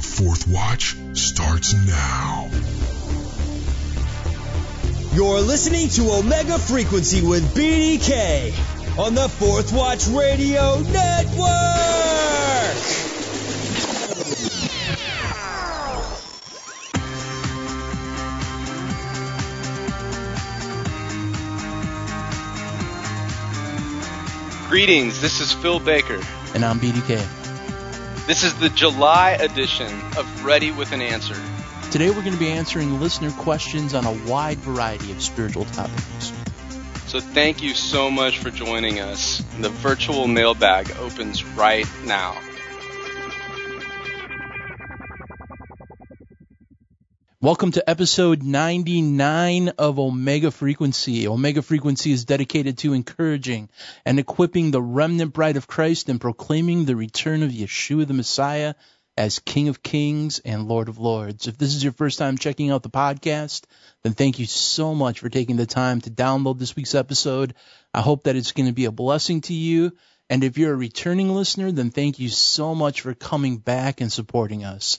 The fourth watch starts now. You're listening to Omega Frequency with BDK on the Fourth Watch Radio Network. Greetings, this is Phil Baker. And I'm BDK. This is the July edition of Ready with an Answer. Today we're going to be answering listener questions on a wide variety of spiritual topics. So thank you so much for joining us. The virtual mailbag opens right now. Welcome to episode 99 of Omega Frequency. Omega Frequency is dedicated to encouraging and equipping the remnant bride of Christ and proclaiming the return of Yeshua the Messiah as King of Kings and Lord of Lords. If this is your first time checking out the podcast, then thank you so much for taking the time to download this week's episode. I hope that it's going to be a blessing to you. And if you're a returning listener, then thank you so much for coming back and supporting us.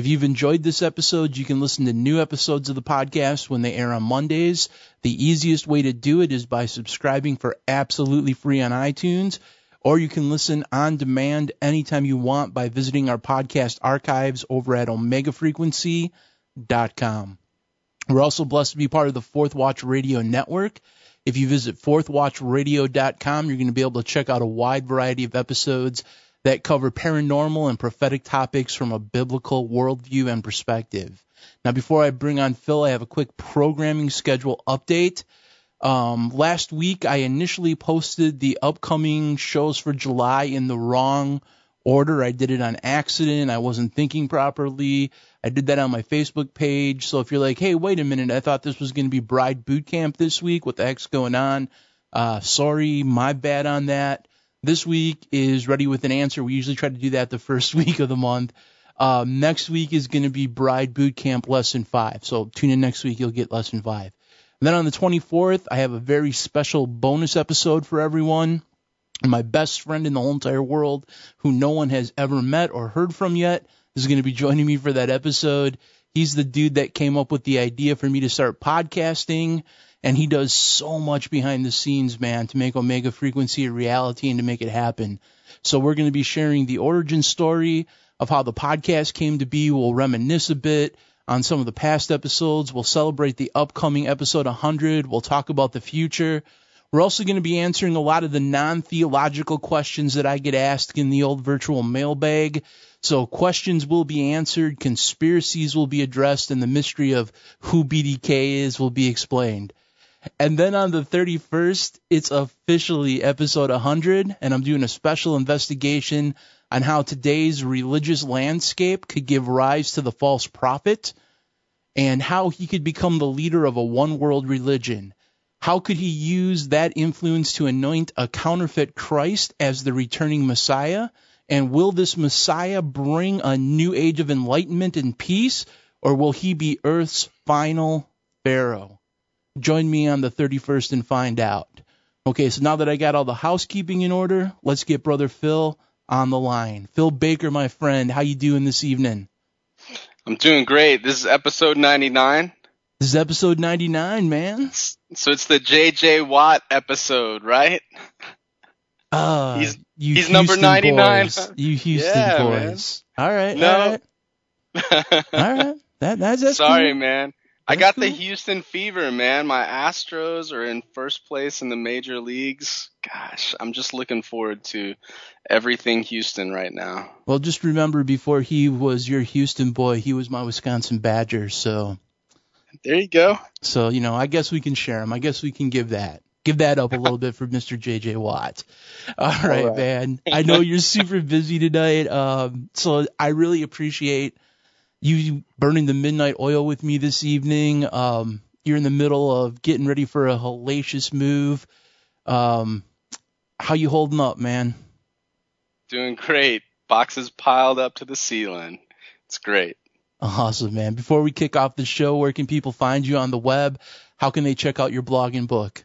If you've enjoyed this episode, you can listen to new episodes of the podcast when they air on Mondays. The easiest way to do it is by subscribing for absolutely free on iTunes, or you can listen on demand anytime you want by visiting our podcast archives over at omegafrequency.com. We're also blessed to be part of the Fourth Watch Radio Network. If you visit fourthwatchradio.com, you're going to be able to check out a wide variety of episodes that cover paranormal and prophetic topics from a biblical worldview and perspective. Now, before I bring on Phil, I have a quick programming schedule update. Um, last week, I initially posted the upcoming shows for July in the wrong order. I did it on accident. I wasn't thinking properly. I did that on my Facebook page. So if you're like, hey, wait a minute, I thought this was going to be Bride Boot Camp this week. What the heck's going on? Uh, sorry, my bad on that. This week is Ready with an Answer. We usually try to do that the first week of the month. Um, next week is going to be Bride Boot Camp Lesson 5. So tune in next week, you'll get Lesson 5. And then on the 24th, I have a very special bonus episode for everyone. My best friend in the whole entire world, who no one has ever met or heard from yet, is going to be joining me for that episode. He's the dude that came up with the idea for me to start podcasting and he does so much behind the scenes, man, to make Omega Frequency a reality and to make it happen. So we're going to be sharing the origin story of how the podcast came to be. We'll reminisce a bit on some of the past episodes. We'll celebrate the upcoming episode 100. We'll talk about the future. We're also going to be answering a lot of the non-theological questions that I get asked in the old virtual mailbag. So questions will be answered, conspiracies will be addressed, and the mystery of who BDK is will be explained. And then on the 31st, it's officially episode 100, and I'm doing a special investigation on how today's religious landscape could give rise to the false prophet and how he could become the leader of a one world religion. How could he use that influence to anoint a counterfeit Christ as the returning Messiah? And will this Messiah bring a new age of enlightenment and peace, or will he be Earth's final Pharaoh? Join me on the 31st and find out. Okay, so now that I got all the housekeeping in order, let's get brother Phil on the line. Phil Baker, my friend, how you doing this evening? I'm doing great. This is episode 99. This is episode 99, man. So it's the JJ Watt episode, right? Uh, he's he's Houston number 99. Boys. You Houston Yeah, boys. All right. No. All right. All right. That, that's, that's Sorry, cool. man. I got the. Houston fever, man. My Astros are in first place in the major leagues. Gosh, I'm just looking forward to everything Houston right now. Well, just remember before he was your Houston boy, he was my Wisconsin Badger. So, There you go. so you know, I guess we can share him. I guess we can give that. Give that up a little bit for Mr. JJ Watt. All right, right. man. I know you're super busy tonight. Um, so I really appreciate you burning the midnight oil with me this evening. Um, you're in the middle of getting ready for a hellacious move. Um, how you holding up, man? Doing great. Boxes piled up to the ceiling. It's great. Awesome, man. Before we kick off the show, where can people find you on the web? How can they check out your blog and book?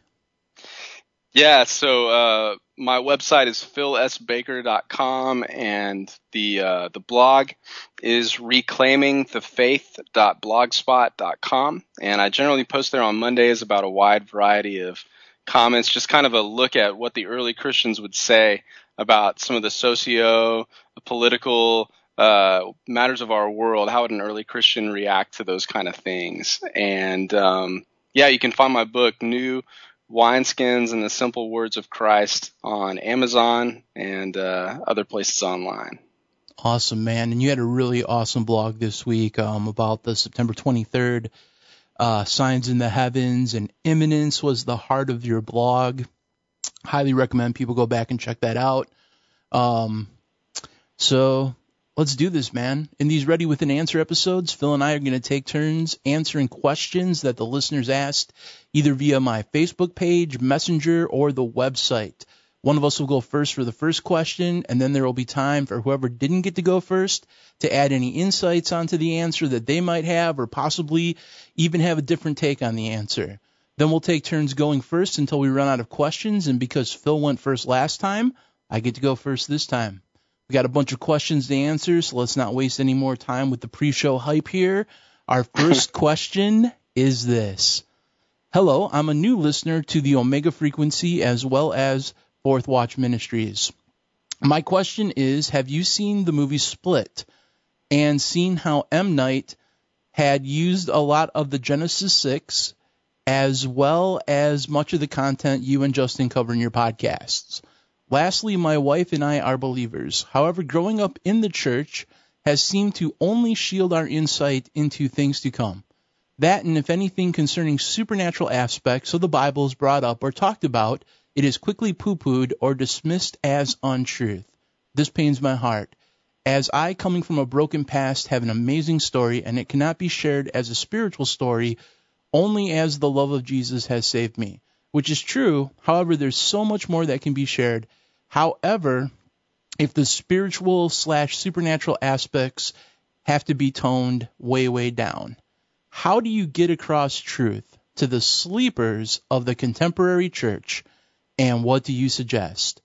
Yeah, so uh, my website is philsbaker.com and the uh, the blog is reclaimingthefaith.blogspot.com and I generally post there on Mondays about a wide variety of comments, just kind of a look at what the early Christians would say about some of the socio political uh, matters of our world. How would an early Christian react to those kind of things? And um, yeah, you can find my book, New Wineskins and the Simple Words of Christ on Amazon and uh, other places online. Awesome, man. And you had a really awesome blog this week um, about the September 23rd uh, signs in the heavens and imminence was the heart of your blog. Highly recommend people go back and check that out. Um, so let's do this, man. In these Ready with an Answer episodes, Phil and I are going to take turns answering questions that the listeners asked either via my Facebook page, Messenger, or the website. One of us will go first for the first question, and then there will be time for whoever didn't get to go first to add any insights onto the answer that they might have, or possibly even have a different take on the answer. Then we'll take turns going first until we run out of questions, and because Phil went first last time, I get to go first this time. We got a bunch of questions to answer, so let's not waste any more time with the pre-show hype here. Our first question is this. Hello, I'm a new listener to the Omega Frequency as well as Fourth Watch Ministries. My question is, have you seen the movie Split and seen how M. Night had used a lot of the Genesis 6 as well as much of the content you and Justin cover in your podcasts? Lastly, my wife and I are believers. However, growing up in the church has seemed to only shield our insight into things to come. That and if anything concerning supernatural aspects of the Bible is brought up or talked about, it is quickly poo-pooed or dismissed as untruth. This pains my heart, as I, coming from a broken past, have an amazing story, and it cannot be shared as a spiritual story only as the love of Jesus has saved me which is true. However, there's so much more that can be shared. However, if the spiritual slash supernatural aspects have to be toned way, way down, how do you get across truth to the sleepers of the contemporary church? And what do you suggest?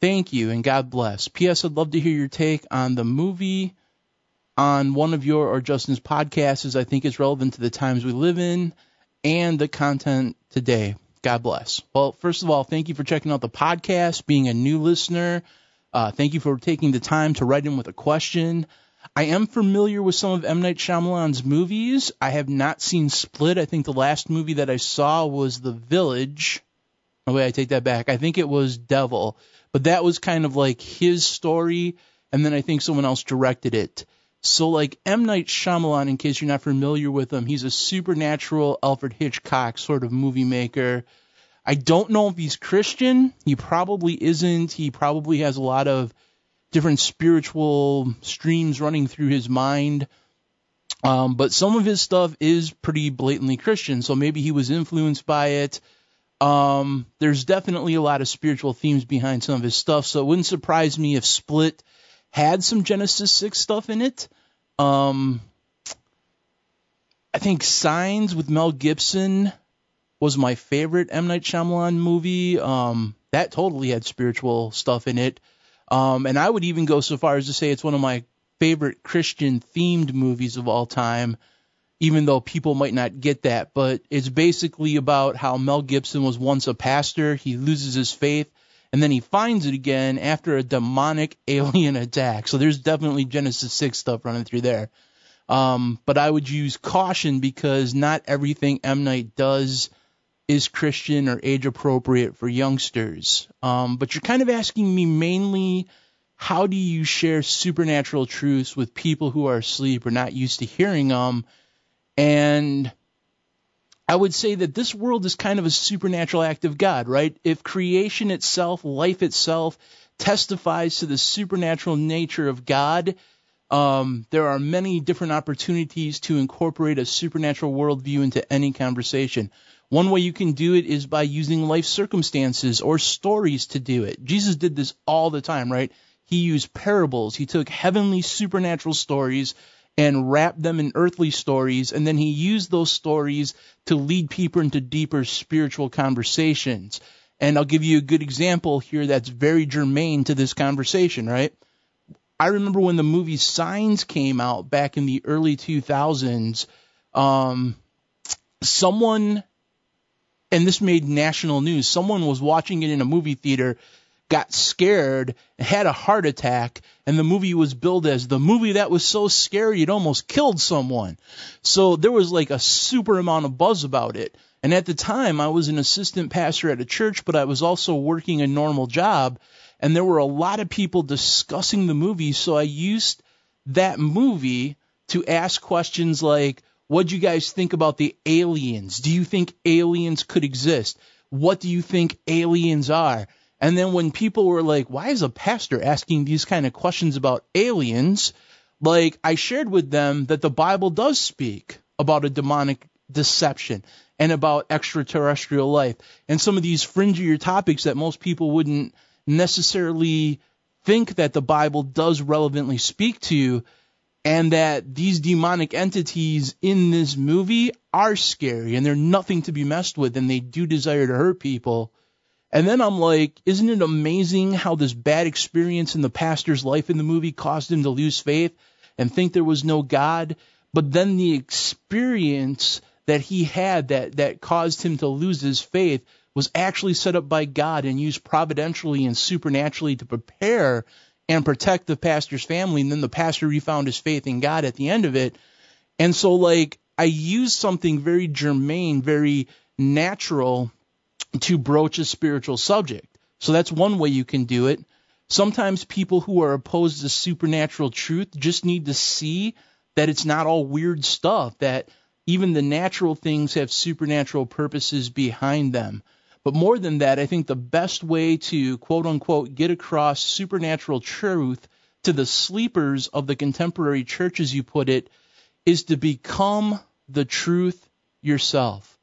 Thank you and God bless. P.S. I'd love to hear your take on the movie on one of your or Justin's podcasts, as I think it's relevant to the times we live in and the content today. God bless. Well, first of all, thank you for checking out the podcast, being a new listener. Uh, thank you for taking the time to write in with a question. I am familiar with some of M. Night Shyamalan's movies. I have not seen Split. I think the last movie that I saw was The Village. Oh, wait, I take that back. I think it was Devil. But that was kind of like his story, and then I think someone else directed it. So, like M. Night Shyamalan, in case you're not familiar with him, he's a supernatural Alfred Hitchcock sort of movie maker. I don't know if he's Christian. He probably isn't. He probably has a lot of different spiritual streams running through his mind. Um, but some of his stuff is pretty blatantly Christian, so maybe he was influenced by it. Um, there's definitely a lot of spiritual themes behind some of his stuff, so it wouldn't surprise me if Split had some Genesis 6 stuff in it. Um, I think Signs with Mel Gibson was my favorite M Night Shyamalan movie. Um, that totally had spiritual stuff in it. Um, and I would even go so far as to say it's one of my favorite Christian themed movies of all time, even though people might not get that. But it's basically about how Mel Gibson was once a pastor. He loses his faith and then he finds it again after a demonic alien attack. So there's definitely Genesis 6 stuff running through there. Um, but I would use caution because not everything M. Night does is Christian or age appropriate for youngsters. Um, but you're kind of asking me mainly how do you share supernatural truths with people who are asleep or not used to hearing them? And I would say that this world is kind of a supernatural act of God, right? If creation itself, life itself, testifies to the supernatural nature of God, um, there are many different opportunities to incorporate a supernatural worldview into any conversation. One way you can do it is by using life circumstances or stories to do it. Jesus did this all the time, right? He used parables. He took heavenly supernatural stories and wrapped them in earthly stories, and then he used those stories to lead people into deeper spiritual conversations. And I'll give you a good example here that's very germane to this conversation, right? I remember when the movie Signs came out back in the early 2000s, um, someone, and this made national news, someone was watching it in a movie theater, got scared, had a heart attack, and the movie was billed as the movie that was so scary it almost killed someone. So there was like a super amount of buzz about it. And at the time, I was an assistant pastor at a church, but I was also working a normal job and there were a lot of people discussing the movie. So I used that movie to ask questions like, what do you guys think about the aliens? Do you think aliens could exist? What do you think aliens are? And then when people were like, why is a pastor asking these kind of questions about aliens? Like I shared with them that the Bible does speak about a demonic deception and about extraterrestrial life and some of these fringier topics that most people wouldn't necessarily think that the Bible does relevantly speak to, and that these demonic entities in this movie are scary and they're nothing to be messed with and they do desire to hurt people. And then I'm like, isn't it amazing how this bad experience in the pastor's life in the movie caused him to lose faith and think there was no God? But then the experience that he had that, that caused him to lose his faith was actually set up by God and used providentially and supernaturally to prepare and protect the pastor's family. And then the pastor refound his faith in God at the end of it. And so, like, I used something very germane, very natural to broach a spiritual subject. So that's one way you can do it. Sometimes people who are opposed to supernatural truth just need to see that it's not all weird stuff, that even the natural things have supernatural purposes behind them. But more than that, I think the best way to quote unquote get across supernatural truth to the sleepers of the contemporary church, as you put it, is to become the truth yourself.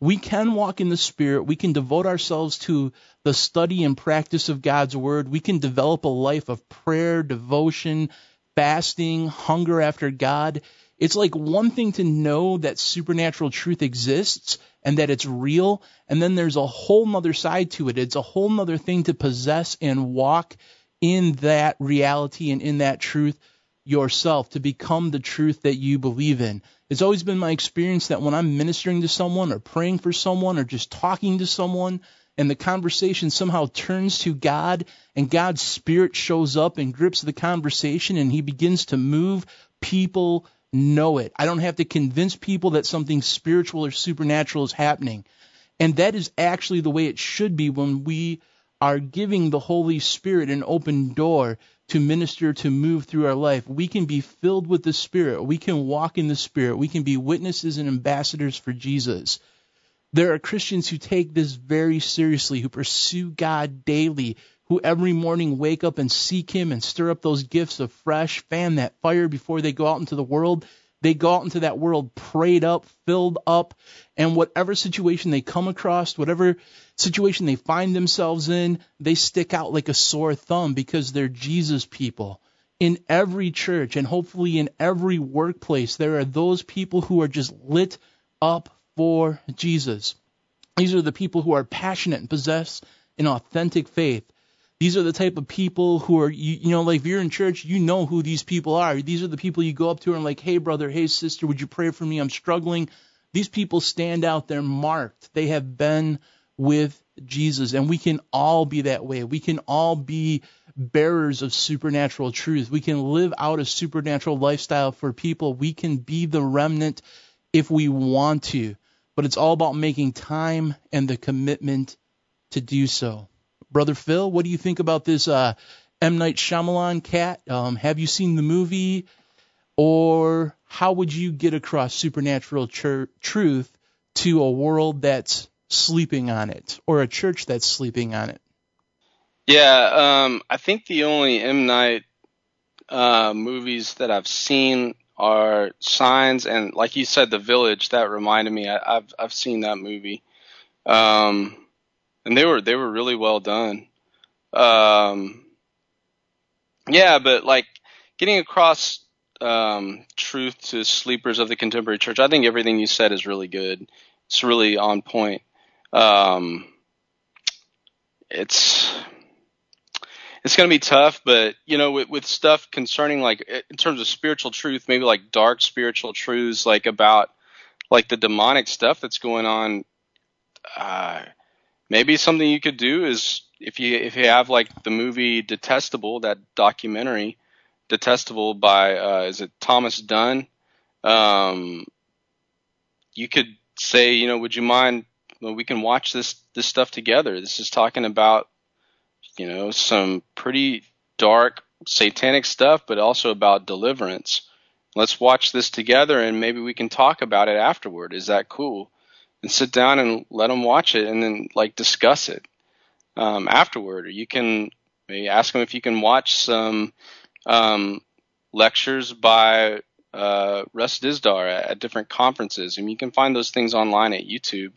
We can walk in the Spirit. We can devote ourselves to the study and practice of God's Word. We can develop a life of prayer, devotion, fasting, hunger after God. It's like one thing to know that supernatural truth exists and that it's real, and then there's a whole nother side to it. It's a whole nother thing to possess and walk in that reality and in that truth yourself, to become the truth that you believe in. It's always been my experience that when I'm ministering to someone or praying for someone or just talking to someone, and the conversation somehow turns to God and God's spirit shows up and grips the conversation and he begins to move people know it. I don't have to convince people that something spiritual or supernatural is happening. And that is actually the way it should be when we are giving the Holy Spirit an open door to minister, to move through our life. We can be filled with the Spirit. We can walk in the Spirit. We can be witnesses and ambassadors for Jesus. There are Christians who take this very seriously, who pursue God daily, who every morning wake up and seek Him and stir up those gifts of fresh, fan that fire before they go out into the world. They go out into that world prayed up, filled up, and whatever situation they come across, whatever situation they find themselves in, they stick out like a sore thumb because they're Jesus people. In every church and hopefully in every workplace, there are those people who are just lit up for Jesus. These are the people who are passionate and possess an authentic faith. These are the type of people who are, you, you know, like if you're in church, you know who these people are. These are the people you go up to and like, hey, brother, hey, sister, would you pray for me? I'm struggling. These people stand out. They're marked. They have been with Jesus. And we can all be that way. We can all be bearers of supernatural truth. We can live out a supernatural lifestyle for people. We can be the remnant if we want to. But it's all about making time and the commitment to do so. Brother Phil, what do you think about this uh, M Night Shyamalan cat? Um, have you seen the movie, or how would you get across supernatural tr- truth to a world that's sleeping on it, or a church that's sleeping on it? Yeah, um, I think the only M Night uh, movies that I've seen are Signs and, like you said, The Village. That reminded me. I, have I've seen that movie. Um, and they were they were really well done. Um, yeah, but like getting across um, truth to sleepers of the contemporary church, I think everything you said is really good. It's really on point. Um, it's it's going to be tough, but you know, with, with stuff concerning like in terms of spiritual truth, maybe like dark spiritual truths, like about like the demonic stuff that's going on. Uh, maybe something you could do is if you if you have like the movie Detestable, that documentary, Detestable by uh, is it Thomas Dunn? Um, you could say, you know, would you mind? Well, we can watch this this stuff together. This is talking about, you know, some pretty dark satanic stuff, but also about deliverance. Let's watch this together, and maybe we can talk about it afterward. Is that cool? And sit down and let them watch it, and then like discuss it um, afterward. Or you can maybe ask them if you can watch some um, lectures by uh, Russ Dizdar at, at, different conferences. I mean, you can find those things online at YouTube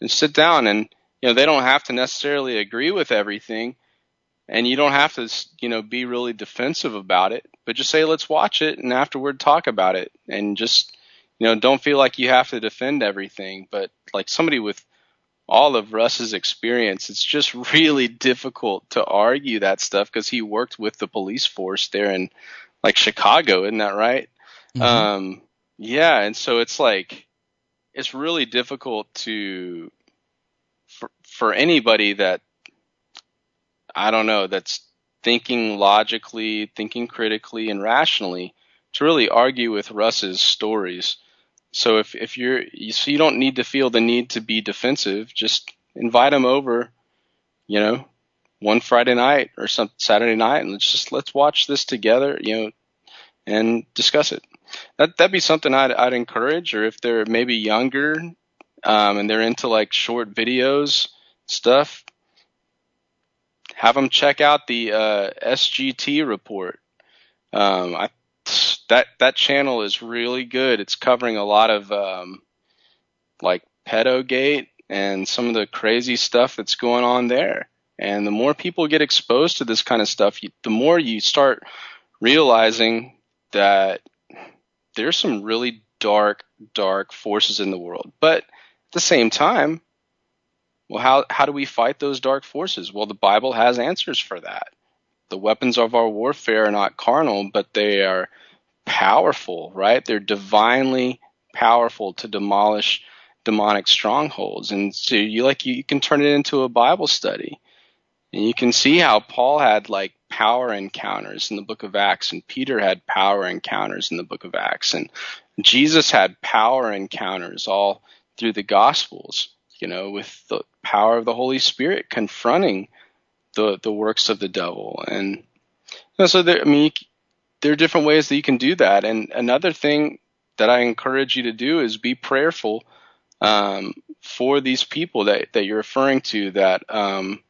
and sit down and, you know, they don't have to necessarily agree with everything and you don't have to, you know, be really defensive about it, but just say, let's watch it and afterward talk about it and just, you know, don't feel like you have to defend everything, but like somebody with all of Russ's experience, it's just really difficult to argue that stuff because he worked with the police force there in like Chicago, isn't that right? Mm-hmm. Um, yeah, and so it's like it's really difficult to for for anybody that I don't know that's thinking logically, thinking critically, and rationally to really argue with Russ's stories. So if if you're you, so you don't need to feel the need to be defensive, just invite him over, you know, one Friday night or some Saturday night, and let's just let's watch this together, you know, and discuss it that that'd be something I'd I'd encourage. Or if they're maybe younger um, and they're into like short videos stuff, have them check out the uh, SGT report. Um, I that that channel is really good. It's covering a lot of um, like pedogate and some of the crazy stuff that's going on there. And the more people get exposed to this kind of stuff, you, the more you start realizing that there's some really dark, dark forces in the world. But at the same time, well, how, how do we fight those dark forces? Well, the Bible has answers for that. The weapons of our warfare are not carnal, but they are powerful, right? They're divinely powerful to demolish demonic strongholds. And so you like you, you can turn it into a Bible study. And you can see how Paul had like power encounters in the book of Acts, and Peter had power encounters in the book of Acts, and Jesus had power encounters all through the Gospels, you know, with the power of the Holy Spirit confronting the the works of the devil. And you know, so there, I mean, there are different ways that you can do that. And another thing that I encourage you to do is be prayerful um, for these people that that you're referring to that. Um,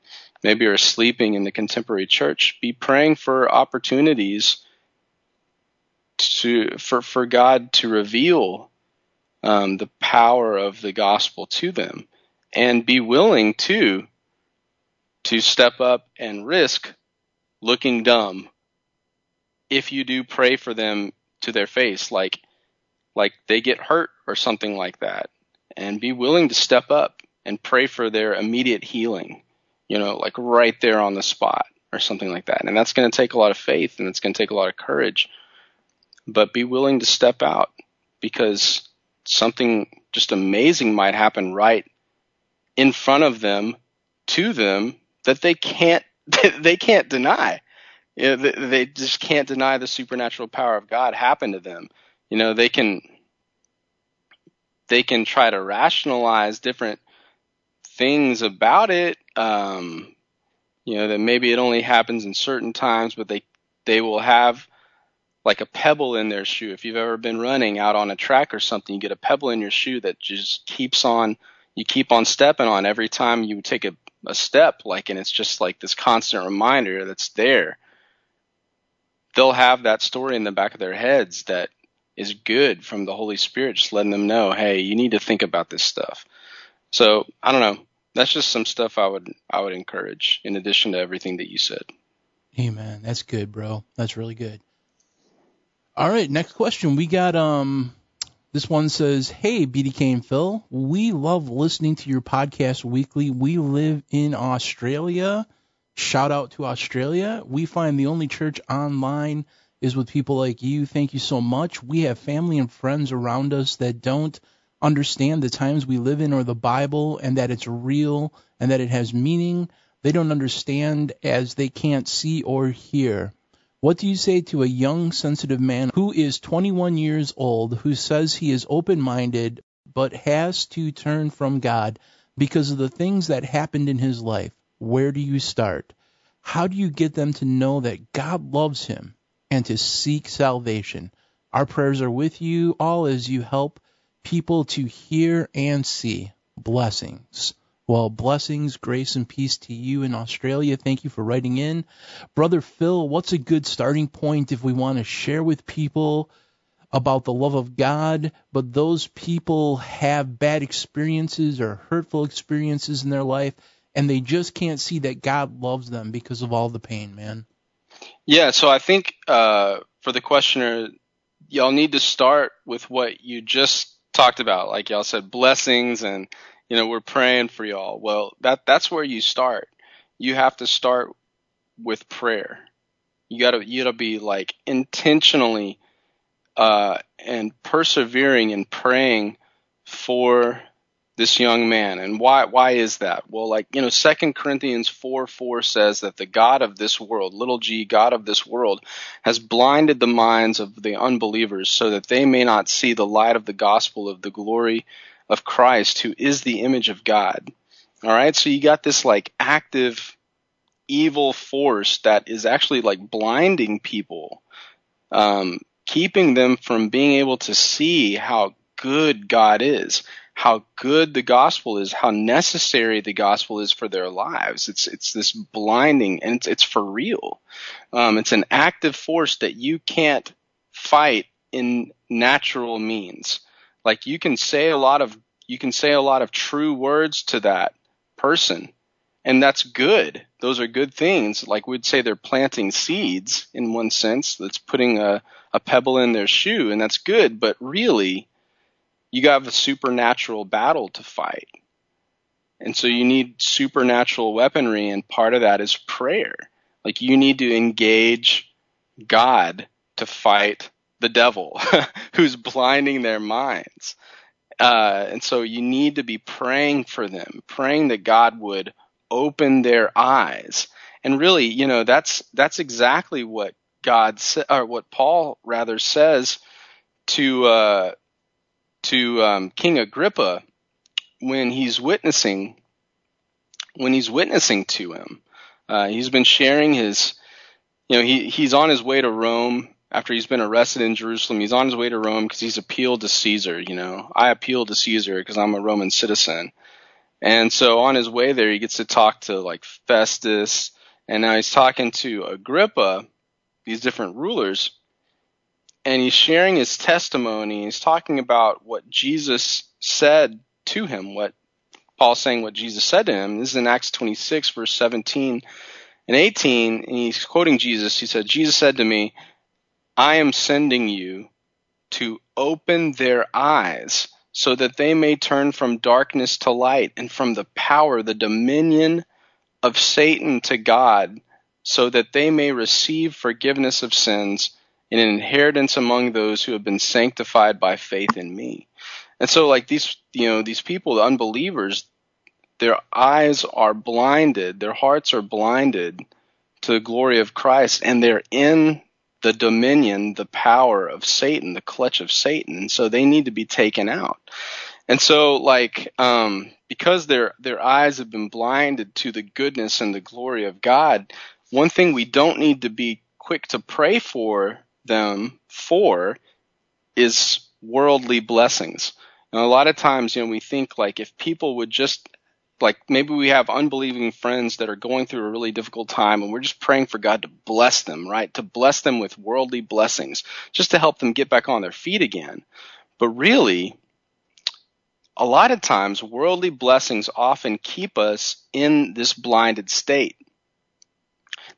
maybe are sleeping in the contemporary church, be praying for opportunities to for for God to reveal um, the power of the gospel to them, and be willing to to step up and risk looking dumb if you do pray for them to their face, like like they get hurt or something like that, and be willing to step up and pray for their immediate healing you know, like right there on the spot or something like that. And that's going to take a lot of faith and it's going to take a lot of courage. But be willing to step out because something just amazing might happen right in front of them to them that they can't they can't deny. You know, they just can't deny the supernatural power of God happen to them. You know, they can they can try to rationalize different things about it um, you know, that maybe it only happens in certain times, but they they will have like a pebble in their shoe. If you've ever been running out on a track or something, you get a pebble in your shoe that just keeps on you keep on stepping on every time you take a, a step, like and it's just like this constant reminder that's there. They'll have that story in the back of their heads that is good from the Holy Spirit, just letting them know, hey, you need to think about this stuff. So I don't know that's just some stuff I would I would encourage in addition to everything that you said. Amen. That's good, bro. That's really good. All right, next question. We got um This one says, Hey, BDK and Phil, we love listening to your podcast weekly. We live in Australia. Shout out to Australia. We find the only church online is with people like you. Thank you so much. We have family and friends around us that don't understand the times we live in or the Bible and that it's real and that it has meaning. They don't understand as they can't see or hear. What do you say to a young, sensitive man who is 21 years old who says he is open minded but has to turn from God because of the things that happened in his life? Where do you start? How do you get them to know that God loves him and to seek salvation? Our prayers are with you all as you help people to hear and see. Blessings. Well, blessings, grace, and peace to you in Australia. Thank you for writing in. Brother Phil, what's a good starting point if we want to share with people about the love of God, but those people have bad experiences or hurtful experiences in their life, and they just can't see that God loves them because of all the pain, man? Yeah, so I think uh, for the questioner, y'all need to start with what you just talked about. Like y'all said, blessings and you know, we're praying for y'all. Well, that that's where you start. You have to start with prayer. You gotta you gotta be like intentionally uh, and persevering and praying for this young man. And why why is that? Well, like you know, Second Corinthians four four says that the God of this world, little g, God of this world, has blinded the minds of the unbelievers so that they may not see the light of the gospel of the glory of Christ, who is the image of God. All right, so you got this like active evil force that is actually like blinding people, um, keeping them from being able to see how good God is, how good the gospel is, how necessary the gospel is for their lives. It's it's this blinding, and it's it's for real. Um, it's an active force that you can't fight in natural means. Like you can say a lot of you can say a lot of true words to that person and that's good. Those are good things. Like we'd say they're planting seeds in one sense. That's putting a, a pebble in their shoe, and that's good. But really, you have a supernatural battle to fight. And so you need supernatural weaponry, and part of that is prayer. Like you need to engage God to fight the devil who's blinding their minds. Uh, and so you need to be praying for them, praying that God would open their eyes. And really, you know, that's that's exactly what God sa- or what Paul rather says to uh, to um, King Agrippa when he's witnessing when he's witnessing to him. Uh, he's been sharing his, you know, he he's on his way to Rome after he's been arrested in Jerusalem. He's on his way to Rome because he's appealed to Caesar. You know, I appeal to Caesar because I'm a Roman citizen. And so on his way there, he gets to talk to like Festus, and now he's talking to Agrippa, these different rulers, and he's sharing his testimony. He's talking about what Jesus said to him, what Paul's saying, what Jesus said to him. This is in Acts 26, verse 17 and 18, and he's quoting Jesus. He said, Jesus said to me, I am sending you to open their eyes so that they may turn from darkness to light and from the power, the dominion of Satan to God, so that they may receive forgiveness of sins and an inheritance among those who have been sanctified by faith in me. And so like these you know, these people, the unbelievers, their eyes are blinded, their hearts are blinded to the glory of Christ, and they're in the dominion, the power of Satan, the clutch of Satan. So they need to be taken out. And so like um, because their their eyes have been blinded to the goodness and the glory of God, one thing we don't need to be quick to pray for them for is worldly blessings. And a lot of times, you know, we think like if people would just like maybe we have unbelieving friends that are going through a really difficult time and we're just praying for God to bless them, right? To bless them with worldly blessings, just to help them get back on their feet again. But really, a lot of times worldly blessings often keep us in this blinded state.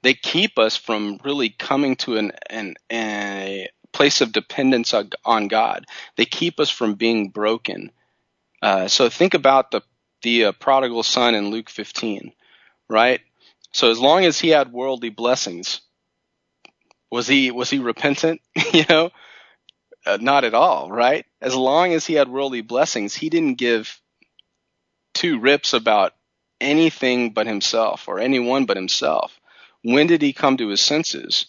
They keep us from really coming to an, an a place of dependence on God. They keep us from being broken. Uh, so think about the the uh, prodigal son in Luke 15, right? So as long as he had worldly blessings, was he was he repentant? you know, uh, not at all, right? As long as he had worldly blessings, he didn't give two rips about anything but himself or anyone but himself. When did he come to his senses?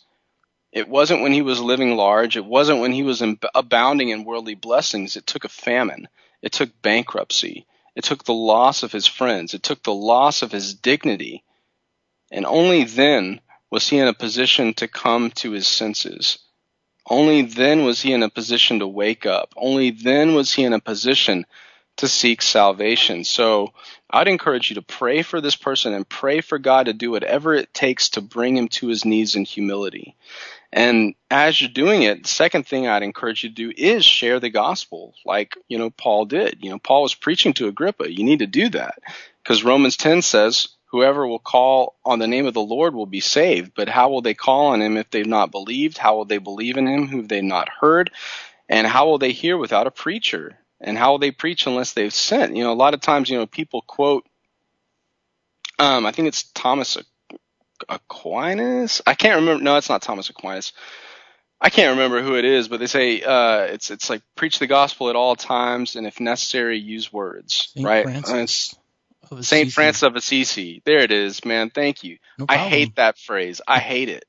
It wasn't when he was living large. It wasn't when he was abounding in worldly blessings. It took a famine. It took bankruptcy. It took the loss of his friends. It took the loss of his dignity. And only then was he in a position to come to his senses. Only then was he in a position to wake up. Only then was he in a position to seek salvation. So I'd encourage you to pray for this person and pray for God to do whatever it takes to bring him to his knees in humility. And as you're doing it, the second thing I'd encourage you to do is share the gospel, like, you know, Paul did. You know, Paul was preaching to Agrippa. You need to do that because Romans 10 says, whoever will call on the name of the Lord will be saved. But how will they call on him if they've not believed? How will they believe in him who they've not heard? And how will they hear without a preacher? And how will they preach unless they've sent? You know, a lot of times, you know, people quote, um, I think it's Thomas Aquinas. I can't remember. No, it's not Thomas Aquinas. I can't remember who it is, but they say uh, it's it's like preach the gospel at all times, and if necessary, use words. Saint right? Francis Saint Francis of Assisi. There it is, man. Thank you. No I hate that phrase. I hate it.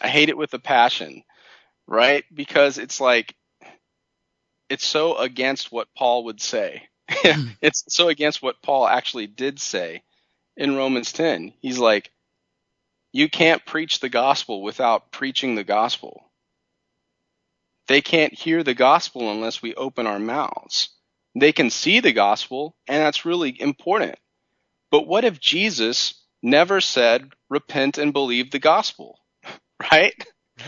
I hate it with a passion. Right? Because it's like it's so against what Paul would say. Hmm. it's so against what Paul actually did say in Romans 10. He's like, you can't preach the gospel without preaching the gospel. They can't hear the gospel unless we open our mouths. They can see the gospel, and that's really important. But what if Jesus never said, repent and believe the gospel? right?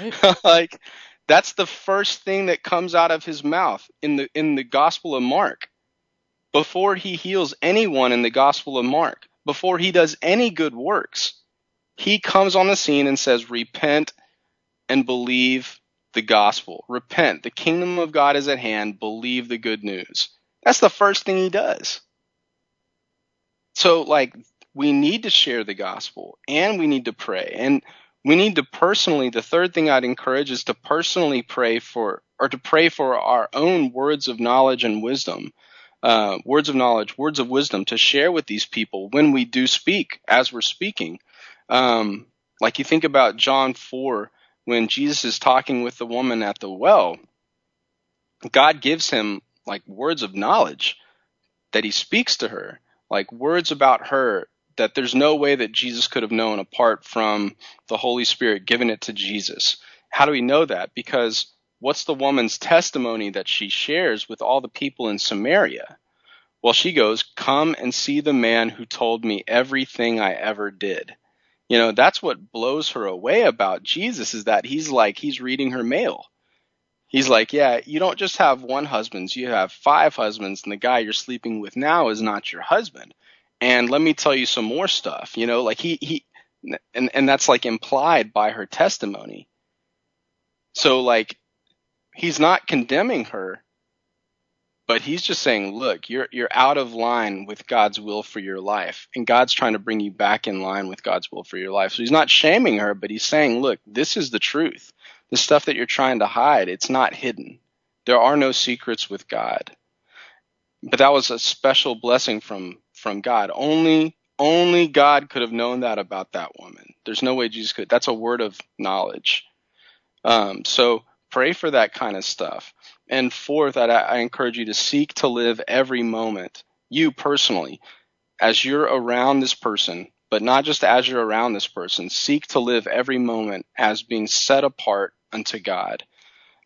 right. like, that's the first thing that comes out of his mouth in the in the Gospel of Mark. Before he heals anyone in the Gospel of Mark, before he does any good works, he comes on the scene and says, Repent and believe the gospel. Repent. The kingdom of God is at hand. Believe the good news. That's the first thing he does. So, like, we need to share the gospel and we need to pray. And we need to personally, the third thing I'd encourage is to personally pray for, or to pray for our own words of knowledge and wisdom. Uh, words of knowledge, words of wisdom to share with these people when we do speak, as we're speaking. Um, like you think about John 4 when Jesus is talking with the woman at the well. God gives him like words of knowledge that he speaks to her, like words about her that there's no way that Jesus could have known apart from the Holy Spirit giving it to Jesus. How do we know that? Because what's the woman's testimony that she shares with all the people in Samaria? Well, she goes, Come and see the man who told me everything I ever did. You know, that's what blows her away about Jesus is that he's like, he's reading her mail. He's like, yeah, you don't just have one husband, you have five husbands, and the guy you're sleeping with now is not your husband. And let me tell you some more stuff, you know, like he, he, and, and that's like implied by her testimony. So like, he's not condemning her but he's just saying, look, you're you're out of line with God's will for your life, and God's trying to bring you back in line with God's will for your life. So he's not shaming her, but he's saying, look, this is the truth. The stuff that you're trying to hide, it's not hidden. There are no secrets with God. But that was a special blessing from from God. Only only God could have known that about that woman. There's no way Jesus could. That's a word of knowledge. Um, so pray for that kind of stuff. And fourth, I, I encourage you to seek to live every moment, you personally, as you're around this person, but not just as you're around this person. Seek to live every moment as being set apart unto God.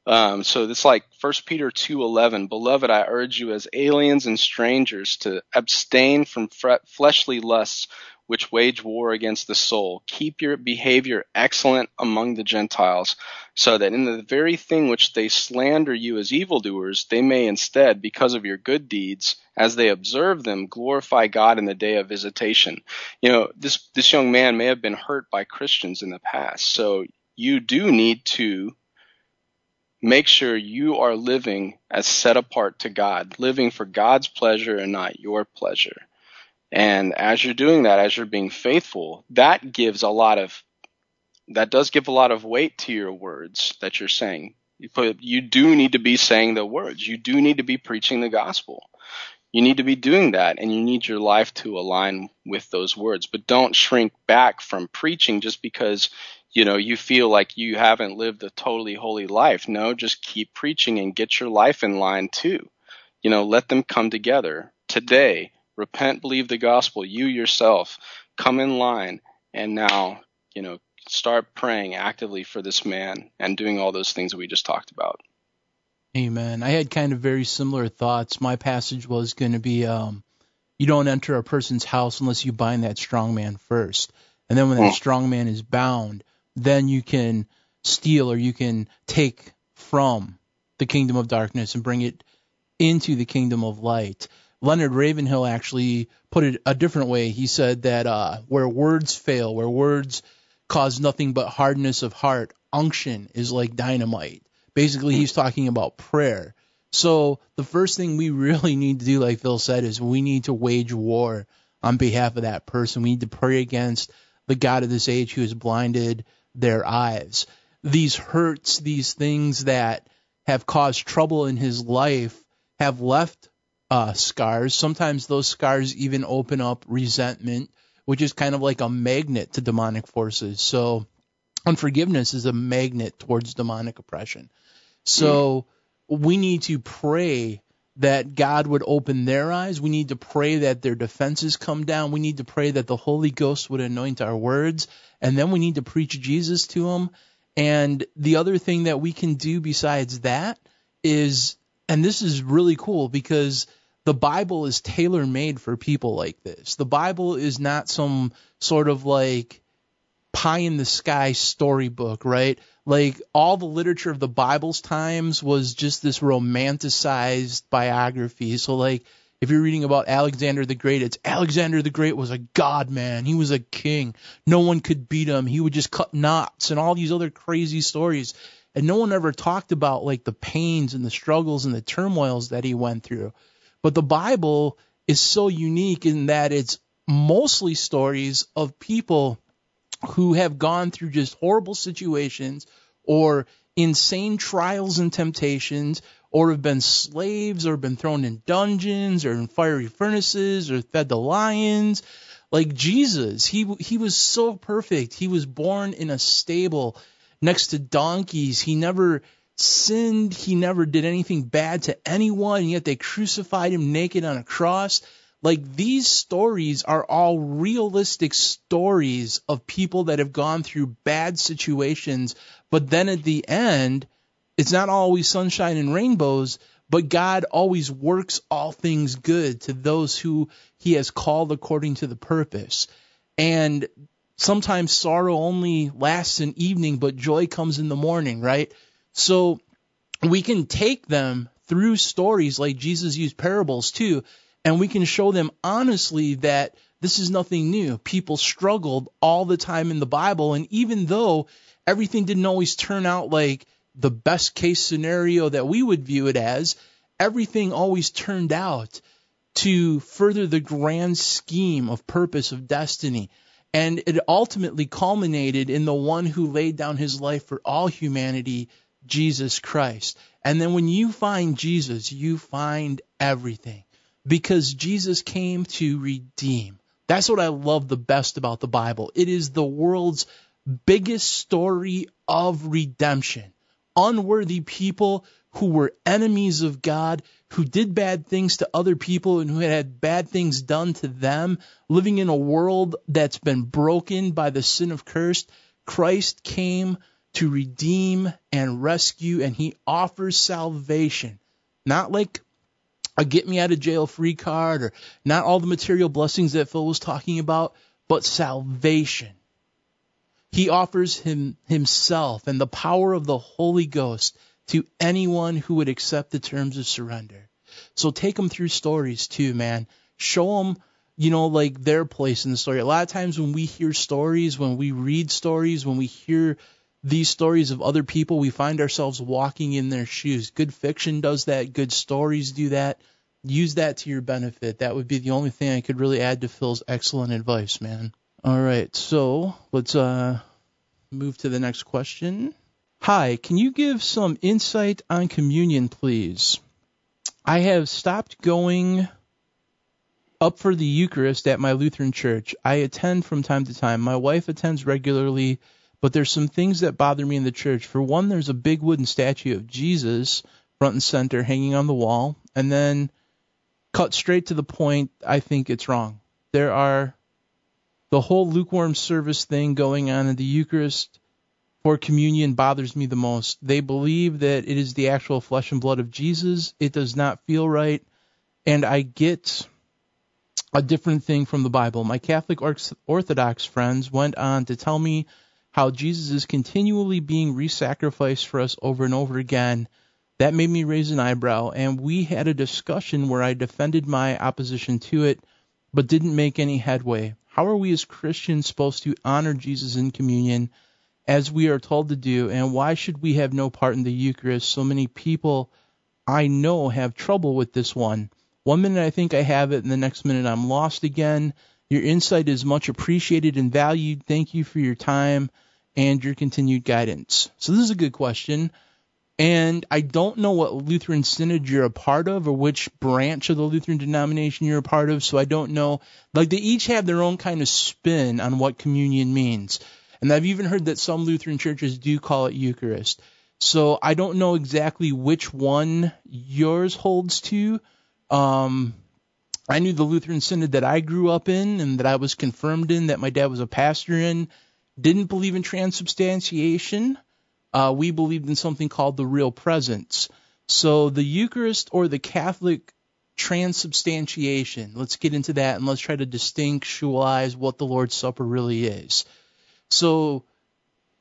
Um, so it's like 1 Peter 2:11, beloved, I urge you as aliens and strangers to abstain from fleshly lusts which wage war against the soul. Keep your behavior excellent among the Gentiles, so that in the very thing which they slander you as evildoers, they may instead, because of your good deeds, as they observe them, glorify God in the day of visitation. You know, this, this young man may have been hurt by Christians in the past, so you do need to make sure you are living as set apart to God, living for God's pleasure and not your pleasure. And as you're doing that, as you're being faithful, that gives a lot of that does give a lot of weight to your words that you're saying. You put you do need to be saying the words. You do need to be preaching the gospel. You need to be doing that and you need your life to align with those words. But don't shrink back from preaching just because you know you feel like you haven't lived a totally holy life. No, just keep preaching and get your life in line too. You know, let them come together. Today, repent, believe the gospel, you yourself come in line and now, you know, start praying actively for this man and doing all those things that we just talked about. Amen. I had kind of very similar thoughts. My passage was going to be um, you don't enter a person's house unless you bind that strong man first. And then when that mm. strong man is bound, then you can steal or you can take from the kingdom of darkness and bring it into the kingdom of light. Leonard Ravenhill actually put it a different way. He said that uh, where words fail, where words cause nothing but hardness of heart. Unction is like dynamite. Basically, he's talking about prayer. So the first thing we really need to do, like Phil said, is we need to wage war on behalf of that person. We need to pray against the God of this age who has blinded their eyes. These hurts, these things that have caused trouble in his life have left uh, scars. Sometimes those scars even open up resentment which is kind of like a magnet to demonic forces. So unforgiveness is a magnet towards demonic oppression. So we need to pray that God would open their eyes. We need to pray that their defenses come down. We need to pray that the Holy Ghost would anoint our words. And then we need to preach Jesus to them. And the other thing that we can do besides that is, and this is really cool because the Bible is tailor made for people like this. The Bible is not some sort of like pie in the sky storybook, right? Like all the literature of the Bible's times was just this romanticized biography. So like if you're reading about Alexander the Great, it's Alexander the Great was a god man. He was a king. No one could beat him. He would just cut knots and all these other crazy stories. And no one ever talked about like the pains and the struggles and the turmoils that he went through. But the Bible is so unique in that it's mostly stories of people who have gone through just horrible situations or insane trials and temptations or have been slaves or been thrown in dungeons or in fiery furnaces or fed to lions like Jesus he he was so perfect he was born in a stable next to donkeys he never sinned. He never did anything bad to anyone, and yet they crucified him naked on a cross. Like these stories are all realistic stories of people that have gone through bad situations, but then at the end, it's not always sunshine and rainbows, but God always works all things good to those who he has called according to the purpose. And sometimes sorrow only lasts an evening, but joy comes in the morning, right? So we can take them through stories like Jesus used parables too, and we can show them honestly that this is nothing new. People struggled all the time in the Bible, and even though everything didn't always turn out like the best case scenario that we would view it as, everything always turned out to further the grand scheme of purpose of destiny. And it ultimately culminated in the one who laid down his life for all humanity Jesus Christ. And then when you find Jesus, you find everything because Jesus came to redeem. That's what I love the best about the Bible. It is the world's biggest story of redemption. Unworthy people who were enemies of God, who did bad things to other people and who had bad things done to them, living in a world that's been broken by the sin of curse. Christ came to redeem and rescue, and he offers salvation. Not like a get me out of jail free card or not all the material blessings that Phil was talking about, but salvation. He offers him himself and the power of the Holy Ghost to anyone who would accept the terms of surrender. So take them through stories too, man. Show them, you know, like their place in the story. A lot of times when we hear stories, when we read stories, when we hear these stories of other people, we find ourselves walking in their shoes. Good fiction does that. Good stories do that. Use that to your benefit. That would be the only thing I could really add to Phil's excellent advice, man. All right, so let's uh, move to the next question. Hi, can you give some insight on communion, please? I have stopped going up for the Eucharist at my Lutheran church. I attend from time to time. My wife attends regularly, but there's some things that bother me in the church. For one, there's a big wooden statue of Jesus front and center hanging on the wall, and then cut straight to the point, I think it's wrong. There are the whole lukewarm service thing going on in the Eucharist for communion bothers me the most. They believe that it is the actual flesh and blood of Jesus. It does not feel right. And I get a different thing from the Bible. My Catholic Orthodox friends went on to tell me how Jesus is continually being re-sacrificed for us over and over again. That made me raise an eyebrow, and we had a discussion where I defended my opposition to it, but didn't make any headway. How are we as Christians supposed to honor Jesus in communion as we are told to do, and why should we have no part in the Eucharist? So many people I know have trouble with this one. One minute I think I have it, and the next minute I'm lost again. Your insight is much appreciated and valued. Thank you for your time and your continued guidance. So this is a good question. And I don't know what Lutheran synod you're a part of or which branch of the Lutheran denomination you're a part of, so I don't know. Like they each have their own kind of spin on what communion means. And I've even heard that some Lutheran churches do call it Eucharist. So I don't know exactly which one yours holds to, um, I knew the Lutheran Synod that I grew up in and that I was confirmed in, that my dad was a pastor in, didn't believe in transubstantiation. Uh, we believed in something called the real presence. So the Eucharist or the Catholic transubstantiation, let's get into that and let's try to distinctualize what the Lord's Supper really is. So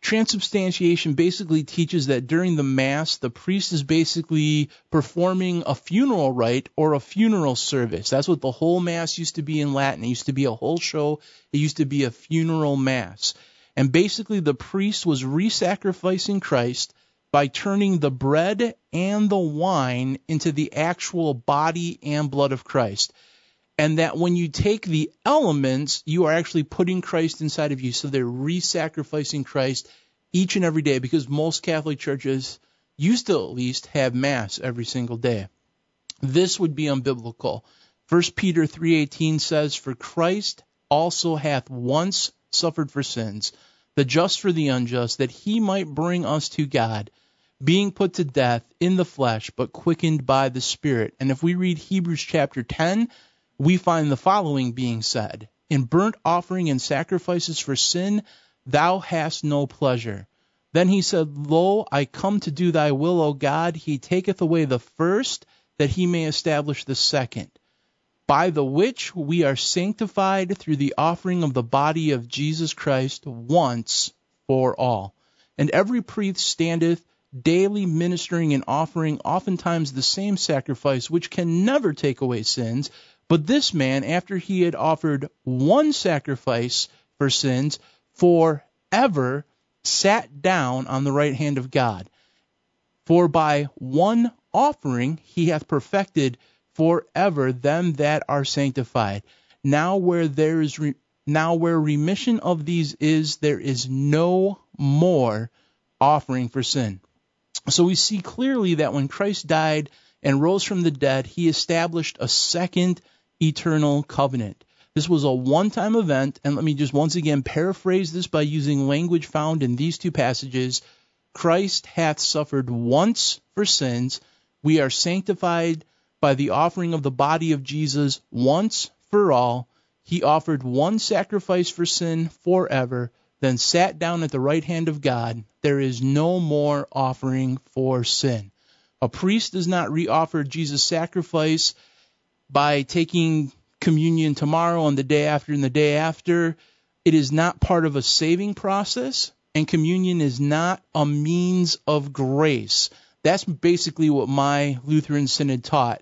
transubstantiation basically teaches that during the mass, the priest is basically performing a funeral rite or a funeral service. That's what the whole mass used to be in Latin. It used to be a whole show. It used to be a funeral mass. And basically the priest was re-sacrificing Christ by turning the bread and the wine into the actual body and blood of Christ and that when you take the elements, you are actually putting Christ inside of you. So they're re-sacrificing Christ each and every day because most Catholic churches used to at least have mass every single day. This would be unbiblical. 1 Peter 3:18 says, "For Christ also hath once suffered for sins, the just for the unjust, that he might bring us to God." being put to death in the flesh, but quickened by the Spirit. And if we read Hebrews chapter 10, we find the following being said In burnt offering and sacrifices for sin, thou hast no pleasure. Then he said, Lo, I come to do thy will, O God. He taketh away the first, that he may establish the second. By the which we are sanctified through the offering of the body of Jesus Christ once for all. And every priest standeth daily ministering and offering oftentimes the same sacrifice, which can never take away sins, but this man, after he had offered one sacrifice for sins forever, sat down on the right hand of God. For by one offering he hath perfected forever them that are sanctified. Now where there is re- now where remission of these is, there is no more offering for sin. So we see clearly that when Christ died and rose from the dead, he established a second eternal covenant. This was a one time event, and let me just once again paraphrase this by using language found in these two passages. Christ hath suffered once for sins. We are sanctified by the offering of the body of Jesus once for all. He offered one sacrifice for sin forever, then sat down at the right hand of God. There is no more offering for sin. A priest does not reoffer Jesus' sacrifice by taking communion tomorrow and the day after and the day after. It is not part of a saving process, and communion is not a means of grace. That's basically what my Lutheran synod taught.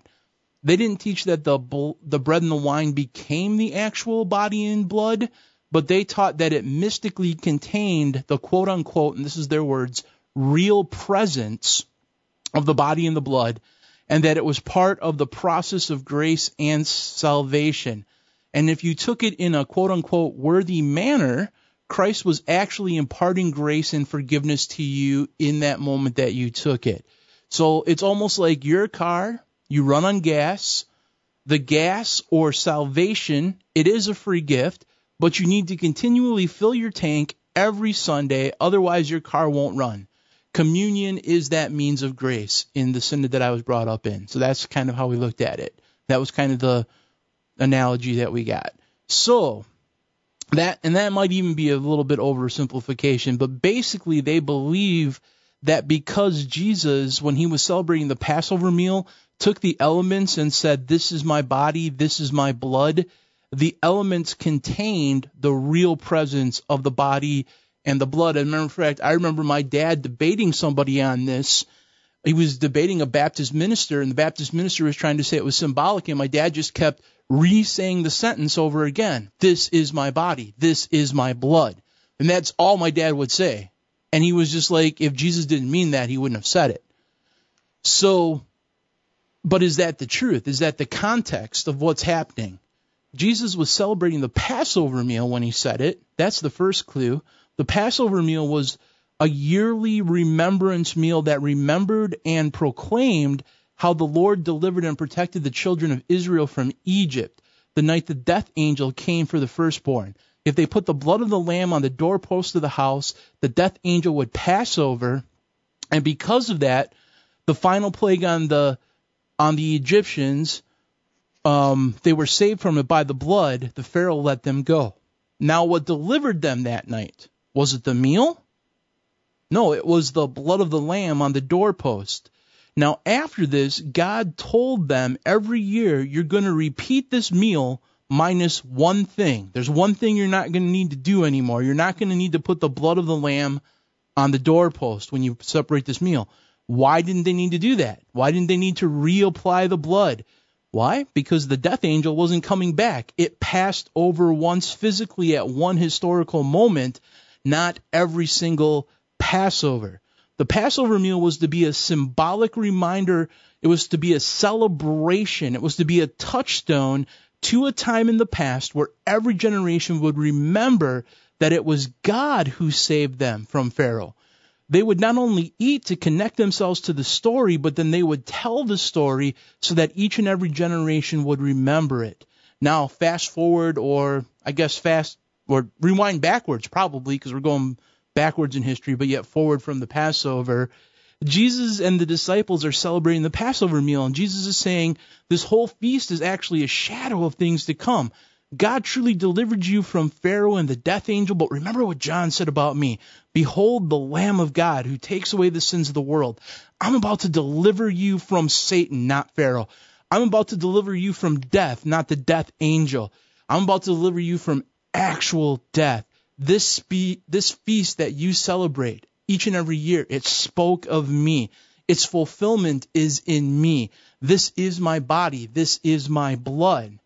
They didn't teach that the the bread and the wine became the actual body and blood, but they taught that it mystically contained the quote unquote, and this is their words, real presence of the body and the blood, and that it was part of the process of grace and salvation. And if you took it in a quote unquote worthy manner, Christ was actually imparting grace and forgiveness to you in that moment that you took it. So it's almost like your car, you run on gas, the gas or salvation, it is a free gift, but you need to continually fill your tank every Sunday, otherwise your car won't run. Communion is that means of grace in the synod that I was brought up in. So that's kind of how we looked at it. That was kind of the analogy that we got. So that and that might even be a little bit oversimplification, but basically they believe that because Jesus, when he was celebrating the Passover meal, took the elements and said, This is my body, this is my blood, the elements contained the real presence of the body and the blood. And matter of fact, I remember my dad debating somebody on this. He was debating a Baptist minister, and the Baptist minister was trying to say it was symbolic, and my dad just kept re saying the sentence over again This is my body, this is my blood. And that's all my dad would say. And he was just like, if Jesus didn't mean that, he wouldn't have said it. So, but is that the truth? Is that the context of what's happening? Jesus was celebrating the Passover meal when he said it. That's the first clue. The Passover meal was a yearly remembrance meal that remembered and proclaimed how the Lord delivered and protected the children of Israel from Egypt the night the death angel came for the firstborn. If they put the blood of the lamb on the doorpost of the house, the death angel would pass over, and because of that, the final plague on the on the Egyptians, um, they were saved from it by the blood. The Pharaoh let them go. Now, what delivered them that night was it the meal? No, it was the blood of the lamb on the doorpost. Now, after this, God told them every year you're going to repeat this meal minus one thing. There's one thing you're not going to need to do anymore. You're not going to need to put the blood of the lamb on the doorpost when you separate this meal. Why didn't they need to do that? Why didn't they need to reapply the blood? Why? Because the death angel wasn't coming back. It passed over once physically at one historical moment, not every single Passover. The Passover meal was to be a symbolic reminder, it was to be a celebration, it was to be a touchstone to a time in the past where every generation would remember that it was God who saved them from Pharaoh. They would not only eat to connect themselves to the story, but then they would tell the story so that each and every generation would remember it. Now, fast forward, or I guess fast, or rewind backwards probably, because we're going backwards in history, but yet forward from the Passover. Jesus and the disciples are celebrating the Passover meal, and Jesus is saying this whole feast is actually a shadow of things to come. God truly delivered you from Pharaoh and the death angel, but remember what John said about me. Behold the Lamb of God who takes away the sins of the world. I'm about to deliver you from Satan, not Pharaoh. I'm about to deliver you from death, not the death angel. I'm about to deliver you from actual death. This, spe- this feast that you celebrate, each and every year. It spoke of me. Its fulfillment is in me. This is my body. This is my blood.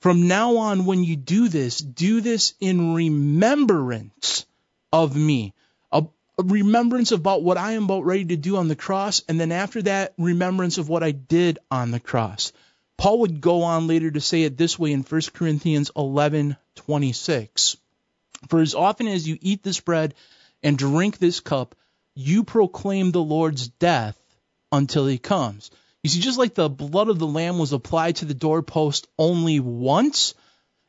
From now on, when you do this, do this in remembrance of me. A, a, remembrance about what I am about ready to do on the cross, and then after that, remembrance of what I did on the cross. Paul would go on later to say it this way in 1 Corinthians 11:26. For as often as you eat this bread and drink this cup, you proclaim the Lord's death until he comes. You see, just like the blood of the Lamb was applied to the doorpost only once,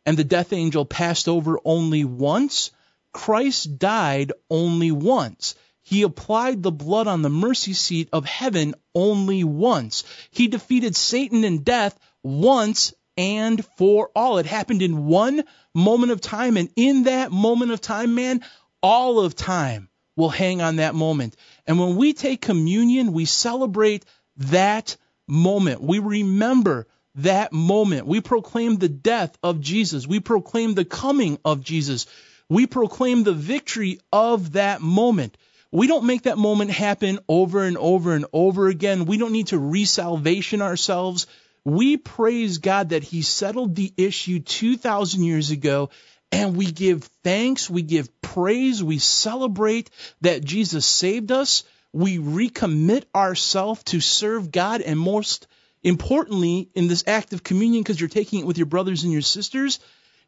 and the death angel passed over only once, Christ died only once. He applied the blood on the mercy seat of heaven only once. He defeated Satan and death once and for all. It happened in one moment of time, and in that moment of time, man, all of time will hang on that moment. And when we take communion, we celebrate that moment. We remember that moment. We proclaim the death of Jesus. We proclaim the coming of Jesus. We proclaim the victory of that moment. We don't make that moment happen over and over and over again. We don't need to resalvation ourselves. We praise God that He settled the issue 2,000 years ago and we give thanks, we give praise, we celebrate that Jesus saved us, we recommit ourselves to serve God, and most importantly, in this act of communion, because you're taking it with your brothers and your sisters,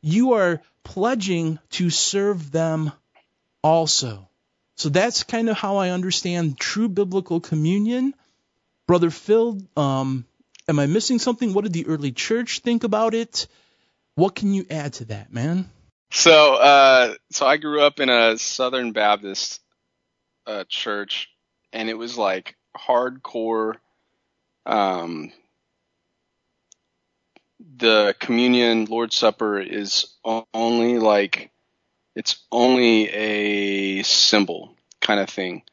you are pledging to serve them also. So that's kind of how I understand true biblical communion. Brother Phil, um, am I missing something? What did the early church think about it? What can you add to that, man? So, uh, so I grew up in a Southern Baptist uh, church, and it was like hardcore. Um, the communion, Lord's Supper is only like it's only a symbol kind of thing,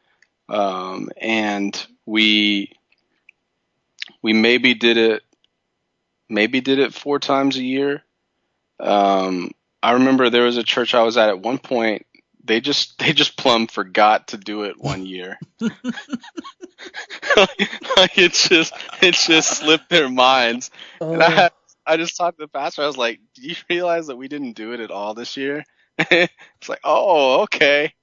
um, and we we maybe did it maybe did it four times a year. Um, I remember there was a church I was at at one point. They just they just plumb forgot to do it one year. like it just it just slipped their minds. And I Oh. I just talked to the pastor. I was like, "Do you realize that we didn't do it at all this year?" it's like, "Oh, okay."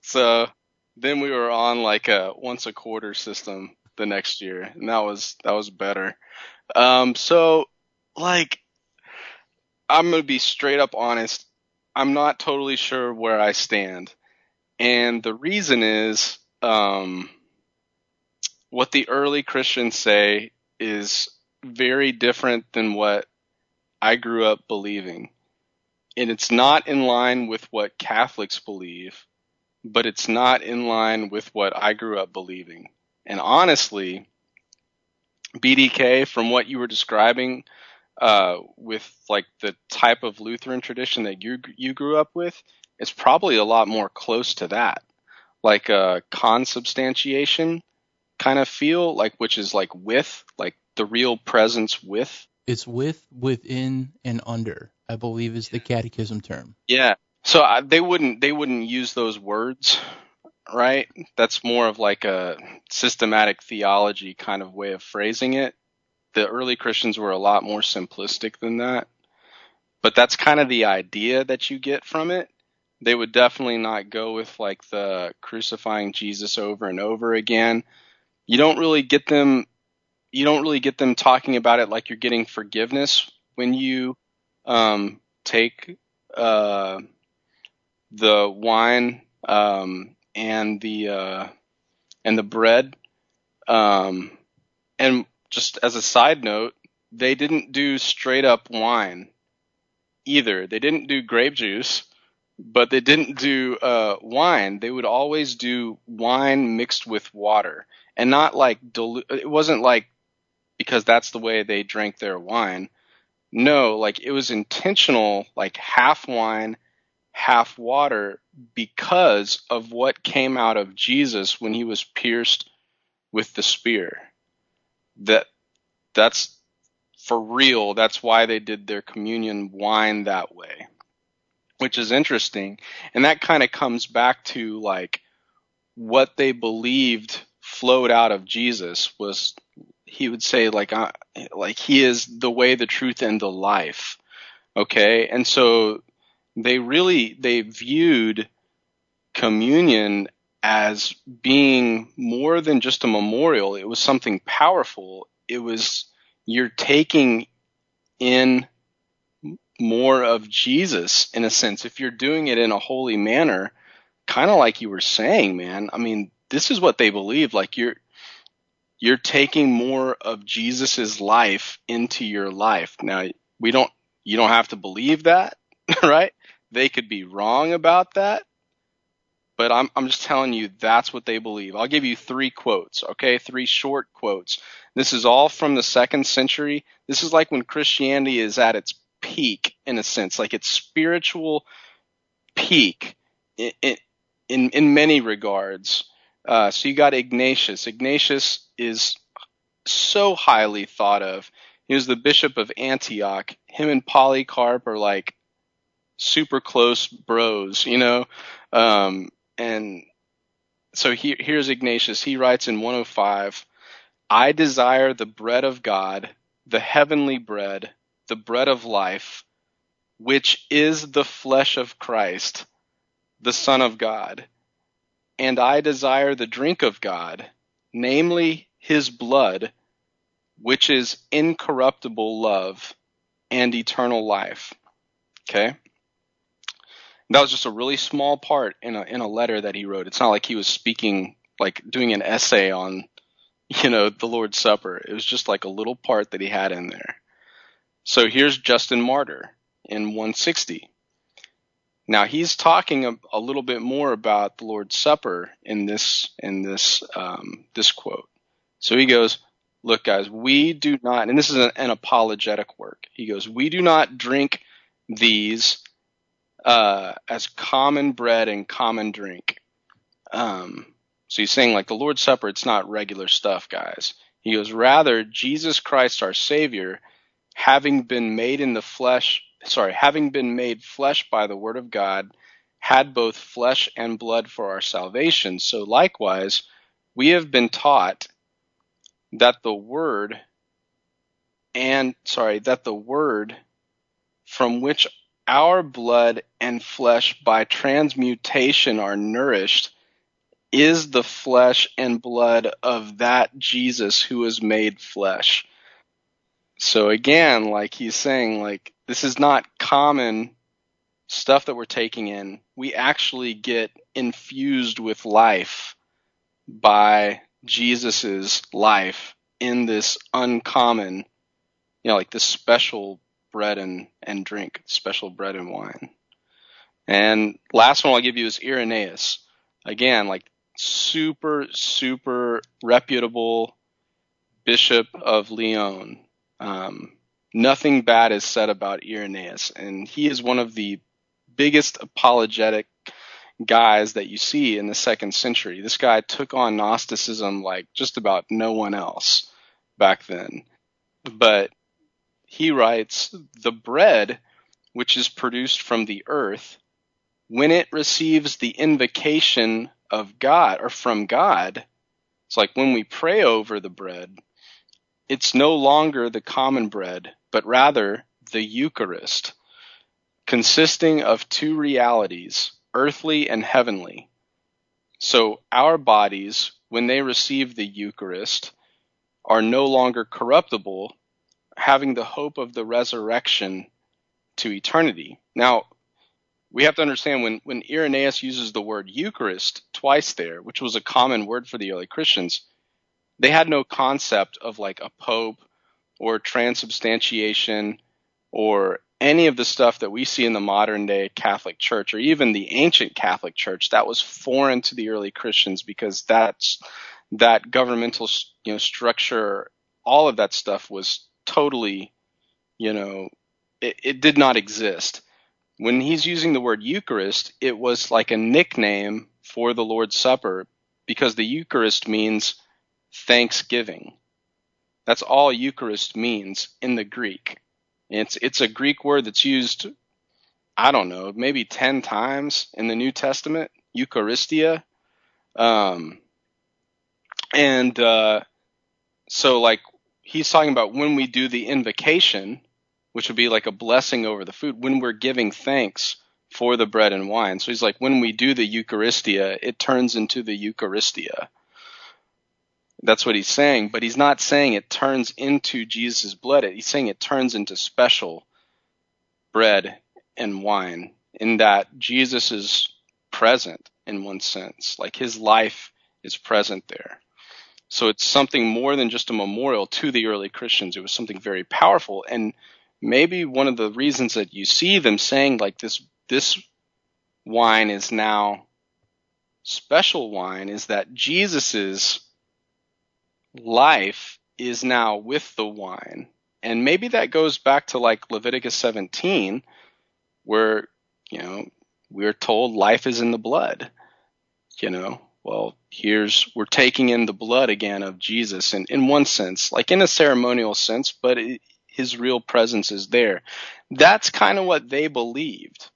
So then we were on like a once a quarter system the next year, and that was that was better. Um, so like I'm gonna be straight up honest. I'm not totally sure where I stand, and the reason is um, what the early Christians say is very different than what I grew up believing, and it's not in line with what Catholics believe, but it's not in line with what I grew up believing. And honestly, BDK, from what you were describing, uh, with like the type of Lutheran tradition that you you grew up with, it's probably a lot more close to that, like a consubstantiation kind of feel, like which is like with, like the real presence with. It's with, within, and under, I believe is the catechism term. Yeah. So I, they wouldn't they wouldn't use those words, right? That's more of like a systematic theology kind of way of phrasing it. The early Christians were a lot more simplistic than that. But that's kind of the idea that you get from it. They would definitely not go with like the crucifying Jesus over and over again. You don't really get them you don't really get them talking about it like you're getting forgiveness when you um, take uh, the wine um, and the uh, and the bread. Um, and just as a side note, they didn't do straight up wine either. They didn't do grape juice, but they didn't do uh, wine. They would always do wine mixed with water, and not like dilu- It wasn't like because that's the way they drank their wine. No, like it was intentional, like half wine, half water, because of what came out of Jesus when he was pierced with the spear. That that's for real. That's why they did their communion wine that way, which is interesting. And that kind of comes back to like what they believed flowed out of Jesus was he would say like uh, like he is the way the truth and the life okay and so they really they viewed communion as being more than just a memorial. It was something powerful. It was you're taking in more of Jesus in a sense. If you're doing it in a holy manner kind of like you were saying man i mean this is what they believe. Like you're you're taking more of Jesus's life into your life. Now, we don't you don't have to believe that, right? They could be wrong about that. But I'm I'm just telling you that's what they believe. I'll give you three quotes, okay? Three short quotes. This is all from the 2nd century. This is like when Christianity is at its peak in a sense, like its spiritual peak in in, in many regards. Uh, so you got Ignatius. Ignatius is so highly thought of. He was the bishop of Antioch. Him and Polycarp are like super close bros, you know. Um, and so he, here's Ignatius. He writes in 105, "I desire the bread of God, the heavenly bread, the bread of life, which is the flesh of Christ, the Son of God. And I desire the drink of God, namely his blood, which is incorruptible love and eternal life. Okay? That was just a really small part in a in a letter that he wrote. It's not like he was speaking like doing an essay on you know the Lord's Supper. It was just like a little part that he had in there. So here's Justin Martyr in 160. Now he's talking a, a little bit more about the Lord's Supper in this in this um, this quote. So he goes, "Look, guys, we do not," and this is an, an apologetic work. He goes, "We do not drink these uh, as common bread and common drink." Um, so he's saying like the Lord's Supper, it's not regular stuff, guys. He goes, rather, Jesus Christ, our Savior, having been made in the flesh, sorry, having been made flesh by the word of God, had both flesh and blood for our salvation. So likewise, we have been taught that the word and sorry, that the word from which our blood and flesh by transmutation are nourished is the flesh and blood of that Jesus who was made flesh. So again, like he's saying, like this is not common stuff that we're taking in. We actually get infused with life by Jesus's life in this uncommon, you know, like this special bread and, and drink, special bread and wine. And last one I'll give you is Irenaeus. Again, like super, super reputable bishop of Lyon. Um, nothing bad is said about Irenaeus, and he is one of the biggest apologetic guys that you see in the second century. This guy took on Gnosticism like just about no one else back then. But he writes, The bread which is produced from the earth, when it receives the invocation of God or from God, it's like when we pray over the bread, it's no longer the common bread, but rather the Eucharist, consisting of two realities, earthly and heavenly. So our bodies, when they receive the Eucharist, are no longer corruptible, having the hope of the resurrection to eternity. Now, we have to understand when, when Irenaeus uses the word Eucharist twice there, which was a common word for the early Christians, they had no concept of like a pope or transubstantiation or any of the stuff that we see in the modern day Catholic Church or even the ancient Catholic Church that was foreign to the early Christians because that's that governmental you know structure all of that stuff was totally you know it, it did not exist when he's using the word Eucharist it was like a nickname for the Lord's Supper because the Eucharist means thanksgiving. That's all Eucharist means in the Greek. It's it's a Greek word that's used I don't know, maybe 10 times in the New Testament, Eucharistia. Um, and uh, so like he's talking about when we do the invocation, which would be like a blessing over the food, when we're giving thanks for the bread and wine. So he's like, when we do the Eucharistia, it turns into the Eucharistia. That's what he's saying, but he's not saying it turns into Jesus' blood. He's saying it turns into special bread and wine in that Jesus is present in one sense. Like his life is present there. So it's something more than just a memorial to the early Christians. It was something very powerful. And maybe one of the reasons that you see them saying like this, this wine is now special wine is that Jesus's life is now with the wine. And maybe that goes back to like Leviticus 17, where, you know, we're told life is in the blood. You know, well, here's, we're taking in the blood again of Jesus in, in one sense, like in a ceremonial sense, but it, his real presence is there. That's kind of what they believed.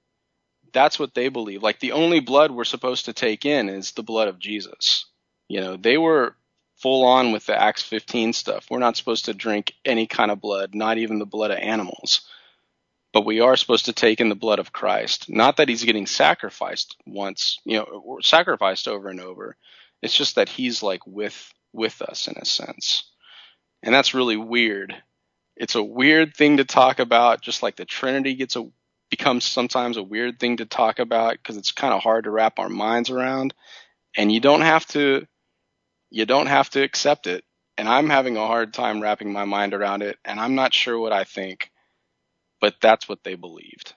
That's what they believe. Like the only blood we're supposed to take in is the blood of Jesus. You know, they were full on with the Acts 15 stuff. We're not supposed to drink any kind of blood, not even the blood of animals. But we are supposed to take in the blood of Christ. Not that he's getting sacrificed once, you know, or sacrificed over and over. It's just that he's like with with us in a sense. And that's really weird. It's a weird thing to talk about, just like the Trinity gets a becomes sometimes a weird thing to talk about because it's kind of hard to wrap our minds around. And you don't have to you don't have to accept it. And I'm having a hard time wrapping my mind around it, and I'm not sure what I think. But that's what they believed.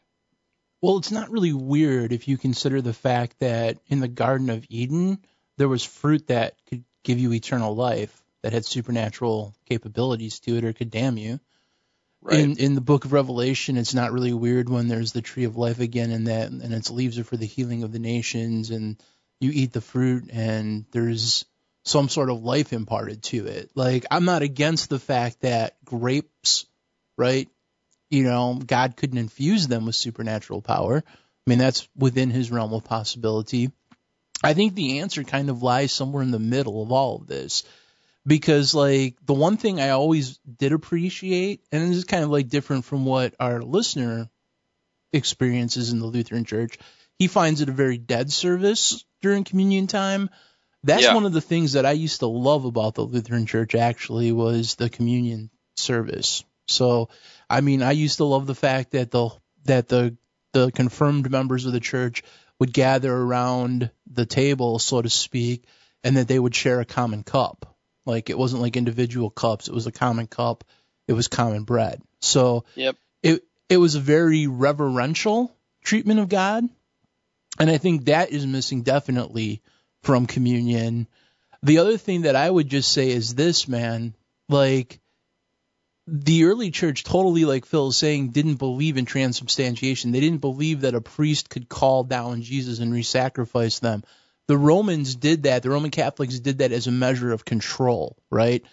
Well, it's not really weird if you consider the fact that in the Garden of Eden, there was fruit that could give you eternal life that had supernatural capabilities to it or could damn you. Right. In in the book of Revelation, it's not really weird when there's the tree of life again and that and its leaves are for the healing of the nations and you eat the fruit and there's some sort of life imparted to it. Like I'm not against the fact that grapes, right? You know, God couldn't infuse them with supernatural power. I mean, that's within his realm of possibility. I think the answer kind of lies somewhere in the middle of all of this. Because like the one thing I always did appreciate, and this is kind of like different from what our listener experiences in the Lutheran Church, he finds it a very dead service during communion time. That's Yeah. one of the things that I used to love about the Lutheran Church actually was the communion service. So, I mean, I used to love the fact that the that the the confirmed members of the church would gather around the table, so to speak, and that they would share a common cup. Like it wasn't like individual cups; it was a common cup. It was common bread. So Yep. it it was a very reverential treatment of God, and I think that is missing definitely from communion. The other thing that I would just say is this, man, like the early church totally like Phil is saying didn't believe in transubstantiation. They didn't believe that a priest could call down Jesus and re-sacrifice them. The Romans did that. The Roman Catholics did that as a measure of control, right?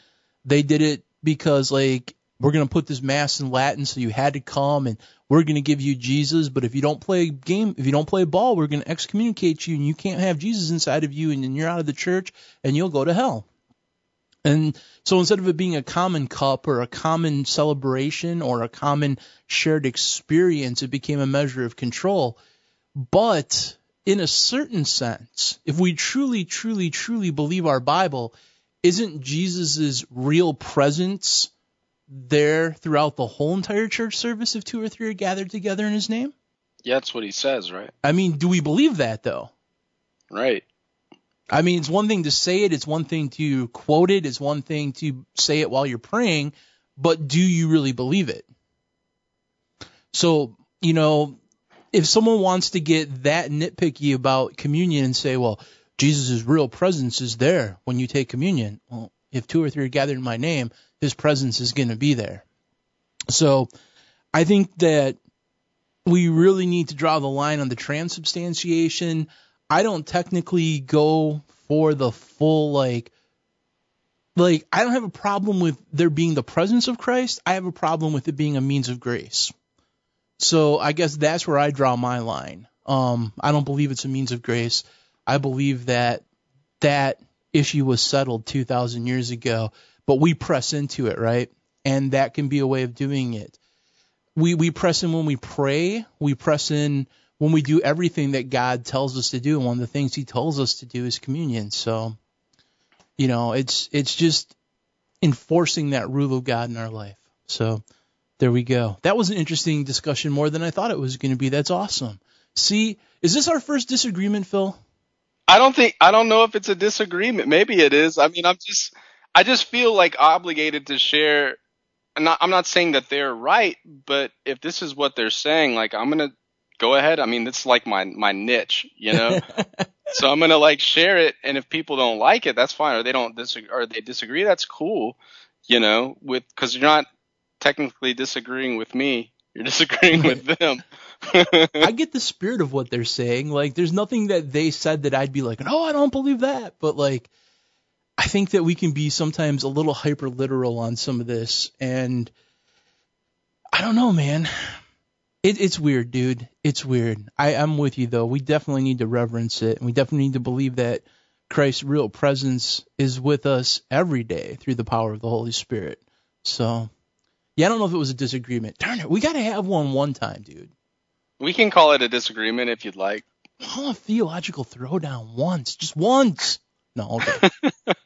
They did it because like we're going to put this mass in Latin so you had to come and we're going to give you Jesus, but if you don't play a game, if you don't play ball, we're going to excommunicate you and you can't have Jesus inside of you and then you're out of the church and you'll go to hell. And so instead of it being a common cup or a common celebration or a common shared experience, it became a measure of control. But in a certain sense, if we truly, truly, truly believe our Bible, isn't Jesus' real presence there throughout the whole entire church service if two or three are gathered together in his name? Yeah, that's what he says, right? I mean, do we believe that though? Right. I mean, it's one thing to say it, it's one thing to quote it, it's one thing to say it while you're praying, but do you really believe it? So, you know, if someone wants to get that nitpicky about communion and say, well, Jesus' real presence is there when you take communion, well, if two or three are gathered in my name, his presence is going to be there. So I think that we really need to draw the line on the transubstantiation. I don't technically go for the full like like I don't have a problem with there being the presence of Christ. I have a problem with it being a means of grace. So I guess that's where I draw my line. Um I don't believe it's a means of grace. I believe that that issue was settled 2000 years ago, but we press into it, right? And that can be a way of doing it. We we press in when we pray, we press in when we do everything that God tells us to do, and one of the things He tells us to do is communion. So, you know, it's it's just enforcing that rule of God in our life. So, there we go. That was an interesting discussion, more than I thought it was going to be. That's awesome. See, is this our first disagreement, Phil? I don't think I don't know if it's a disagreement. Maybe it is. I mean, I'm just I just feel like obligated to share. I'm not I'm not saying that they're right, but if this is what they're saying, like I'm gonna go ahead. I mean, it's like my my niche, you know. so I'm gonna like share it, and if people don't like it, that's fine. Or they don't disagree, or they disagree, that's cool, you know. With because you're not technically disagreeing with me, you're disagreeing with them. I get the spirit of what they're saying. Like, there's nothing that they said that I'd be like, no, I don't believe that. But like, I think that we can be sometimes a little hyper literal on some of this, and I don't know, man. It, it's weird, dude. It's weird. I, I'm with you though. We definitely need to reverence it, and we definitely need to believe that Christ's real presence is with us every day through the power of the Holy Spirit. So, Yeah, I don't know if it was a disagreement. Darn it, we got to have one one time, dude. We can call it a disagreement if you'd like. A theological throwdown once, just once. No, okay.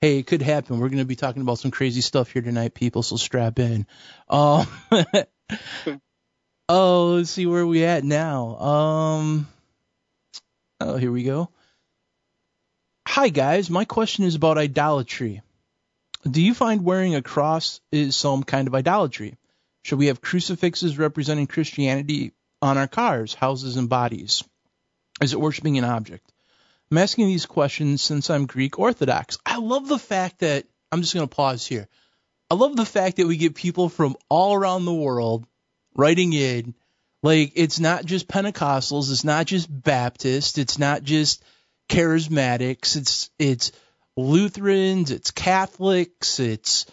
hey, it could happen. We're going to be talking about some crazy stuff here tonight, people, so strap in. Um, oh, let's see where we at now. Um, oh, here we go. Hi, guys. My question is about idolatry. Do you find wearing a cross is some kind of idolatry? Should we have crucifixes representing Christianity on our cars, houses, and bodies? Is it worshiping an object? I'm asking these questions since I'm Greek Orthodox. I love the fact that, I'm just going to pause here. I love the fact that we get people from all around the world writing in. Like, it's not just Pentecostals, it's not just Baptists, it's not just charismatics, it's, it's Lutherans, it's Catholics, it's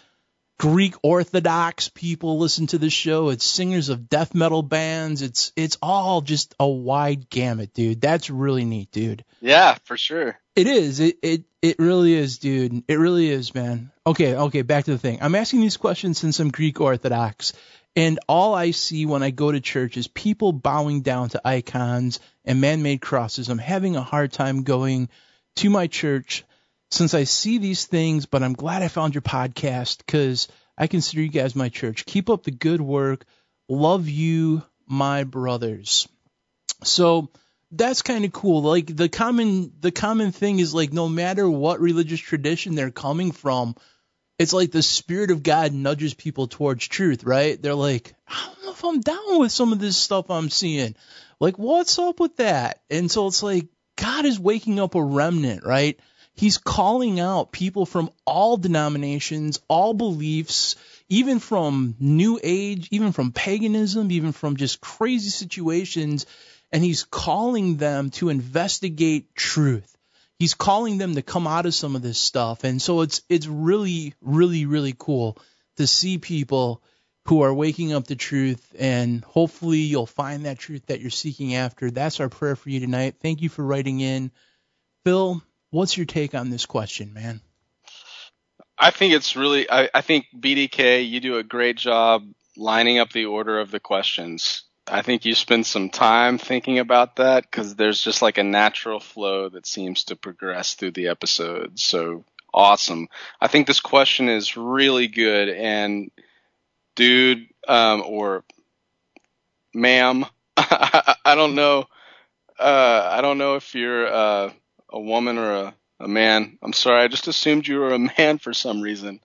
Greek Orthodox people listen to the show. It's singers of death metal bands. It's it's all just a wide gamut, dude. That's really neat, dude. Yeah, for sure. It is. It it it really is, dude. It really is, man. Okay, okay, back to the thing. I'm asking these questions since I'm Greek Orthodox, and all I see when I go to church is people bowing down to icons and man-made crosses. I'm having a hard time going to my church since I see these things, but I'm glad I found your podcast because I consider you guys my church. Keep up the good work. Love you, my brothers. So that's kind of cool. Like the common the common thing is like no matter what religious tradition they're coming from, it's like the spirit of God nudges people towards truth, right? They're like, I don't know if I'm down with some of this stuff I'm seeing. Like, what's up with that? And so it's like God is waking up a remnant, right? He's calling out people from all denominations, all beliefs, even from New Age, even from paganism, even from just crazy situations. And he's calling them to investigate truth. He's calling them to come out of some of this stuff. And so it's, it's really, really, really cool to see people who are waking up to truth and hopefully you'll find that truth that you're seeking after. That's our prayer for you tonight. Thank you for writing in. Phil, What's your take on this question, man? I think it's really, I, I think BDK, you do a great job lining up the order of the questions. I think you spend some time thinking about that because there's just like a natural flow that seems to progress through the episode. So awesome. I think this question is really good. And dude, um, or ma'am, I don't know. Uh, I don't know if you're, uh, a woman or a, a man. I'm sorry, I just assumed you were a man for some reason.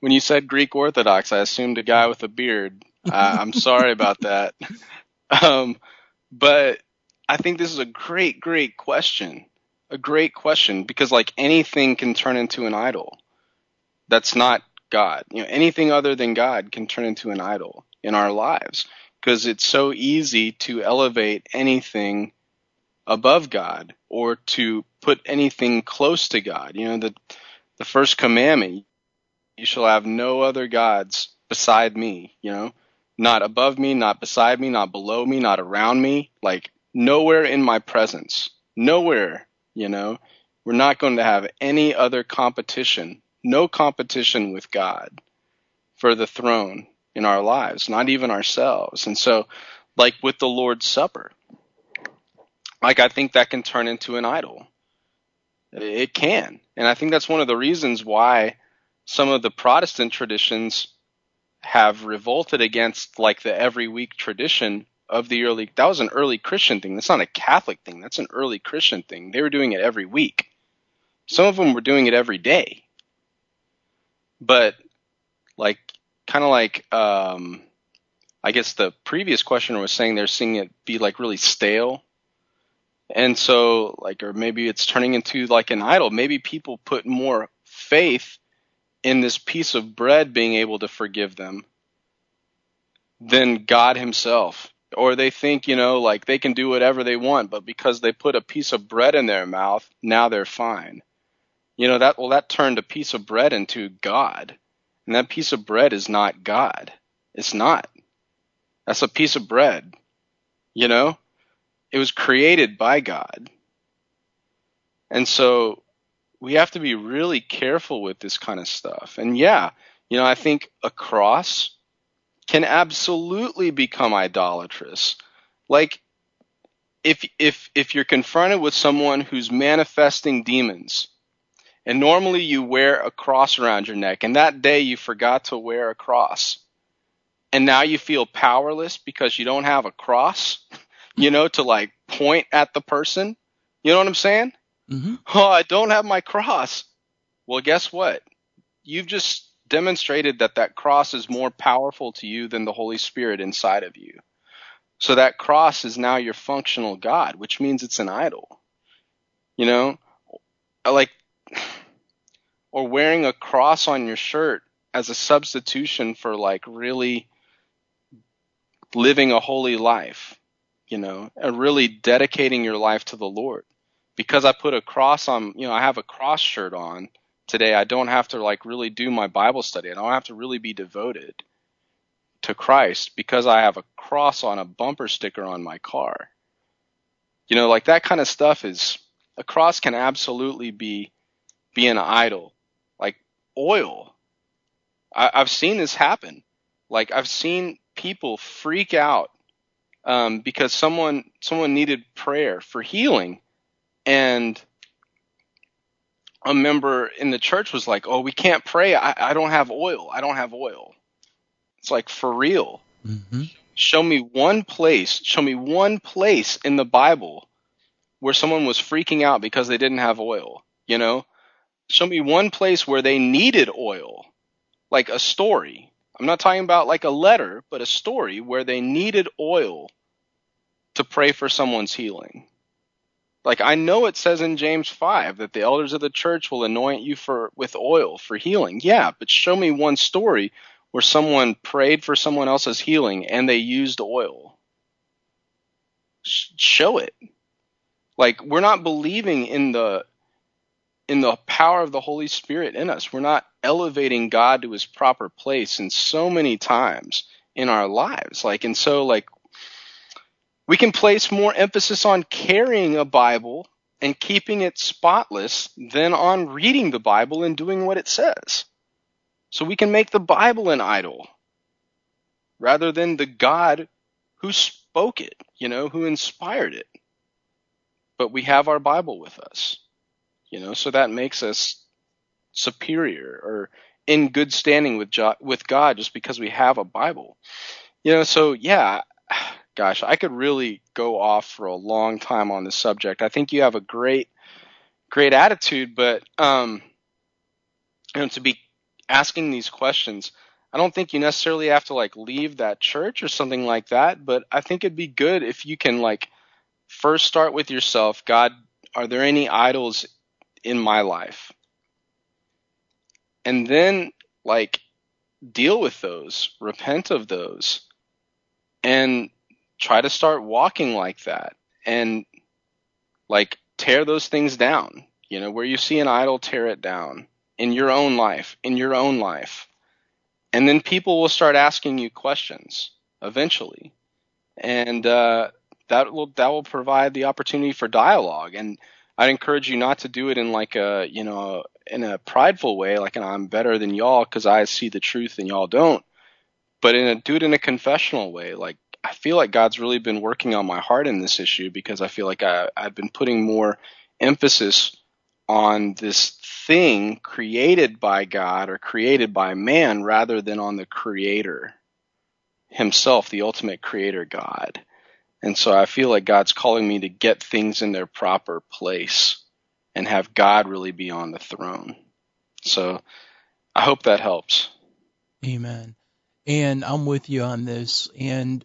When you said Greek Orthodox, I assumed a guy with a beard. Uh, I'm sorry about that. Um, but I think this is a great, great question. A great question because like anything can turn into an idol. That's not God. You know, anything other than God can turn into an idol in our lives because it's so easy to elevate anything above God or to put anything close to God. You know, the the first commandment, you shall have no other gods beside me, you know, not above me, not beside me, not below me, not around me, like nowhere in my presence. Nowhere, you know. We're not going to have any other competition, no competition with God for the throne in our lives, not even ourselves. And so, like with the Lord's Supper, like I think that can turn into an idol. It can. And I think that's one of the reasons why some of the Protestant traditions have revolted against like the every week tradition of the early that was an early Christian thing. That's not a Catholic thing. That's an early Christian thing. They were doing it every week. Some of them were doing it every day. But like kind of like um I guess the previous questioner was saying they're seeing it be like really stale and so, like, or maybe it's turning into like an idol. Maybe people put more faith in this piece of bread being able to forgive them than God Himself. Or they think, you know, like they can do whatever they want, but because they put a piece of bread in their mouth, now they're fine. You know, that, well, that turned a piece of bread into God. And that piece of bread is not God. It's not. That's a piece of bread. You know? It was created by God. And so we have to be really careful with this kind of stuff. And yeah, you know, I think a cross can absolutely become idolatrous. Like if if if you're confronted with someone who's manifesting demons, and normally you wear a cross around your neck, and that day you forgot to wear a cross, and now you feel powerless because you don't have a cross, you know, to like point at the person. You know what I'm saying? Mm-hmm. Oh, I don't have my cross. Well, guess what? You've just demonstrated that that cross is more powerful to you than the Holy Spirit inside of you. So that cross is now your functional God, which means it's an idol. You know, like, or wearing a cross on your shirt as a substitution for like really living a holy life, you know, and really dedicating your life to the Lord. Because I put a cross on, you know, I have a cross shirt on today. I don't have to like really do my Bible study. I don't have to really be devoted to Christ because I have a cross on a bumper sticker on my car. You know, like that kind of stuff is a cross can absolutely be be an idol. Like oil. I, I've seen this happen. Like I've seen people freak out um, because someone someone needed prayer for healing, and a member in the church was like, "Oh, we can't pray. I, I don't have oil. I don't have oil." It's like for real. Mm-hmm. Show me one place. Show me one place in the Bible where someone was freaking out because they didn't have oil. You know, show me one place where they needed oil, like a story. I'm not talking about like a letter, but a story where they needed oil to pray for someone's healing. Like I know it says in James 5 that the elders of the church will anoint you for with oil for healing. Yeah, but show me one story where someone prayed for someone else's healing and they used oil. Show it. Like we're not believing in the in the power of the Holy Spirit in us. We're not elevating God to his proper place in so many times in our lives. Like and so like we can place more emphasis on carrying a Bible and keeping it spotless than on reading the Bible and doing what it says. So we can make the Bible an idol rather than the God who spoke it, you know, who inspired it. But we have our Bible with us, you know, so that makes us superior or in good standing with with God just because we have a Bible. You know, so yeah, gosh, I could really go off for a long time on this subject. I think you have a great great attitude, but um you know, to be asking these questions. I don't think you necessarily have to like leave that church or something like that, but I think it'd be good if you can like first start with yourself. God, are there any idols in my life? And then like deal with those, repent of those, and try to start walking like that and like tear those things down. You know, where you see an idol, tear it down in your own life, in your own life. And then people will start asking you questions eventually. And uh, that will that will provide the opportunity for dialogue. And I'd encourage you not to do it in like a you know in a prideful way, like I'm better than y'all because I see the truth and y'all don't. But in a do it in a confessional way, like I feel like God's really been working on my heart in this issue because I feel like I, I've been putting more emphasis on this thing created by God or created by man rather than on the creator himself, the ultimate creator God. And so I feel like God's calling me to get things in their proper place and have God really be on the throne. So I hope that helps. Amen. And I'm with you on this. And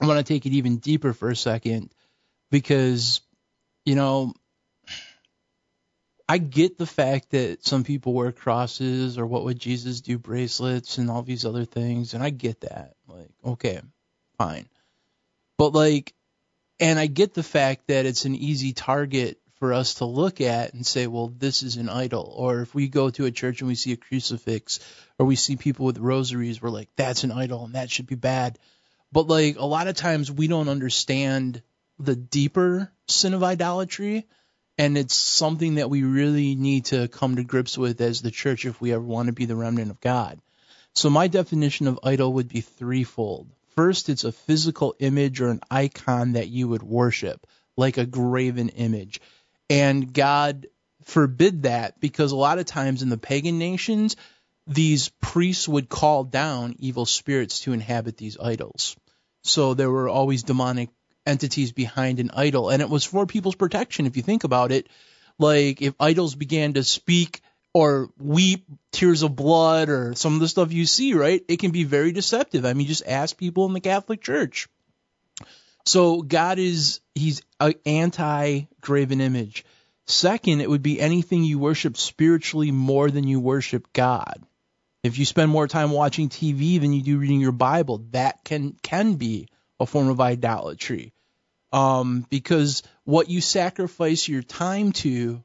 I want to take it even deeper for a second because, you know, I get the fact that some people wear crosses or what would Jesus do bracelets and all these other things, and I get that. Like, okay, fine. But like, and I get the fact that it's an easy target for us to look at and say, well, this is an idol. Or if we go to a church and we see a crucifix or we see people with rosaries, we're like, that's an idol and that should be bad. But like, a lot of times we don't understand the deeper sin of idolatry and it's something that we really need to come to grips with as the church if we ever want to be the remnant of God. So my definition of idol would be threefold. First, it's a physical image or an icon that you would worship, like a graven image. And God forbid that because a lot of times in the pagan nations, these priests would call down evil spirits to inhabit these idols. So there were always demonic entities behind an idol, and it was for people's protection. If you think about it, like if idols began to speak or weep tears of blood or some of the stuff you see, right? It can be very deceptive. I mean, just ask people in the Catholic Church. So God is he's an anti graven image. Second, it would be anything you worship spiritually more than you worship God. If you spend more time watching TV than you do reading your Bible, that can can be a form of idolatry. Um, because what you sacrifice your time to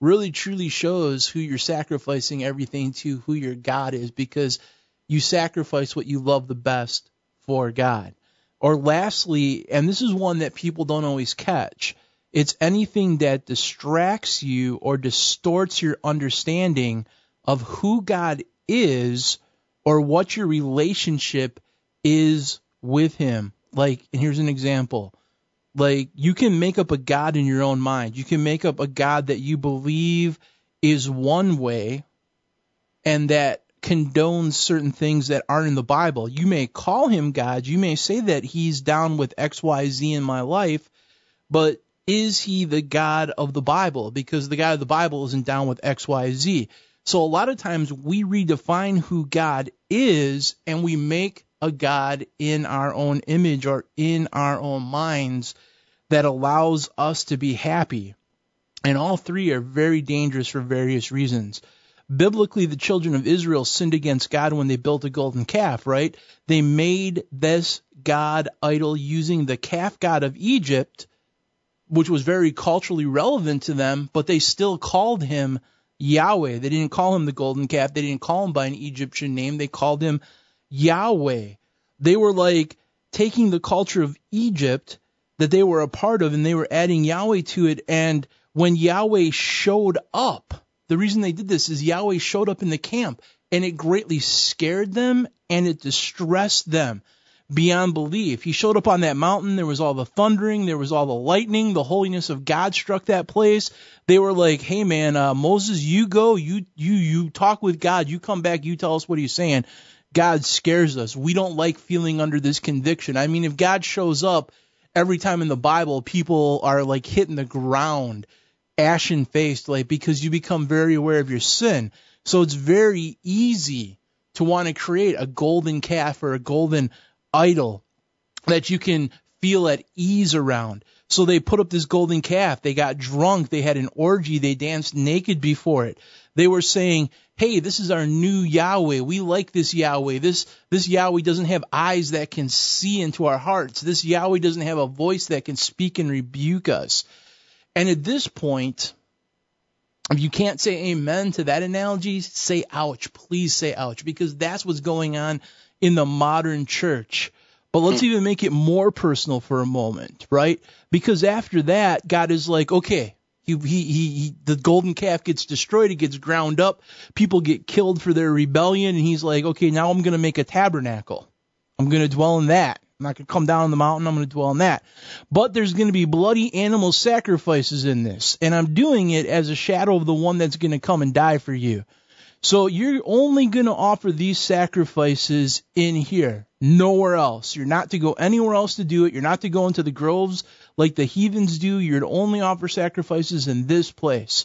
really truly shows who you're sacrificing everything to, who your God is, because you sacrifice what you love the best for God. Or lastly, and this is one that people don't always catch, it's anything that distracts you or distorts your understanding of who God is or what your relationship is with him. Like, and here's an example. Like, you can make up a God in your own mind. You can make up a God that you believe is one way and that condones certain things that aren't in the Bible. You may call him God. You may say that he's down with XYZ in my life, but is he the God of the Bible? Because the God of the Bible isn't down with XYZ. So a lot of times we redefine who God is and we make a God in our own image or in our own minds that allows us to be happy. And all three are very dangerous for various reasons. Biblically, the children of Israel sinned against God when they built a golden calf, right? They made this God idol using the calf god of Egypt, which was very culturally relevant to them, but they still called him Yahweh. They didn't call him the golden calf. They didn't call him by an Egyptian name. They called him Yahweh. They were like taking the culture of Egypt that they were a part of and they were adding Yahweh to it. And when Yahweh showed up, the reason they did this is Yahweh showed up in the camp and it greatly scared them and it distressed them beyond belief. He showed up on that mountain. There was all the thundering. There was all the lightning. The holiness of God struck that place. They were like, Hey man, uh, Moses, you go, you, you, you talk with God. You come back. You tell us what he's saying. God scares us. We don't like feeling under this conviction. I mean, if God shows up every time in the Bible, people are like hitting the ground, ashen faced, like because you become very aware of your sin. So it's very easy to want to create a golden calf or a golden idol that you can feel at ease around. So they put up this golden calf. They got drunk. They had an orgy. They danced naked before it. They were saying, Hey, this is our new Yahweh. We like this Yahweh. This, this Yahweh doesn't have eyes that can see into our hearts. This Yahweh doesn't have a voice that can speak and rebuke us. And at this point, if you can't say amen to that analogy, say ouch. Please say ouch because that's what's going on in the modern church. But let's hmm. even make it more personal for a moment, right? Because after that, God is like, okay, he, he, he, the golden calf gets destroyed. It gets ground up. People get killed for their rebellion. And he's like, okay, now I'm going to make a tabernacle. I'm going to dwell in that. I'm not going to come down on the mountain. I'm going to dwell in that. But there's going to be bloody animal sacrifices in this. And I'm doing it as a shadow of the one that's going to come and die for you. So you're only going to offer these sacrifices in here, nowhere else. You're not to go anywhere else to do it. You're not to go into the groves like the heathens do. You're to only offer sacrifices in this place.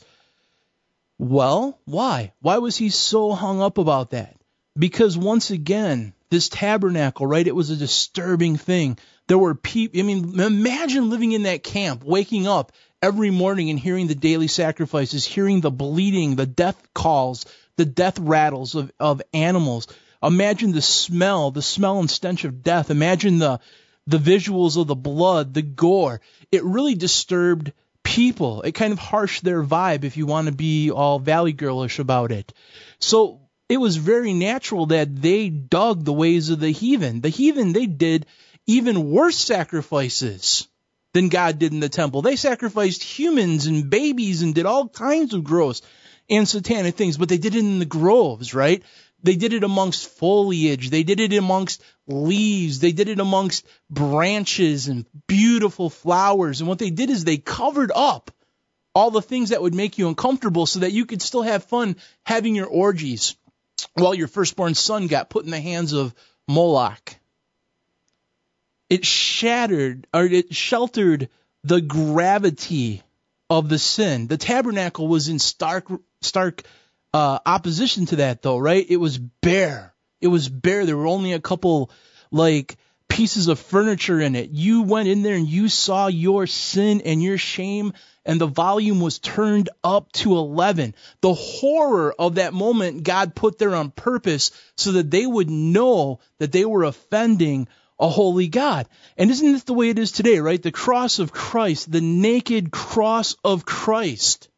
Well, why? Why was he so hung up about that? Because once again, this tabernacle, right? It was a disturbing thing. There were people, I mean, imagine living in that camp, waking up every morning and hearing the daily sacrifices, hearing the bleeding, the death calls, the death rattles of, of animals. Imagine the smell, the smell and stench of death. Imagine the the visuals of the blood, the gore. It really disturbed people. It kind of harshed their vibe if you want to be all valley girlish about it. So it was very natural that they dug the ways of the heathen. The heathen, they did even worse sacrifices than God did in the temple. They sacrificed humans and babies and did all kinds of gross and satanic things, but they did it in the groves, right? They did it amongst foliage. They did it amongst leaves. They did it amongst branches and beautiful flowers. And what they did is they covered up all the things that would make you uncomfortable so that you could still have fun having your orgies while your firstborn son got put in the hands of Moloch. It shattered or it sheltered the gravity of the sin. The tabernacle was in stark stark uh, opposition to that though, right? It was bare. It was bare. There were only a couple like pieces of furniture in it. You went in there and you saw your sin and your shame and the volume was turned up to 11. The horror of that moment God put there on purpose so that they would know that they were offending a holy God. And isn't this the way it is today, right? The cross of Christ, the naked cross of Christ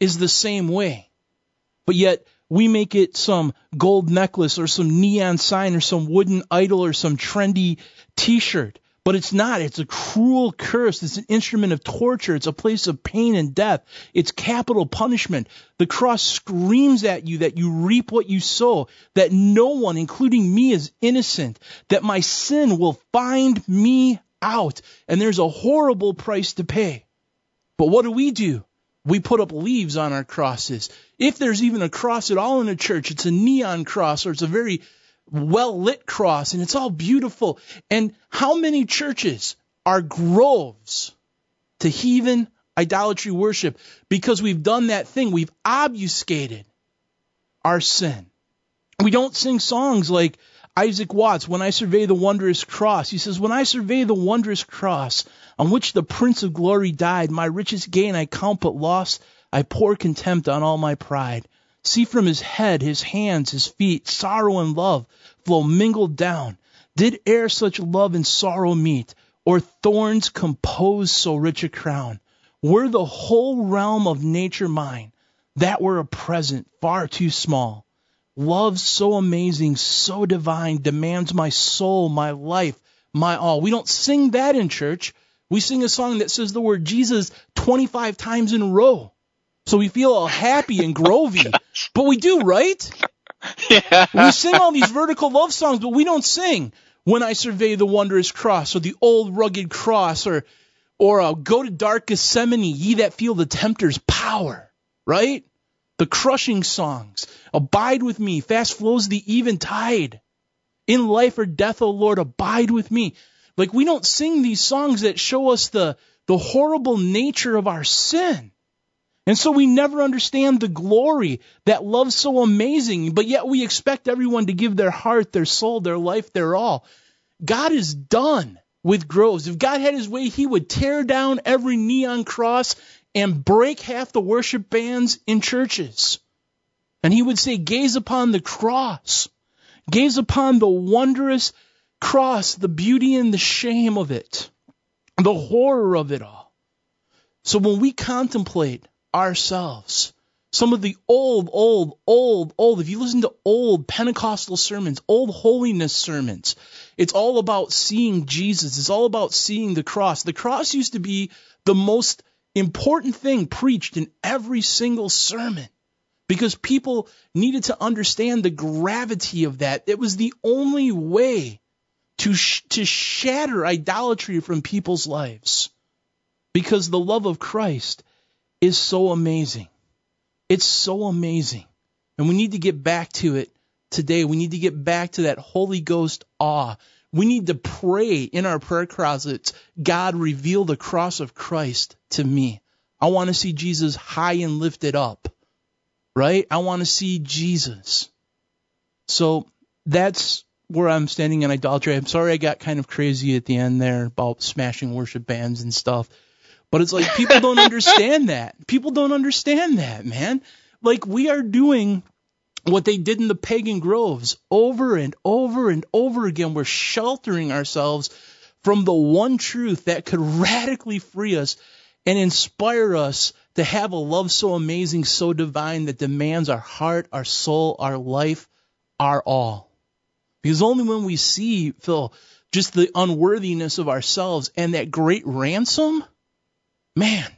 is the same way. But yet we make it some gold necklace or some neon sign or some wooden idol or some trendy t-shirt. But it's not. It's a cruel curse. It's an instrument of torture. It's a place of pain and death. It's capital punishment. The cross screams at you that you reap what you sow, that no one, including me, is innocent, that my sin will find me out. And there's a horrible price to pay. But what do we do? We put up leaves on our crosses. If there's even a cross at all in a church, it's a neon cross or it's a very well lit cross and it's all beautiful. And how many churches are groves to heathen idolatry worship because we've done that thing? We've obfuscated our sin. We don't sing songs like Isaac Watts, when I survey the wondrous cross. He says, When I survey the wondrous cross on which the Prince of Glory died, my richest gain I count but loss. I pour contempt on all my pride. See from his head, his hands, his feet, sorrow and love flow mingled down. Did e'er such love and sorrow meet, or thorns compose so rich a crown? Were the whole realm of nature mine, that were a present far too small. Love so amazing, so divine, demands my soul, my life, my all. We don't sing that in church. We sing a song that says the word Jesus 25 times in a row. So we feel all happy and grovy. but we do, right? Yeah. We sing all these vertical love songs, but we don't sing when I survey the wondrous cross or the old rugged cross or or uh, go to dark Gethsemane, ye that feel the tempter's power, right? The crushing songs. Abide with me. Fast flows the even tide. In life or death, O Lord, abide with me. Like we don't sing these songs that show us the, the horrible nature of our sin. And so we never understand the glory that love's so amazing, but yet we expect everyone to give their heart, their soul, their life, their all. God is done with groves. If God had his way, he would tear down every neon cross and break half the worship bands in churches. And he would say, gaze upon the cross. Gaze upon the wondrous cross, the beauty and the shame of it, the horror of it all. So when we contemplate ourselves. Some of the old, old, old, old, if you listen to old Pentecostal sermons, old holiness sermons, it's all about seeing Jesus. It's all about seeing the cross. The cross used to be the most important thing preached in every single sermon because people needed to understand the gravity of that. It was the only way to, sh- to shatter idolatry from people's lives because the love of Christ is so amazing. It's so amazing. And we need to get back to it today. We need to get back to that Holy Ghost awe. We need to pray in our prayer closets, God, reveal the cross of Christ to me. I want to see Jesus high and lifted up, right? I want to see Jesus. So that's where I'm standing in idolatry. I'm sorry I got kind of crazy at the end there about smashing worship bands and stuff. But it's like people don't understand that. People don't understand that, man. Like we are doing what they did in the pagan groves over and over and over again. We're sheltering ourselves from the one truth that could radically free us and inspire us to have a love so amazing, so divine that demands our heart, our soul, our life, our all. Because only when we see, Phil, just the unworthiness of ourselves and that great ransom, man,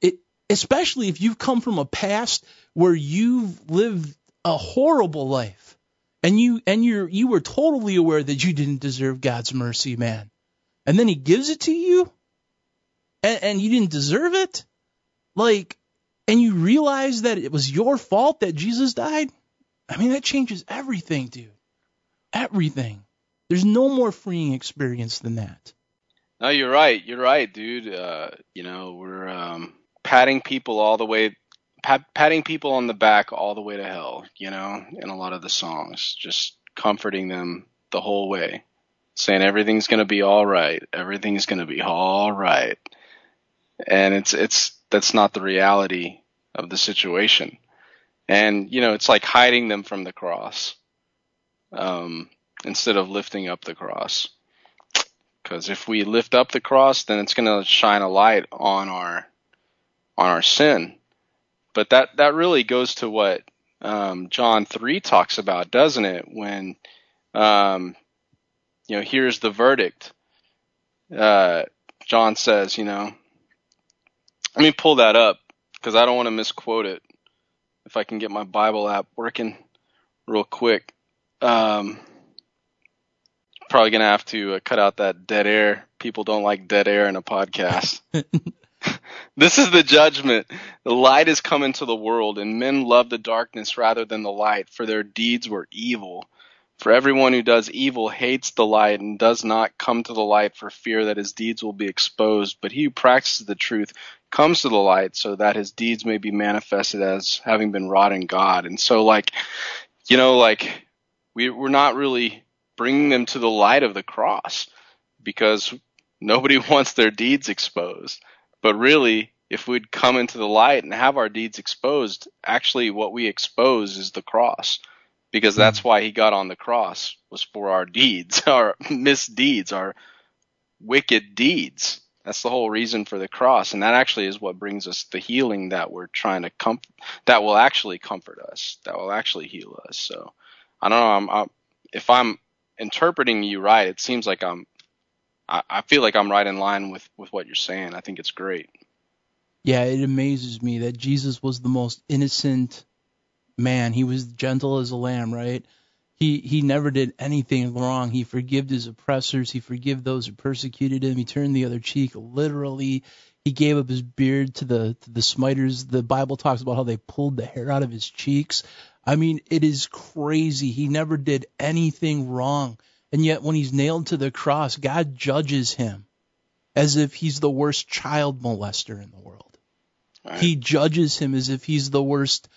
it especially if you've come from a past where you've lived a horrible life. And you and you're you were totally aware that you didn't deserve God's mercy, man. And then he gives it to you and, and you didn't deserve it? Like and you realize that it was your fault that Jesus died? I mean, that changes everything, dude. Everything. There's no more freeing experience than that. No, you're right. You're right, dude. Uh, you know, we're um, patting people all the way, pat, patting people on the back all the way to hell. You know, in a lot of the songs, just comforting them the whole way, saying everything's gonna be all right. Everything's gonna be all right. And it's it's that's not the reality of the situation. And you know, it's like hiding them from the cross. Um, instead of lifting up the cross. Because if we lift up the cross, then it's going to shine a light on our on our sin. But that that really goes to what um, John three talks about, doesn't it? When um, you know, here's the verdict. Uh, John says, you know, let me pull that up because I don't want to misquote it. If I can get my Bible app working real quick. Um, probably gonna have to uh, cut out that dead air. People don't like dead air in a podcast. this is the judgment. The light is come into the world, and men love the darkness rather than the light, for their deeds were evil. For everyone who does evil hates the light and does not come to the light for fear that his deeds will be exposed. But he who practices the truth comes to the light so that his deeds may be manifested as having been wrought in God. And so, like, you know, like, we, we're not really bringing them to the light of the cross because nobody wants their deeds exposed. But really, if we'd come into the light and have our deeds exposed, actually what we expose is the cross because hmm. that's why he got on the cross was for our deeds, our misdeeds, our wicked deeds. That's the whole reason for the cross, and that actually is what brings us the healing that we're trying to comfort. That will actually comfort us. That will actually heal us. So, I don't know. I'm, I'm if I'm interpreting you right, it seems like I'm. I, I feel like I'm right in line with with what you're saying. I think it's great. Yeah, it amazes me that Jesus was the most innocent man. He was gentle as a lamb, right? He he never did anything wrong. He forgave his oppressors. He forgave those who persecuted him. He turned the other cheek. Literally, he gave up his beard to the to the smiters. The Bible talks about how they pulled the hair out of his cheeks. I mean, it is crazy. He never did anything wrong. And yet, when he's nailed to the cross, God judges him as if he's the worst child molester in the world. Right. He judges him as if he's the worst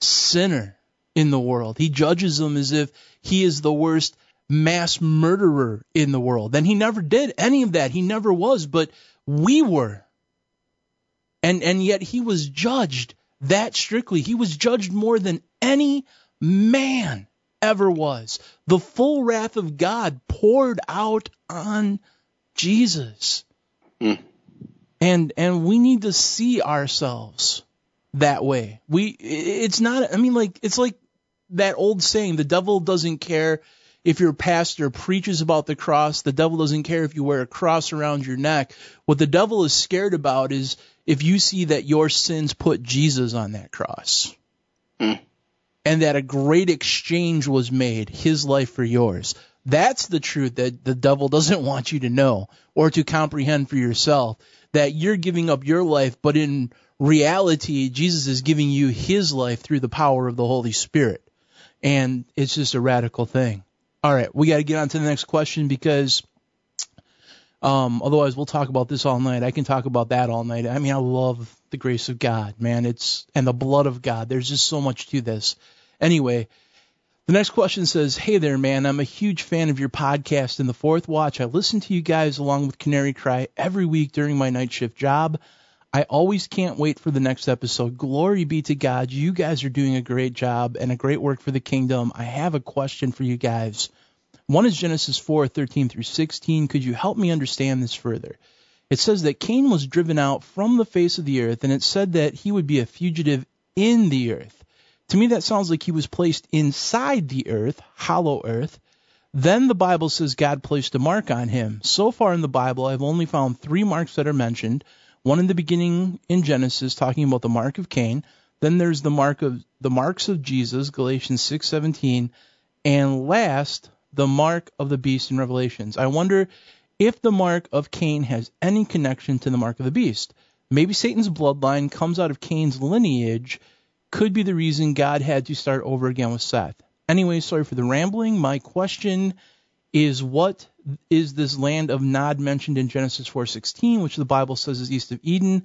sinner in the world. He judges him as if he is the worst mass murderer in the world. And he never did any of that. He never was, but we were. And and yet he was judged that strictly. He was judged more than any man ever was. The full wrath of God poured out on Jesus. Mm. And and we need to see ourselves that way. We it's not I mean like it's like that old saying the devil doesn't care if your pastor preaches about the cross, the devil doesn't care if you wear a cross around your neck. What the devil is scared about is if you see that your sins put Jesus on that cross. Mm. And that a great exchange was made, his life for yours. That's the truth that the devil doesn't want you to know or to comprehend for yourself. That you're giving up your life, but in reality, Jesus is giving you his life through the power of the Holy Spirit. And it's just a radical thing. All right, we got to get on to the next question because um, otherwise, we'll talk about this all night. I can talk about that all night. I mean, I love the grace of God, man. It's and the blood of God. There's just so much to this. Anyway, the next question says, "Hey there, man. I'm a huge fan of your podcast. In the fourth watch, I listen to you guys along with Canary Cry every week during my night shift job. I always can't wait for the next episode. Glory be to God. You guys are doing a great job and a great work for the kingdom. I have a question for you guys." One is Genesis 4, 13 through 16. Could you help me understand this further? It says that Cain was driven out from the face of the earth, and it said that he would be a fugitive in the earth. To me, that sounds like he was placed inside the earth, hollow earth. Then the Bible says God placed a mark on him. So far in the Bible, I've only found three marks that are mentioned. One in the beginning in Genesis, talking about the mark of Cain. Then there's the mark of the marks of Jesus, Galatians 6:17, and last, the mark of the beast in Revelations. I wonder if the mark of Cain has any connection to the mark of the beast. Maybe Satan's bloodline comes out of Cain's lineage, could be the reason God had to start over again with Seth. Anyway, sorry for the rambling. My question is what is this land of Nod mentioned in Genesis 4:16, which the Bible says is east of Eden?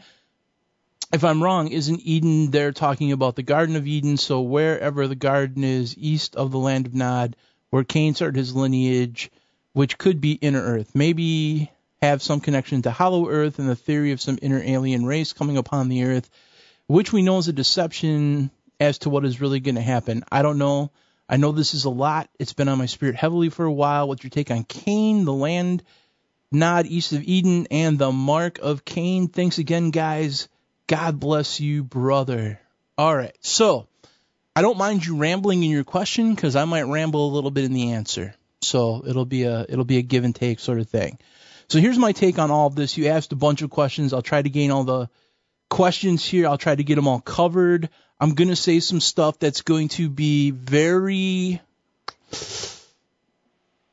If I'm wrong, isn't Eden there talking about the Garden of Eden? So wherever the garden is east of the land of Nod, where Cain started his lineage, which could be inner Earth, maybe have some connection to Hollow Earth and the theory of some inner alien race coming upon the Earth, which we know is a deception as to what is really going to happen. I don't know. I know this is a lot. It's been on my spirit heavily for a while. What's your take on Cain, the land nod east of Eden, and the mark of Cain? Thanks again, guys. God bless you, brother. All right. So, I don't mind you rambling in your question because I might ramble a little bit in the answer. So, it'll be a it'll be a give and take sort of thing. So, here's my take on all of this. You asked a bunch of questions. I'll try to gain all the questions here. I'll try to get them all covered. I'm going to say some stuff that's going to be very.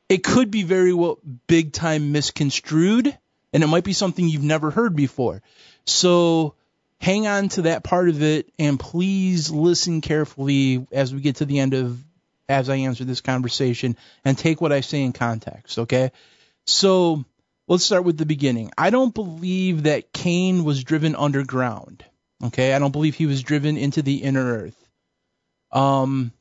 It could be very well big time misconstrued, and it might be something you've never heard before. So hang on to that part of it, and please listen carefully as we get to the end of as I answer this conversation, and take what I say in context. Okay, so let's start with the beginning. I don't believe that Cain was driven underground. Okay, I don't believe he was driven into the inner earth. Um,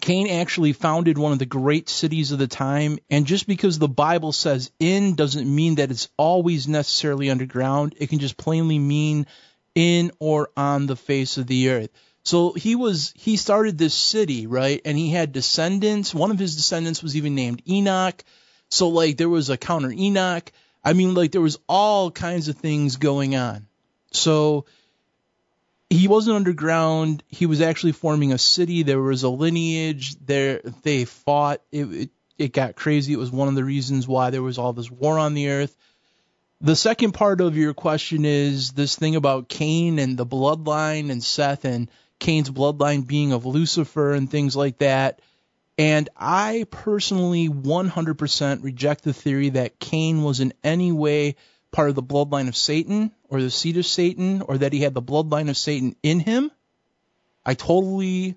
Cain actually founded one of the great cities of the time, and just because the Bible says in doesn't mean that it's always necessarily underground. It can just plainly mean in or on the face of the earth. So he was he started this city, right? And he had descendants. One of his descendants was even named Enoch. So like there was a counter Enoch. I mean like there was all kinds of things going on. So he wasn't underground. He was actually forming a city. There was a lineage. There they fought. It, it it got crazy. It was one of the reasons why there was all this war on the earth. The second part of your question is this thing about Cain and the bloodline and Seth and Cain's bloodline being of Lucifer and things like that. And I personally 100% reject the theory that Cain was in any way part of the bloodline of Satan or the seed of Satan or that he had the bloodline of Satan in him. I totally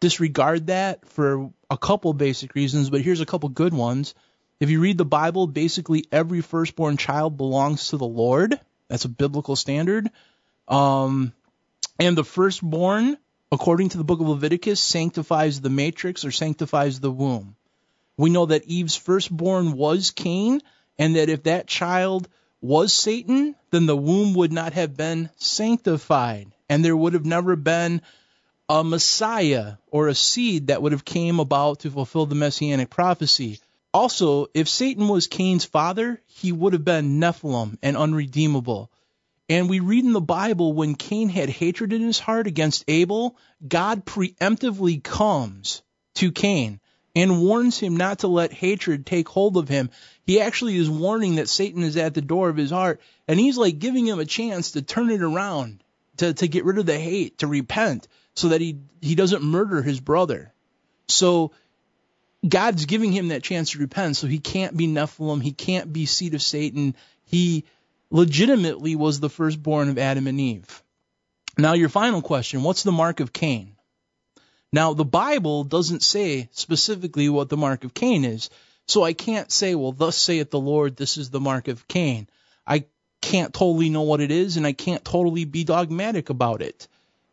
disregard that for a couple basic reasons, but here's a couple good ones. If you read the Bible, basically every firstborn child belongs to the Lord. That's a biblical standard. Um, and the firstborn, according to the book of Leviticus, sanctifies the matrix or sanctifies the womb. We know that Eve's firstborn was Cain, and that if that child was Satan, then the womb would not have been sanctified, and there would have never been a Messiah or a seed that would have came about to fulfill the messianic prophecy. Also, if Satan was Cain's father, he would have been Nephilim and unredeemable. And we read in the Bible when Cain had hatred in his heart against Abel, God preemptively comes to Cain and warns him not to let hatred take hold of him. He actually is warning that Satan is at the door of his heart, and he's like giving him a chance to turn it around, to, to get rid of the hate, to repent, so that he, he doesn't murder his brother. So God's giving him that chance to repent, so he can't be Nephilim, he can't be seed of Satan. He legitimately was the firstborn of Adam and Eve. Now, your final question what's the mark of Cain? Now, the Bible doesn't say specifically what the mark of Cain is, so I can't say, well, thus saith the Lord, this is the mark of Cain. I can't totally know what it is, and I can't totally be dogmatic about it.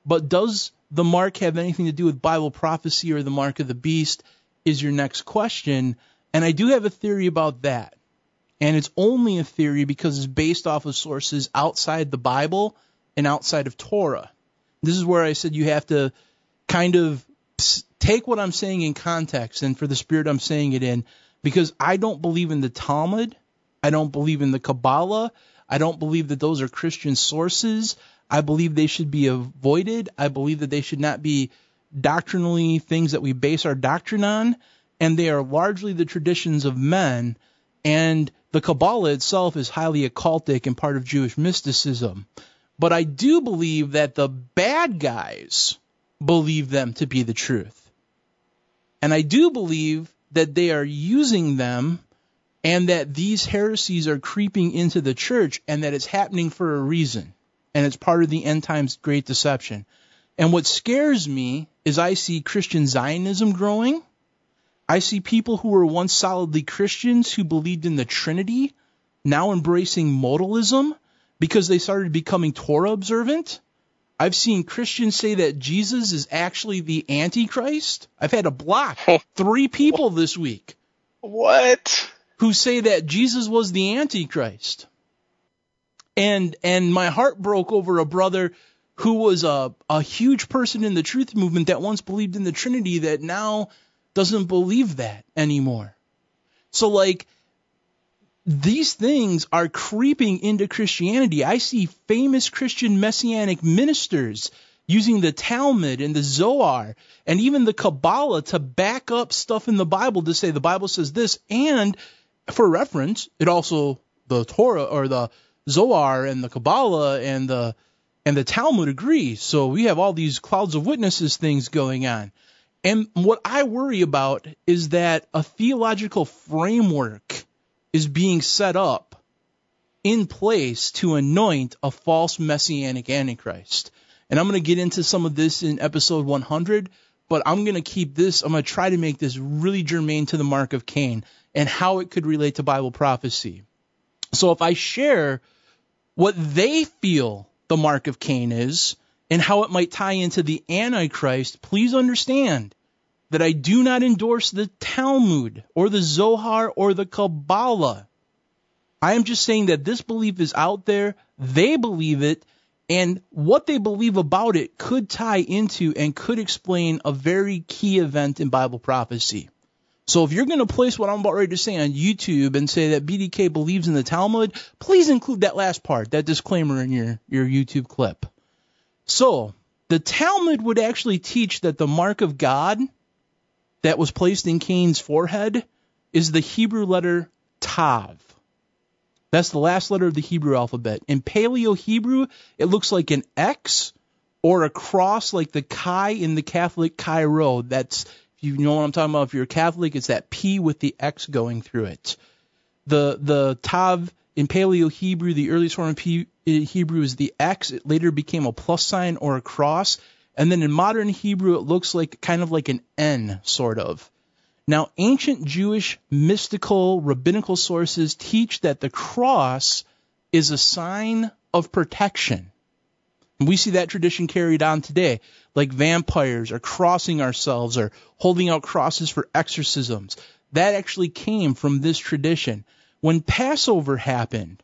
But does the mark have anything to do with Bible prophecy or the mark of the beast? Is your next question. And I do have a theory about that. And it's only a theory because it's based off of sources outside the Bible and outside of Torah. This is where I said you have to kind of take what I'm saying in context and for the spirit I'm saying it in because I don't believe in the Talmud. I don't believe in the Kabbalah. I don't believe that those are Christian sources. I believe they should be avoided. I believe that they should not be doctrinally things that we base our doctrine on. And they are largely the traditions of men. And the Kabbalah itself is highly occultic and part of Jewish mysticism. But I do believe that the bad guys believe them to be the truth. And I do believe that they are using them and that these heresies are creeping into the church and that it's happening for a reason. And it's part of the end times great deception. And what scares me is I see Christian Zionism growing. I see people who were once solidly Christians who believed in the Trinity now embracing modalism because they started becoming Torah observant. I've seen Christians say that Jesus is actually the Antichrist. I've had to block three people this week. What? Who say that Jesus was the Antichrist. And and my heart broke over a brother who was a, a huge person in the truth movement that once believed in the Trinity that now doesn't believe that anymore. So like these things are creeping into Christianity. I see famous Christian messianic ministers using the Talmud and the Zohar and even the Kabbalah to back up stuff in the Bible to say the Bible says this. And for reference, it also, the Torah or the Zohar and the Kabbalah and the and the Talmud agree. So we have all these clouds of witnesses things going on. And what I worry about is that a theological framework is being set up in place to anoint a false messianic antichrist. And I'm going to get into some of this in episode 100, but I'm going to keep this, I'm going to try to make this really germane to the mark of Cain and how it could relate to Bible prophecy. So if I share what they feel the mark of Cain is and how it might tie into the Antichrist, please understand that I do not endorse the Talmud or the Zohar or the Kabbalah. I am just saying that this belief is out there, they believe it, and what they believe about it could tie into and could explain a very key event in Bible prophecy. So if you're going to place what I'm about ready to say on YouTube and say that BDK believes in the Talmud, please include that last part, that disclaimer in your, your YouTube clip. So the Talmud would actually teach that the mark of God that was placed in Cain's forehead is the Hebrew letter Tav. That's the last letter of the Hebrew alphabet. In Paleo Hebrew, it looks like an X or a cross like the Chi in the Catholic Chi Rho. That's, if you know what I'm talking about, if you're Catholic, it's that P with the X going through it. The, the Tav in Paleo Hebrew, the earliest form of P, Hebrew is the X. It later became a plus sign or a cross. And then in modern Hebrew, it looks like kind of like an N, sort of. Now, ancient Jewish mystical rabbinical sources teach that the cross is a sign of protection. And we see that tradition carried on today, like vampires or crossing ourselves or holding out crosses for exorcisms. That actually came from this tradition. When Passover happened,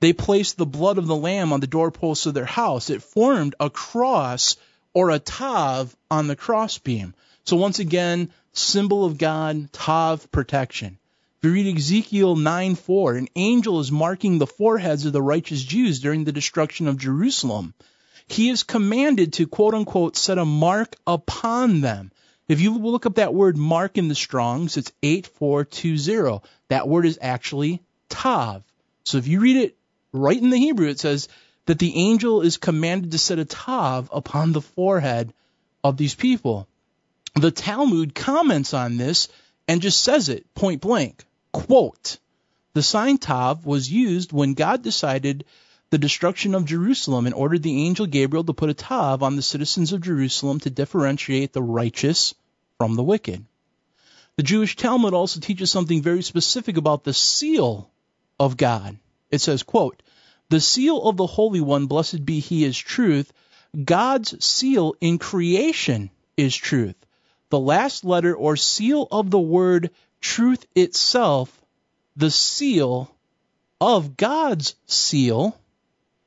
they placed the blood of the lamb on the doorposts of their house. It formed a cross or a tav on the crossbeam. So once again, symbol of God, tav, protection. If you read Ezekiel 9:4, an angel is marking the foreheads of the righteous Jews during the destruction of Jerusalem. He is commanded to quote unquote set a mark upon them. If you look up that word mark in the Strongs, it's 8420. That word is actually tav. So if you read it right in the Hebrew, it says that the angel is commanded to set a tav upon the forehead of these people. The Talmud comments on this and just says it point blank. Quote, the sign tav was used when God decided the destruction of Jerusalem and ordered the angel Gabriel to put a tav on the citizens of Jerusalem to differentiate the righteous from the wicked. The Jewish Talmud also teaches something very specific about the seal of God. It says, quote, the seal of the Holy One, blessed be He, is truth. God's seal in creation is truth. The last letter or seal of the word truth itself, the seal of God's seal,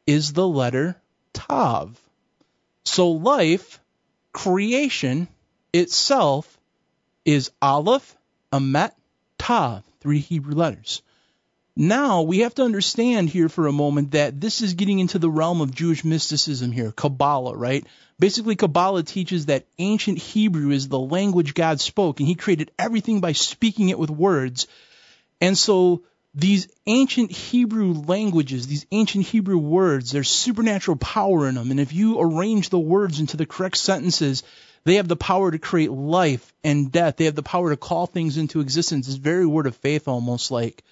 is the letter Tav. So life, creation itself, is Aleph, Amet, Tav, three Hebrew letters. Now we have to understand here for a moment that this is getting into the realm of Jewish mysticism here, Kabbalah, right? Basically, Kabbalah teaches that ancient Hebrew is the language God spoke, and He created everything by speaking it with words. And so these ancient Hebrew languages, these ancient Hebrew words, there's supernatural power in them. And if you arrange the words into the correct sentences, they have the power to create life and death. They have the power to call things into existence. It's very word of faith almost like.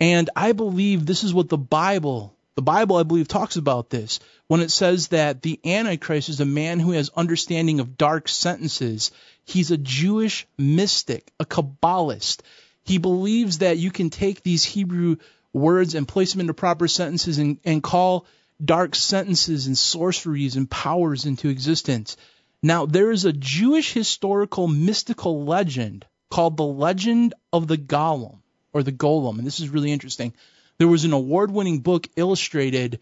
And I believe this is what the Bible, the Bible I believe talks about this when it says that the Antichrist is a man who has understanding of dark sentences. He's a Jewish mystic, a Kabbalist. He believes that you can take these Hebrew words and place them into proper sentences and, and call dark sentences and sorceries and powers into existence. Now, there is a Jewish historical mystical legend called the Legend of the Golem or the Golem, and this is really interesting. There was an award-winning book illustrated,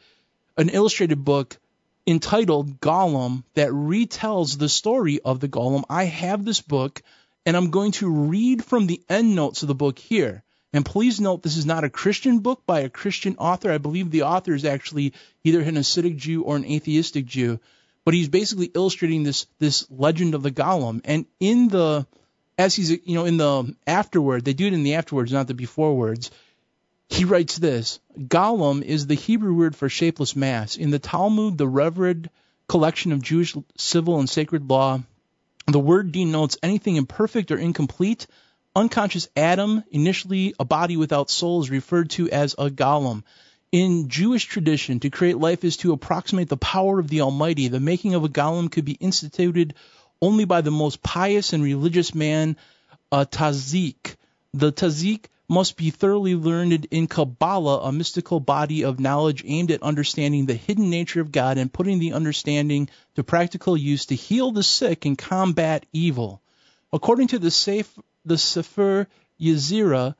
an illustrated book entitled Golem that retells the story of the Golem. I have this book and I'm going to read from the end notes of the book here. And please note this is not a Christian book by a Christian author. I believe the author is actually either an Hasidic Jew or an atheistic Jew, but he's basically illustrating this this legend of the Golem. And in the as he's you know in the afterword, they do it in the afterwards, not the before words. He writes this: Golem is the Hebrew word for shapeless mass. In the Talmud, the revered collection of Jewish civil and sacred law, the word denotes anything imperfect or incomplete. Unconscious Adam, initially a body without soul, is referred to as a golem. In Jewish tradition, to create life is to approximate the power of the Almighty. The making of a golem could be instituted only by the most pious and religious man, a tzaddik. The tzaddik must be thoroughly learned in Kabbalah, a mystical body of knowledge aimed at understanding the hidden nature of God and putting the understanding to practical use to heal the sick and combat evil. According to the Safe, the Sefer Yetzirah,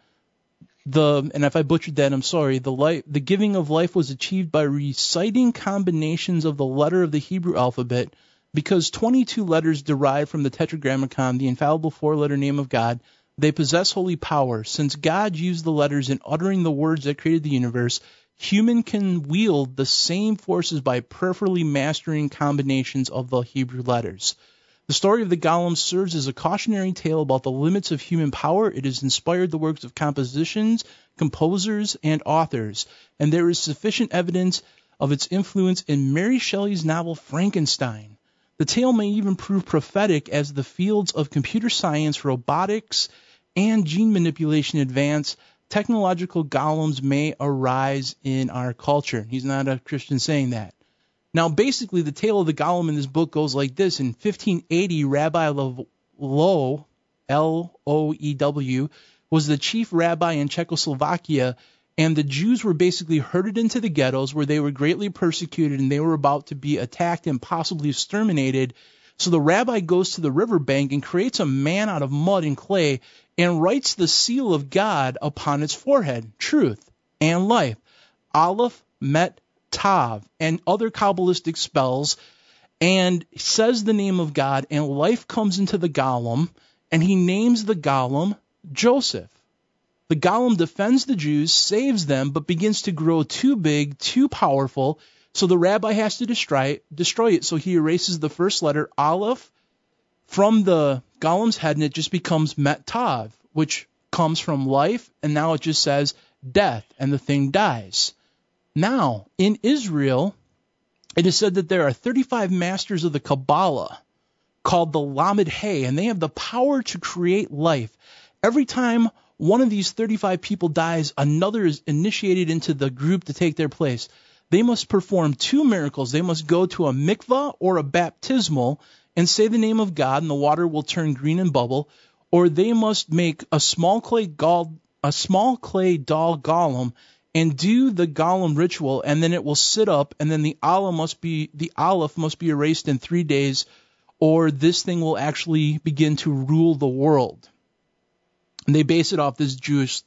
the and if I butchered that, I'm sorry. The life, the giving of life was achieved by reciting combinations of the letter of the Hebrew alphabet, because 22 letters derived from the Tetragrammaton, the infallible four-letter name of God, they possess holy power. Since God used the letters in uttering the words that created the universe, human can wield the same forces by prayerfully mastering combinations of the Hebrew letters. The story of the Golem serves as a cautionary tale about the limits of human power. It has inspired the works of compositions, composers, and authors, and there is sufficient evidence of its influence in Mary Shelley's novel Frankenstein. The tale may even prove prophetic as the fields of computer science, robotics, and gene manipulation advance, technological golems may arise in our culture. He's not a Christian saying that. Now, basically, the tale of the golem in this book goes like this. In 1580, Rabbi Loew, L-O-E-W, was the chief rabbi in Czechoslovakia, and the Jews were basically herded into the ghettos where they were greatly persecuted and they were about to be attacked and possibly exterminated. So the rabbi goes to the riverbank and creates a man out of mud and clay and writes the seal of God upon its forehead, truth and life, Aleph, Met, Tav, and other Kabbalistic spells, and says the name of God, and life comes into the golem, and he names the golem Joseph. The golem defends the Jews, saves them, but begins to grow too big, too powerful, so the rabbi has to destroy, destroy it. So he erases the first letter, Aleph, from the Golem's head and it just becomes Metav, which comes from life, and now it just says death, and the thing dies. Now, in Israel, it is said that there are 35 masters of the Kabbalah called the Lamed Hay, and they have the power to create life. Every time one of these 35 people dies, another is initiated into the group to take their place. They must perform two miracles. They must go to a mikvah or a baptismal and say the name of God, and the water will turn green and bubble, or they must make a small clay gall, a small clay doll golem and do the golem ritual, and then it will sit up, and then the aleph must be the aleph must be erased in three days, or this thing will actually begin to rule the world. And they base it off this Jewish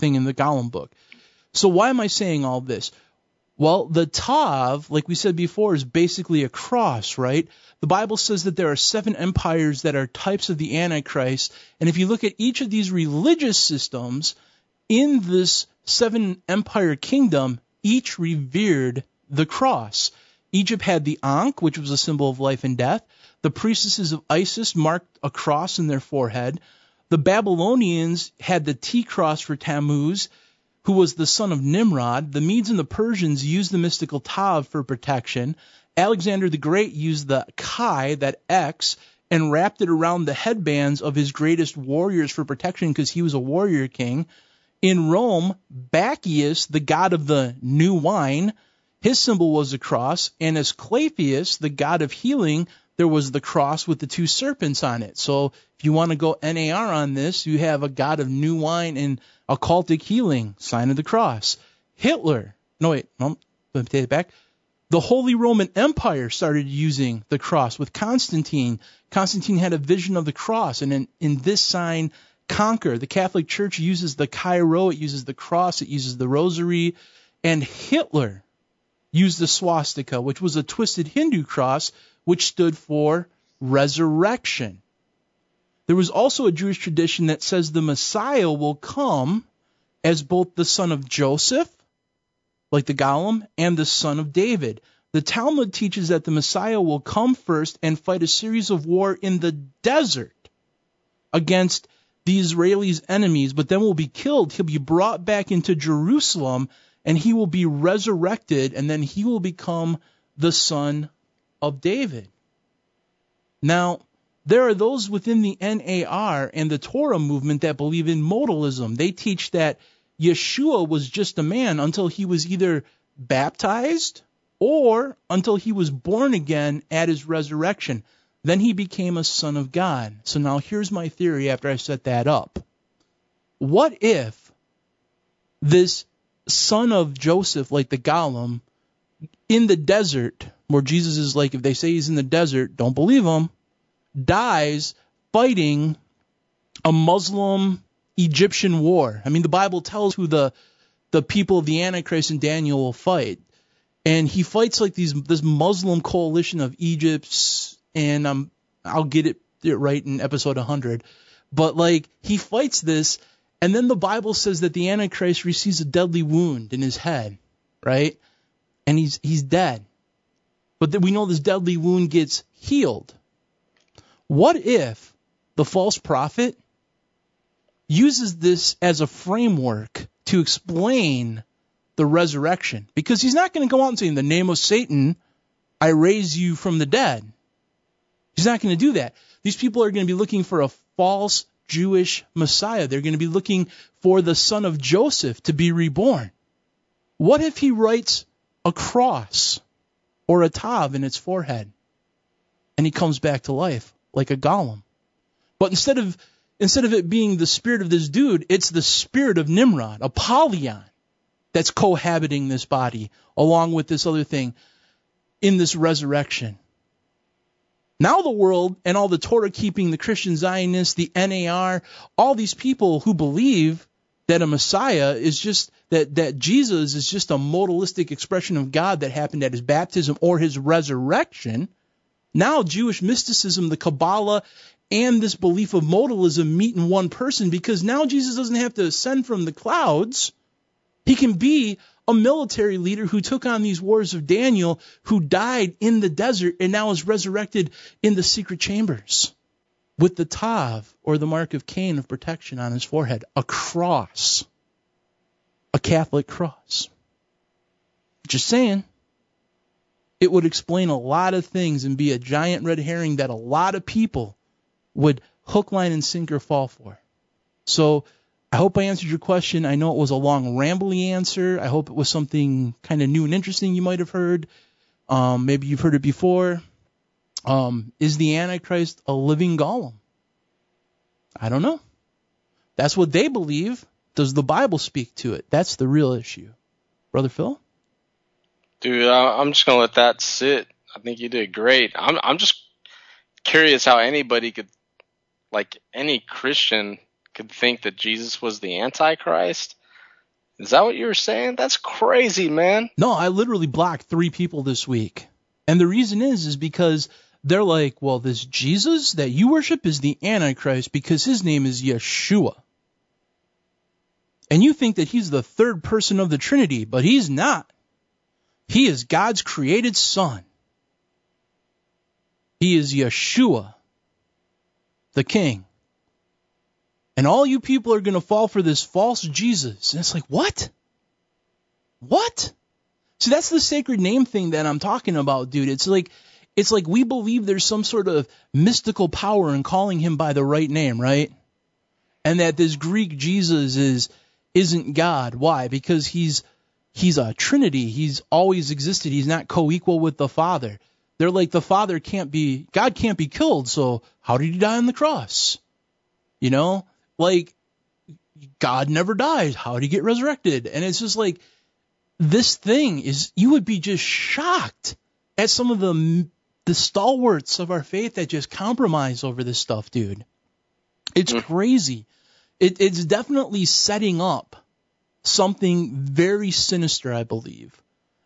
thing in the Golem book. So why am I saying all this? Well, the Tav, like we said before, is basically a cross, right? The Bible says that there are seven empires that are types of the Antichrist. And if you look at each of these religious systems in this seven empire kingdom, each revered the cross. Egypt had the Ankh, which was a symbol of life and death. The priestesses of Isis marked a cross in their forehead. The Babylonians had the T cross for Tammuz who was the son of Nimrod. The Medes and the Persians used the mystical Tav for protection. Alexander the Great used the Chi, that X, and wrapped it around the headbands of his greatest warriors for protection because he was a warrior king. In Rome, Bacchus, the god of the new wine, his symbol was a cross, and Asclepius, the god of healing, there was the cross with the two serpents on it. So if you want to go NAR on this, you have a god of new wine and occultic healing, sign of the cross. Hitler, no wait, no, let me take it back. The Holy Roman Empire started using the cross with Constantine. Constantine had a vision of the cross, and in, in this sign, conquer. The Catholic Church uses the Chi Rho, it uses the cross, it uses the rosary, and Hitler used the swastika, which was a twisted Hindu cross, which stood for resurrection. There was also a Jewish tradition that says the Messiah will come as both the son of Joseph, like the Golem, and the son of David. The Talmud teaches that the Messiah will come first and fight a series of war in the desert against the Israelis' enemies, but then will be killed. He'll be brought back into Jerusalem and he will be resurrected and then he will become the son of David. Now, there are those within the NAR and the Torah movement that believe in modalism. They teach that Yeshua was just a man until he was either baptized or until he was born again at his resurrection. Then he became a son of God. So now here's my theory after I set that up. What if this son of Joseph, like the Golem, in the desert, where Jesus is like, if they say he's in the desert, don't believe him, dies fighting a Muslim Egyptian war. I mean, the Bible tells who the the people of the Antichrist and Daniel will fight, and he fights like these this Muslim coalition of Egypt's, and um, I'll get it, it right in episode 100, but like he fights this, and then the Bible says that the Antichrist receives a deadly wound in his head, right? And he's he's dead. But then we know this deadly wound gets healed. What if the false prophet uses this as a framework to explain the resurrection? Because he's not going to go out and say, In the name of Satan, I raise you from the dead. He's not going to do that. These people are going to be looking for a false Jewish Messiah. They're going to be looking for the son of Joseph to be reborn. What if he writes a cross or a tav in its forehead and he comes back to life like a golem? But instead of instead of it being the spirit of this dude, it's the spirit of Nimrod, Apollyon, that's cohabiting this body along with this other thing in this resurrection. Now the world and all the Torah keeping, the Christian Zionists, the NAR, all these people who believe that a Messiah is just that that Jesus is just a modalistic expression of God that happened at his baptism or his resurrection. Now Jewish mysticism, the Kabbalah, and this belief of modalism meet in one person because now Jesus doesn't have to ascend from the clouds. He can be a military leader who took on these wars of Daniel, who died in the desert and now is resurrected in the secret chambers with the Tav, or the mark of Cain of protection on his forehead, a cross, a Catholic cross. Just saying. It would explain a lot of things and be a giant red herring that a lot of people would hook, line, and sinker fall for. So I hope I answered your question. I know it was a long, rambly answer. I hope it was something kind of new and interesting you might have heard. Um, maybe you've heard it before. Um, is the Antichrist a living golem? I don't know. That's what they believe. Does the Bible speak to it? That's the real issue. Brother Phil? Dude, I'm just gonna let that sit. I think you did great. I'm I'm just curious how anybody could, like any Christian, could think that Jesus was the Antichrist. Is that what you were saying? That's crazy, man. No, I literally blocked three people this week. And the reason is, is because they're like, well, this Jesus that you worship is the Antichrist because his name is Yeshua. And you think that he's the third person of the Trinity, but he's not. He is God's created son. He is Yeshua, the King. And all you people are going to fall for this false Jesus. And it's like, what? What? See, that's the sacred name thing that I'm talking about, dude. It's like, it's like we believe there's some sort of mystical power in calling him by the right name, right? And that this Greek Jesus is, isn't God. Why? Because he's, he's a trinity. He's always existed. He's not co-equal with the Father. They're like the Father can't be, God can't be killed. So how did he die on the cross? You know, like God never dies. How did he get resurrected? And it's just like, this thing is you would be just shocked at some of the the stalwarts of our faith that just compromise over this stuff, dude. It's mm. crazy. It, it's definitely setting up something very sinister, I believe.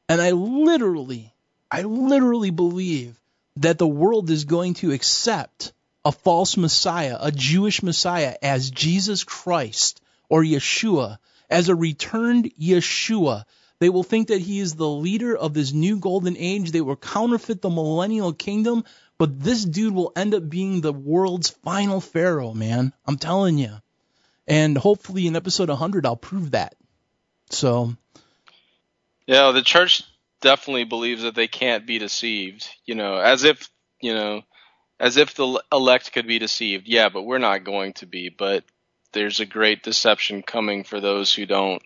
And I literally, I literally believe that the world is going to accept a false Messiah, a Jewish Messiah, as Jesus Christ or Yeshua, as a returned Yeshua they will think that he is the leader of this new golden age. They will counterfeit the millennial kingdom, but this dude will end up being the world's final pharaoh, man. I'm telling you. And hopefully in episode 100 I'll prove that. So yeah, the church definitely believes that they can't be deceived, you know, as if, you know, as if the elect could be deceived. Yeah, but we're not going to be, but there's a great deception coming for those who don't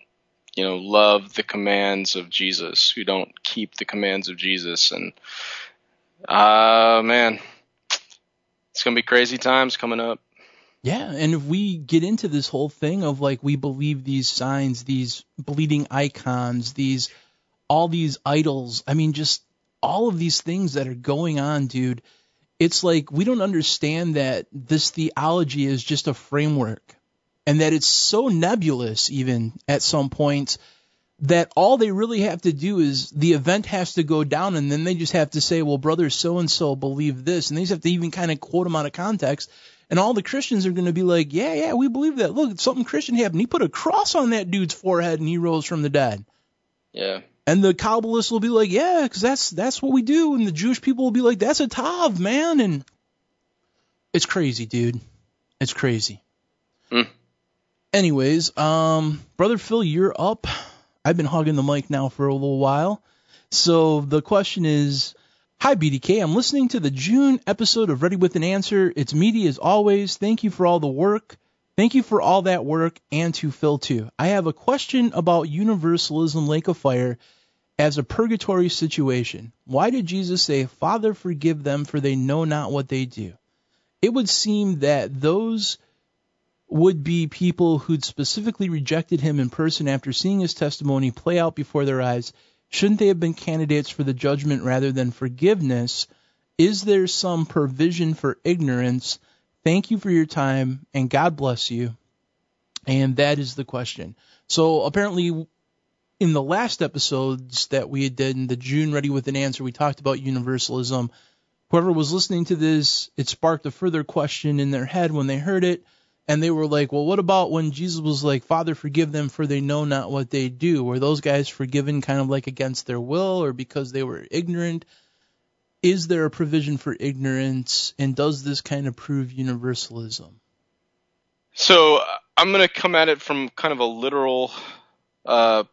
you know, love the commands of Jesus, who don't keep the commands of Jesus. And, uh, man, it's to be crazy times coming up. Yeah, and if we get into this whole thing of like we believe these signs, these bleeding icons, these all these idols, I mean just all of these things that are going on, dude, it's like we don't understand that this theology is just a framework and that it's so nebulous even at some points that all they really have to do is the event has to go down and then they just have to say, well, brother so and so believe this. And they just have to even kind of quote them out of context. And all the Christians are going to be like, yeah, yeah, we believe that. Look, something Christian happened. He put a cross on that dude's forehead and he rose from the dead. Yeah. And the Kabbalists will be like, yeah, because that's that's what we do. And the Jewish people will be like, that's a tav, man. And it's crazy, dude. It's crazy. Mm. Anyways, um, brother Phil, you're up. I've been hogging the mic now for a little while. So the question is, Hi BDK, I'm listening to the June episode of Ready with an Answer. It's meaty as always. Thank you for all the work. Thank you for all that work and to Phil too. I have a question about universalism lake of fire as a purgatory situation. Why did Jesus say, Father, forgive them for they know not what they do? It would seem that those would be people who'd specifically rejected him in person after seeing his testimony play out before their eyes. Shouldn't they have been candidates for the judgment rather than forgiveness? Is there some provision for ignorance? Thank you for your time and God bless you. And that is the question. So apparently in the last episodes that we had did in the June Ready with an Answer, we talked about universalism. Whoever was listening to this, it sparked a further question in their head when they heard it and they were like, well, what about when Jesus was like, Father, forgive them for they know not what they do? Were those guys forgiven kind of like against their will or because they were ignorant? Is there a provision for ignorance? And does this kind of prove universalism? So I'm going to come at it from kind of a literal, uh,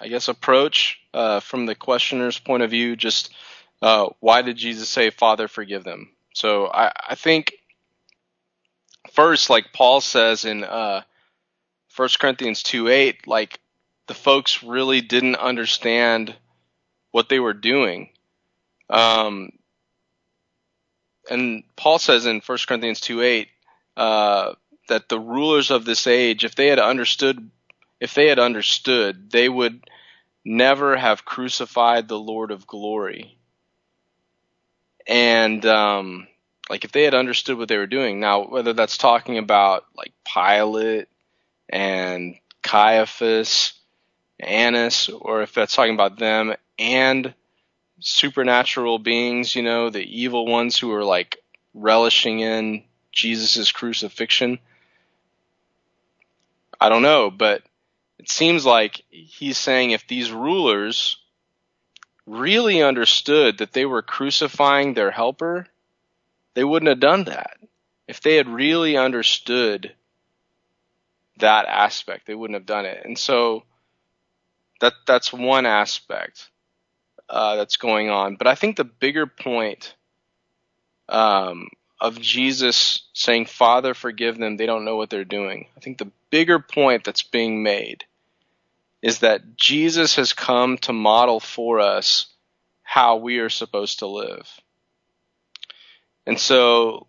I guess, approach uh, from the questioner's point of view. Just uh, why did Jesus say, Father, forgive them? So I, I think first, like Paul says in uh, 1 Corinthians 2 8, like the folks really didn't understand what they were doing. Um, and Paul says in 1 Corinthians 2 8 uh, that the rulers of this age, if they had understood, if they had understood, they would never have crucified the Lord of glory. And um, like if they had understood what they were doing. Now, whether that's talking about like Pilate and Caiaphas, Annas, or if that's talking about them and supernatural beings, you know, the evil ones who are like relishing in Jesus' crucifixion. I don't know, but it seems like he's saying if these rulers really understood that they were crucifying their helper, they wouldn't have done that. If they had really understood that aspect. They wouldn't have done it. And so that that's one aspect uh, that's going on. But I think the bigger point um, of Jesus saying, Father, forgive them, they don't know what they're doing. I think the bigger point that's being made is that Jesus has come to model for us how we are supposed to live. And so,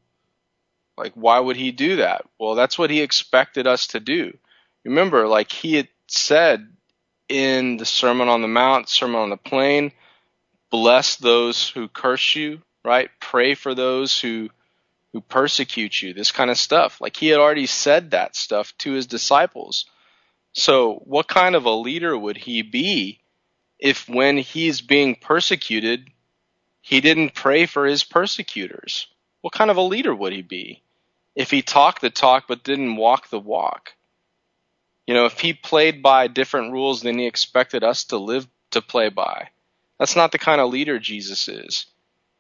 like, why would he do that? Well, that's what he expected us to do. Remember, like, he had said in the Sermon on the Mount, Sermon on the Plain, bless those who curse you, right? Pray for those who who persecute you, this kind of stuff. Like he had already said that stuff to his disciples. So, what kind of a leader would he be if when he's being persecuted, he didn't pray for his persecutors? What kind of a leader would he be if he talked the talk but didn't walk the walk? You know, if he played by different rules than he expected us to live to play by, that's not the kind of leader Jesus is.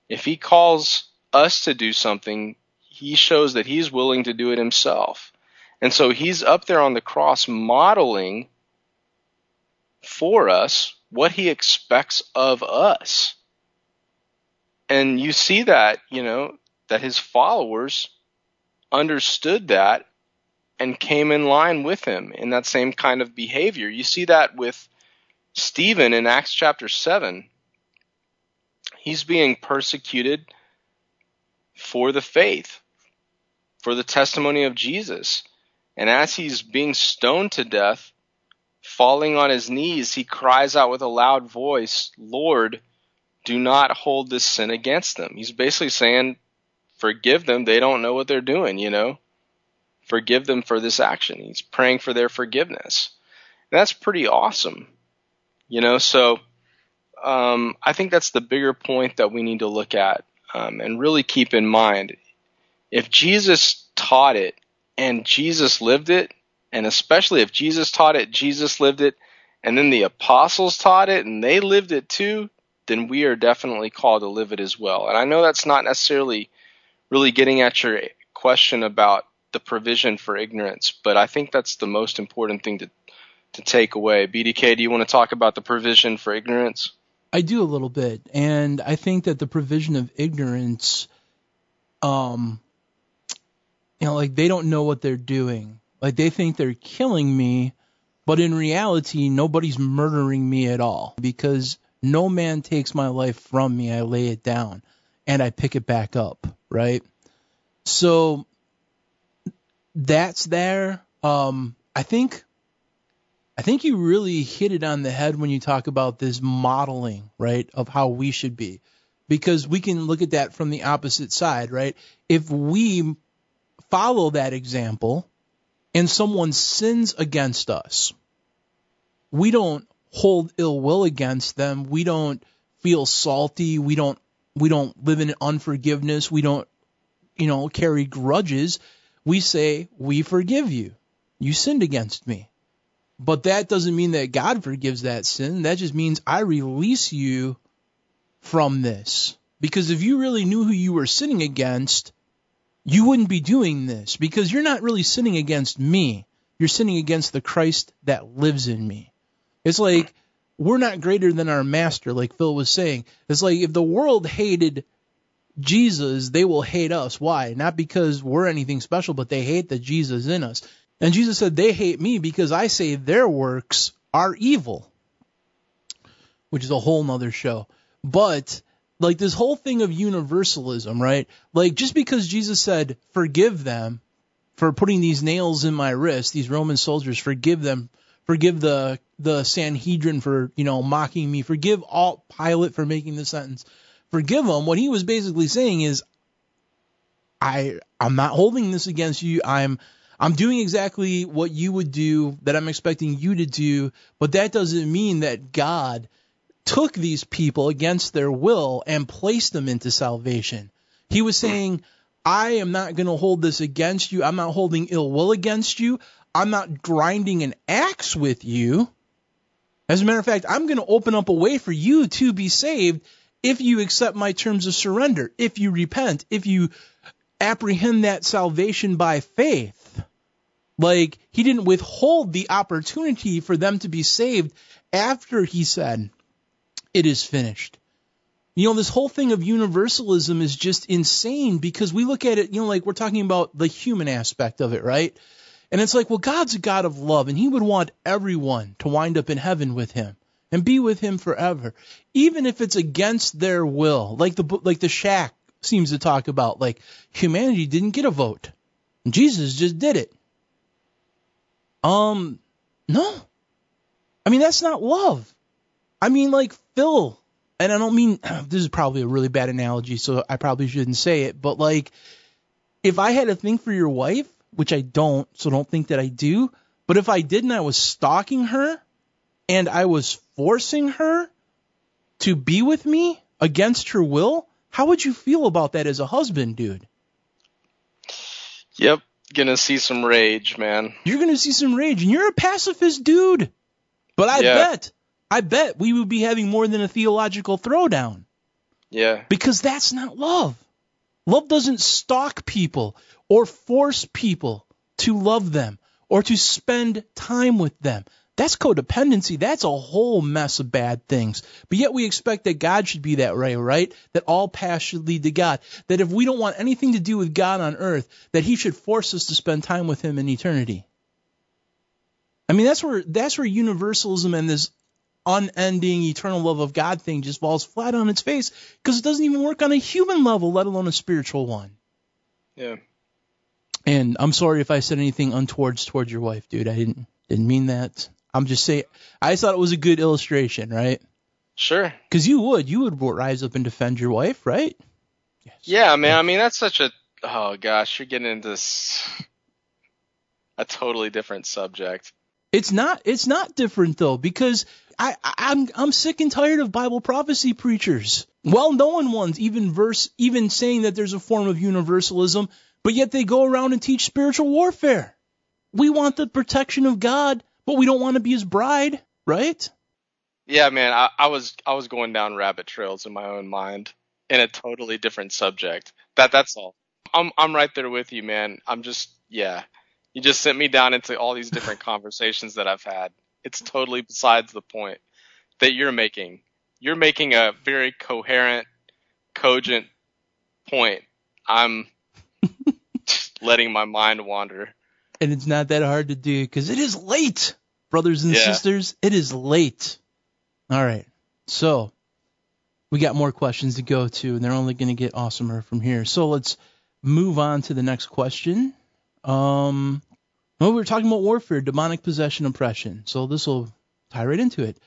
If he calls us to do something, he shows that he's willing to do it himself. And so he's up there on the cross modeling for us what he expects of us. And you see that, you know, that his followers understood that and came in line with him in that same kind of behavior. You see that with Stephen in Acts chapter 7. He's being persecuted for the faith for the testimony of Jesus. And as he's being stoned to death, falling on his knees, he cries out with a loud voice, Lord, do not hold this sin against them. He's basically saying, forgive them. They don't know what they're doing, you know? Forgive them for this action. He's praying for their forgiveness. And that's pretty awesome, you know? So, um, I think that's the bigger point that we need to look at um, and really keep in mind if Jesus taught it and Jesus lived it, and especially if Jesus taught it, Jesus lived it, and then the apostles taught it and they lived it too, then we are definitely called to live it as well. And I know that's not necessarily really getting at your question about the provision for ignorance, but I think that's the most important thing to to take away. BDK, do you want to talk about the provision for ignorance? I do a little bit, and I think that the provision of ignorance um, you know, like they don't know what they're doing. Like they think they're killing me, but in reality, nobody's murdering me at all because no man takes my life from me. I lay it down and I pick it back up, right? So that's there. Um, I think, I think you really hit it on the head when you talk about this modeling, right, of how we should be. Because we can look at that from the opposite side, right? If we follow that example and someone sins against us, we don't hold ill will against them. We don't feel salty. We don't we don't live in unforgiveness. We don't you know carry grudges. We say we forgive you. You sinned against me. But that doesn't mean that God forgives that sin. That just means I release you from this. Because if you really knew who you were sinning against, you wouldn't be doing this because you're not really sinning against me. You're sinning against the Christ that lives in me. It's like we're not greater than our master, like Phil was saying. It's like if the world hated Jesus, they will hate us. Why? Not because we're anything special, but they hate the Jesus in us. And Jesus said, they hate me because I say their works are evil, which is a whole nother show. But like this whole thing of universalism, right? Like just because Jesus said, forgive them for putting these nails in my wrist, these Roman soldiers, forgive them, forgive the, the Sanhedrin for, you know, mocking me, forgive all Pilate for making the sentence, forgive them. What he was basically saying is, I, I'm not holding this against you. I'm, I'm doing exactly what you would do that I'm expecting you to do, but that doesn't mean that God took these people against their will and placed them into salvation. He was saying, I am not going to hold this against you. I'm not holding ill will against you. I'm not grinding an axe with you. As a matter of fact, I'm going to open up a way for you to be saved if you accept my terms of surrender, if you repent, if you apprehend that salvation by faith. Like he didn't withhold the opportunity for them to be saved after he said, "It is finished." You know, this whole thing of universalism is just insane because we look at it, you know, like we're talking about the human aspect of it, right? And it's like, well, God's a God of love, and He would want everyone to wind up in heaven with Him and be with Him forever, even if it's against their will. Like the like the shack seems to talk about, like humanity didn't get a vote, Jesus just did it. Um, no, I mean that's not love. I mean, like Phil and I don't mean this is probably a really bad analogy, so I probably shouldn't say it, but like if I had a thing for your wife, which I don't, so don't think that I do, but if I did and I was stalking her and I was forcing her to be with me against her will, how would you feel about that as a husband, dude? Yep, gonna see some rage, man. You're gonna see some rage, and you're a pacifist dude. But I Yeah. bet, I bet we would be having more than a theological throwdown. Yeah. Because that's not love. Love doesn't stalk people or force people to love them or to spend time with them. That's codependency. That's a whole mess of bad things. But yet we expect that God should be that way, right? That all paths should lead to God. That if we don't want anything to do with God on earth, that He should force us to spend time with Him in eternity. I mean, that's where that's where universalism and this unending eternal love of God thing just falls flat on its face because it doesn't even work on a human level, let alone a spiritual one. Yeah. And I'm sorry if I said anything untowards towards your wife, dude. I didn't didn't mean that. I'm just saying I thought it was a good illustration, right? Sure. Because you would you would rise up and defend your wife, right? Yes. Yeah, man. I mean, that's such a. Oh gosh, you're getting into this, a totally different subject. It's not it's not different though because I, I'm I'm sick and tired of Bible prophecy preachers. Well known ones even verse even saying that there's a form of universalism, but yet they go around and teach spiritual warfare. We want the protection of God, but we don't want to be his bride, right? Yeah, man. I, I was I was going down rabbit trails in my own mind in a totally different subject. That that's all. I'm I'm right there with you, man. I'm just yeah. You just sent me down into all these different conversations that I've had. It's totally besides the point that you're making. You're making a very coherent, cogent point. I'm letting my mind wander. And it's not that hard to do because it is late, brothers and Yeah. sisters. It is late. All right. So we got more questions to go to, and they're only going to get awesomer from here. So let's move on to the next question. Um, well, we were talking about warfare, demonic possession, oppression. So this will tie right into it.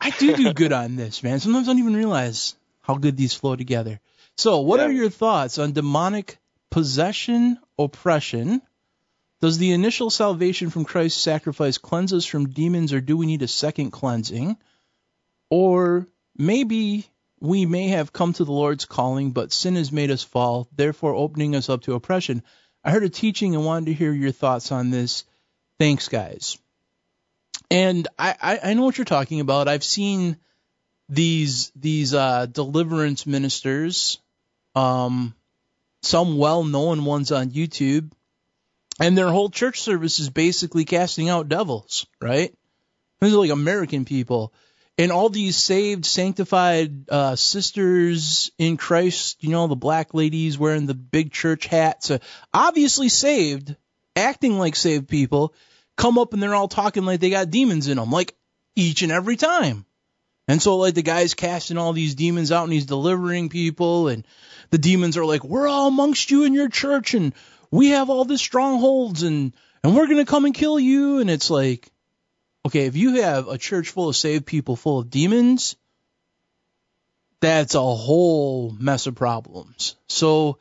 I do do good on this, man. Sometimes I don't even realize how good these flow together. So, what Yeah. are your thoughts on demonic possession, oppression? Does the initial salvation from Christ's sacrifice cleanse us from demons, or do we need a second cleansing? Or maybe we may have come to the Lord's calling, but sin has made us fall, therefore opening us up to oppression. I heard a teaching and wanted to hear your thoughts on this. Thanks, guys. And I, I, I know what you're talking about. I've seen these these uh, deliverance ministers, um, some well-known ones on YouTube, and their whole church service is basically casting out devils, right? These are like American people. And all these saved, sanctified uh, sisters in Christ, you know, the black ladies wearing the big church hats, uh, obviously saved, acting like saved people, come up and they're all talking like they got demons in them, like each and every time. And so, like, the guy's casting all these demons out and he's delivering people, and the demons are like, We're all amongst you in your church, and we have all these strongholds, and, and we're going to come and kill you. And it's like, okay, if you have a church full of saved people full of demons, that's a whole mess of problems. So,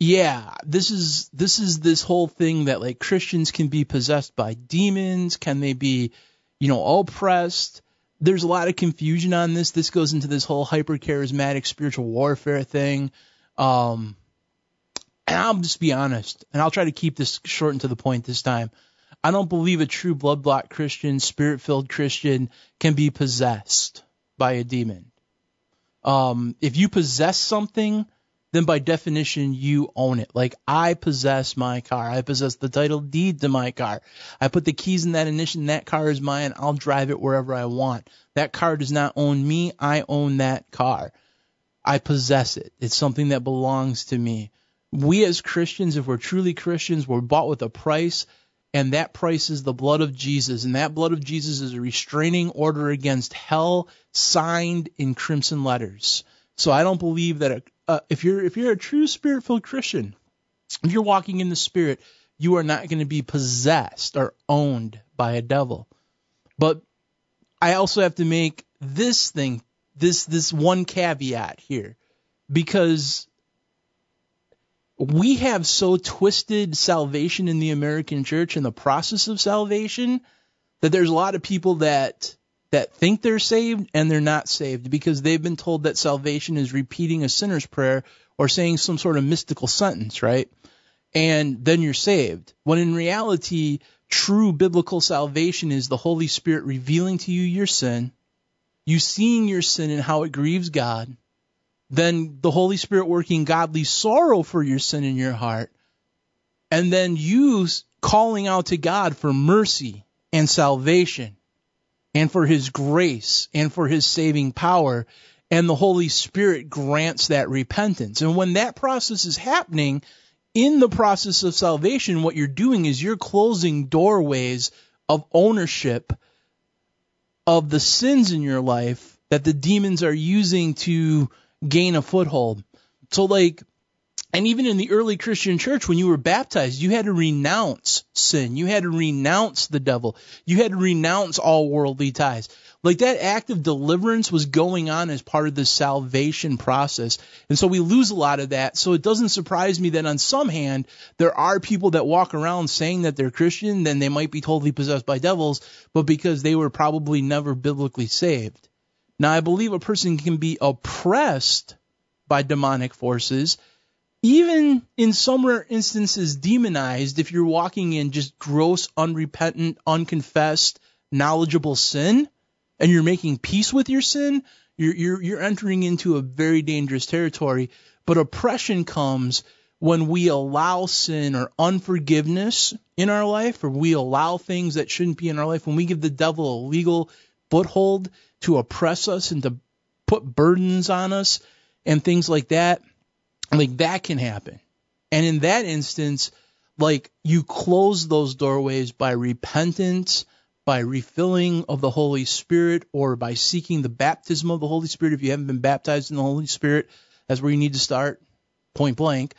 yeah, this is this is this whole thing that like Christians can be possessed by demons, can they be, you know, oppressed? There's a lot of confusion on this. This goes into this whole hyper charismatic spiritual warfare thing. Um and I'll just be honest, and I'll try to keep this short and to the point this time. I don't believe a true blood bought Christian, spirit filled Christian can be possessed by a demon. Um, if you possess something, then by definition you own it. Like I possess my car. I possess the title deed to my car. I put the keys in that ignition. That car is mine. I'll drive it wherever I want. That car does not own me. I own that car. I possess it. It's something that belongs to me. We as Christians, if we're truly Christians, we're bought with a price and that price is the blood of Jesus, and that blood of Jesus is a restraining order against hell signed in crimson letters. So I don't believe that uh, if you're if you're a true spirit-filled Christian, if you're walking in the Spirit, you are not going to be possessed or owned by a devil. But I also have to make this thing this this one caveat here because we have so twisted salvation in the American church and the process of salvation that there's a lot of people that that think they're saved and they're not saved because they've been told that salvation is repeating a sinner's prayer or saying some sort of mystical sentence, right? And then you're saved. When in reality, true biblical salvation is the Holy Spirit revealing to you your sin, you seeing your sin and how it grieves God, then the Holy Spirit working godly sorrow for your sin in your heart, and then you calling out to God for mercy and salvation and for his grace and for his saving power. And the Holy Spirit grants that repentance. And when that process is happening, in the process of salvation, what you're doing is you're closing doorways of ownership of the sins in your life that the demons are using to gain a foothold. So like, and even in the early Christian church, when you were baptized, you had to renounce sin. You had to renounce the devil. You had to renounce all worldly ties. Like that act of deliverance was going on as part of the salvation process. And so we lose a lot of that. So it doesn't surprise me that on some hand, there are people that walk around saying that they're Christian, then they might be totally possessed by devils, but because they were probably never biblically saved. Now, I believe a person can be oppressed by demonic forces, even in some rare instances demonized if you're walking in just gross, unrepentant, unconfessed, knowledgeable sin, and you're making peace with your sin. You're, you're, you're entering into a very dangerous territory. But oppression comes when we allow sin or unforgiveness in our life, or we allow things that shouldn't be in our life, when we give the devil a legal foothold to oppress us and to put burdens on us and things like that, like that can happen. And in that instance, like you close those doorways by repentance, by refilling of the Holy Spirit, or by seeking the baptism of the Holy Spirit. If you haven't been baptized in the Holy Spirit, that's where you need to start, point blank.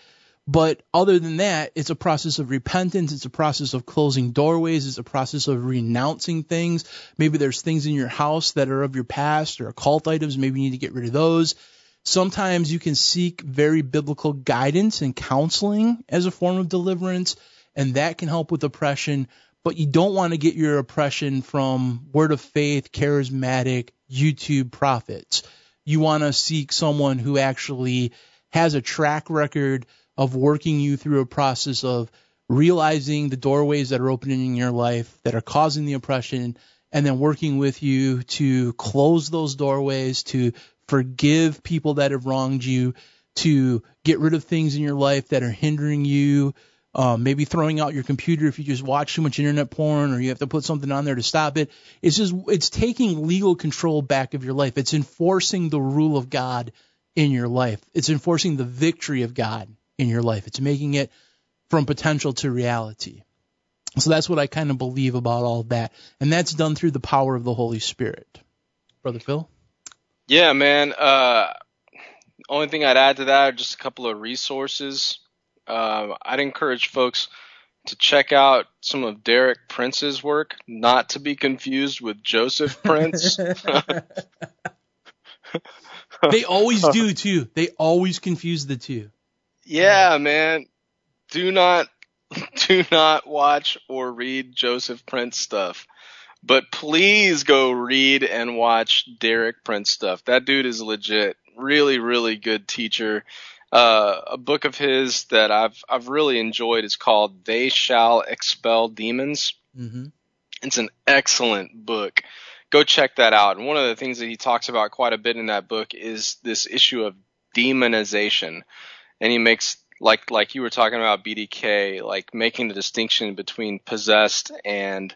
But other than that, it's a process of repentance. It's a process of closing doorways. It's a process of renouncing things. Maybe there's things in your house that are of your past or occult items. Maybe you need to get rid of those. Sometimes you can seek very biblical guidance and counseling as a form of deliverance, and that can help with oppression. But you don't want to get your oppression from word of faith, charismatic, YouTube prophets. You want to seek someone who actually has a track record of working you through a process of realizing the doorways that are opening in your life that are causing the oppression and then working with you to close those doorways, to forgive people that have wronged you, to get rid of things in your life that are hindering you, um, maybe throwing out your computer if you just watch too much internet porn or you have to put something on there to stop it. It's just, it's taking legal control back of your life. It's enforcing the rule of God in your life. It's enforcing the victory of God in your life. It's making it from potential to reality. So that's what I kind of believe about all of that. And that's done through the power of the Holy Spirit. Brother Phil? Yeah, man. Uh, only thing I'd add to that are just a couple of resources. Uh, I'd encourage folks to check out some of Derek Prince's work, not to be confused with Joseph Prince. they always do too. They always confuse the two. Yeah, man. Do not do not watch or read Joseph Prince stuff. But please go read and watch Derek Prince stuff. That dude is legit. Really, really good teacher. Uh, a book of his that I've I've really enjoyed is called "They Shall Expel Demons." Mm-hmm. It's an excellent book. Go check that out. And one of the things that he talks about quite a bit in that book is this issue of demonization and he makes like like you were talking about BDK, like making the distinction between possessed and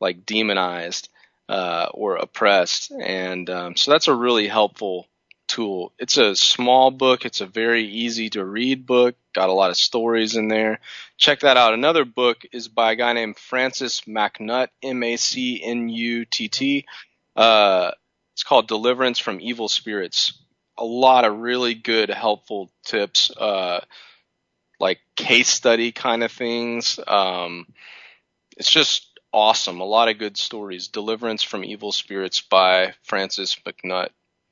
like demonized uh, or oppressed, and um, so that's a really helpful tool. It's a small book. It's a very easy to read book. Got a lot of stories in there. Check that out. Another book is by a guy named Francis MacNutt, M-A-C-N-U-T-T. Uh, it's called Deliverance from Evil Spirits. A lot of really good, helpful tips. Uh, like case study kind of things. Um, it's just awesome. A lot of good stories. Deliverance from Evil Spirits by Francis MacNutt.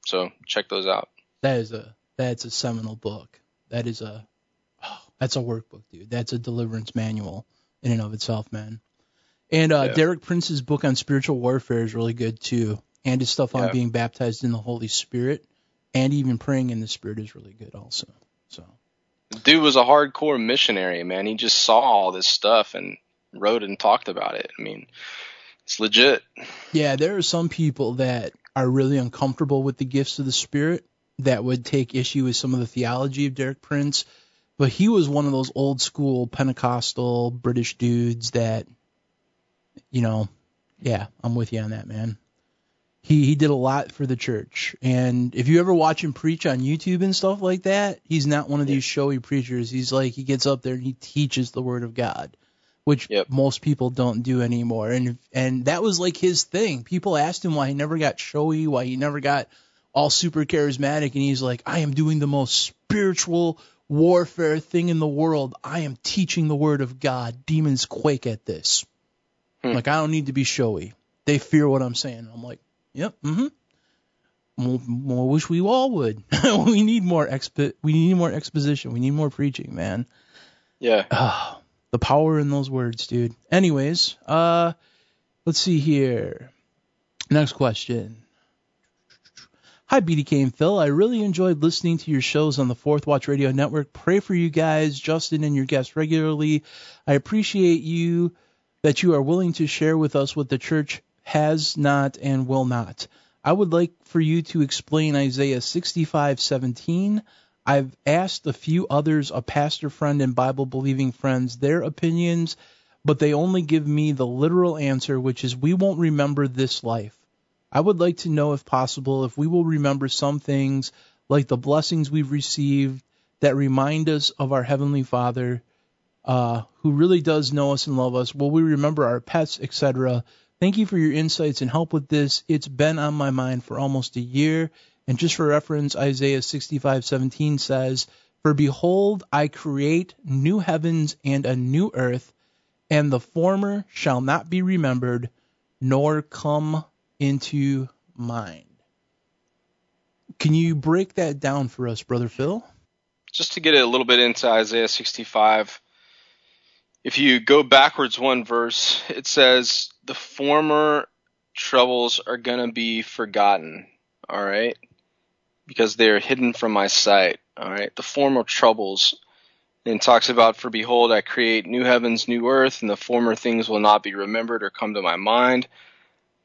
So check those out. That is a that's a seminal book. That is a oh, that's a workbook, dude. That's a deliverance manual in and of itself, man. And uh, yeah. Derek Prince's book on spiritual warfare is really good too, and his stuff on yeah. being baptized in the Holy Spirit and even praying in the Spirit is really good also. So dude was a hardcore missionary, man. He just saw all this stuff and wrote and talked about it. I mean, it's legit. Yeah, there are some people that are really uncomfortable with the gifts of the Spirit that would take issue with some of the theology of Derek Prince. But he was one of those old school Pentecostal British dudes that, you know, yeah, I'm with you on that, man he he did a lot for the church. And if you ever watch him preach on YouTube and stuff like that, he's not one of these showy preachers. He's like he gets up there and he teaches the word of God, which yep. most people don't do anymore. And and that was like his thing. People asked him why he never got showy, why he never got all super charismatic, and he's like, I am doing the most spiritual warfare thing in the world. I am teaching the word of God. Demons quake at this. Hmm. Like I don't need to be showy. They fear what I'm saying. I'm like, Yep. Mm-hmm. More, more wish we all would. we need more expo- We need more exposition. We need more preaching, man. Yeah. Oh, the power in those words, dude. Anyways, uh, let's see here. Next question. Hi, BDK and Phil. I really enjoyed listening to your shows on the Fourth Watch Radio Network. Pray for you guys, Justin, and your guests regularly. I appreciate you that you are willing to share with us what the church has not, and will not. I would like for you to explain Isaiah 65:17. I've asked a few others, a pastor friend and Bible believing friends, their opinions, but they only give me the literal answer, which is we won't remember this life. I would like to know, if possible, if we will remember some things like the blessings we've received that remind us of our Heavenly Father, uh, who really does know us and love us. Will we remember our pets, etc.? Thank you for your insights and help with this. It's been on my mind for almost a year. And just for reference, Isaiah 65:17 says, "For behold, I create new heavens and a new earth, and the former shall not be remembered, nor come into mind." Can you break that down for us, brother Phil? Just to get a little bit into Isaiah 65, if you go backwards one verse, it says, The former troubles are going to be forgotten. All right? Because they are hidden from my sight. All right? The former troubles. And talks about, For behold, I create new heavens, new earth, and the former things will not be remembered or come to my mind.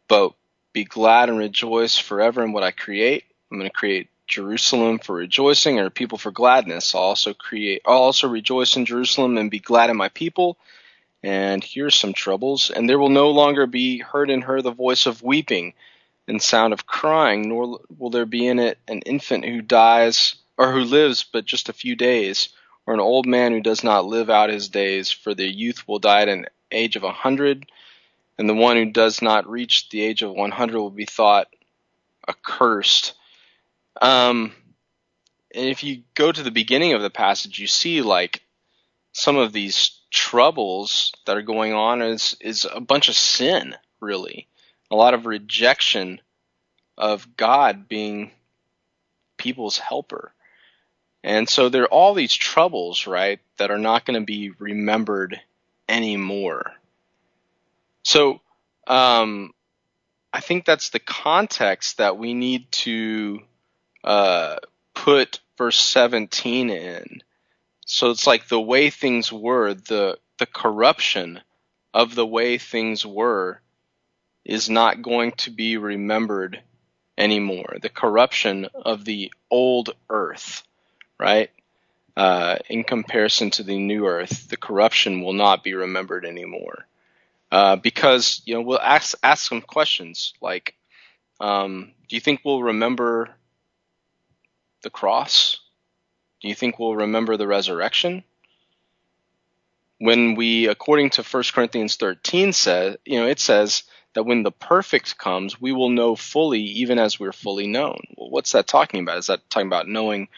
But be glad and rejoice forever in what I create. I'm going to create Jerusalem for rejoicing or people for gladness. I'll also create I'll also rejoice in Jerusalem and be glad in my people. And here's some troubles, and there will no longer be heard in her the voice of weeping and sound of crying, nor will there be in it an infant who dies or who lives but just a few days, or an old man who does not live out his days, for the youth will die at an age of a hundred, and the one who does not reach the age of one hundred will be thought accursed. Um, and if you go to the beginning of the passage, you see like some of these troubles that are going on is is a bunch of sin, really, a lot of rejection of God being people's helper. And so there are all these troubles, right, that are not going to be remembered anymore. So um, I think that's the context that we need to uh, put verse 17 in. So it's like the way things were, the the corruption of the way things were is not going to be remembered anymore. The corruption of the old earth, right? uh, in comparison to the new earth, the corruption will not be remembered anymore. Uh, because you know we'll ask ask some questions like, um, do you think we'll remember the cross? Do you think we'll remember the resurrection? When we, according to 1 Corinthians 13, says, you know, it says that when the perfect comes, we will know fully, even as we're fully known. Well, what's that talking about? Is that talking about knowing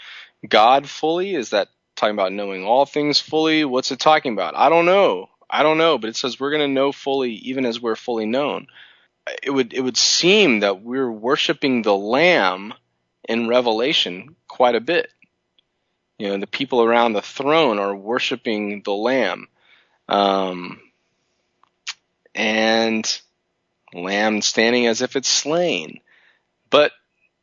God fully? Is that talking about knowing all things fully? What's it talking about? I don't know. I don't know, but it says we're going to know fully, even as we're fully known. It would it would seem that we're worshiping the Lamb in Revelation quite a bit. You know, the people around the throne are worshiping the Lamb. Um, and lamb standing as if it's slain. But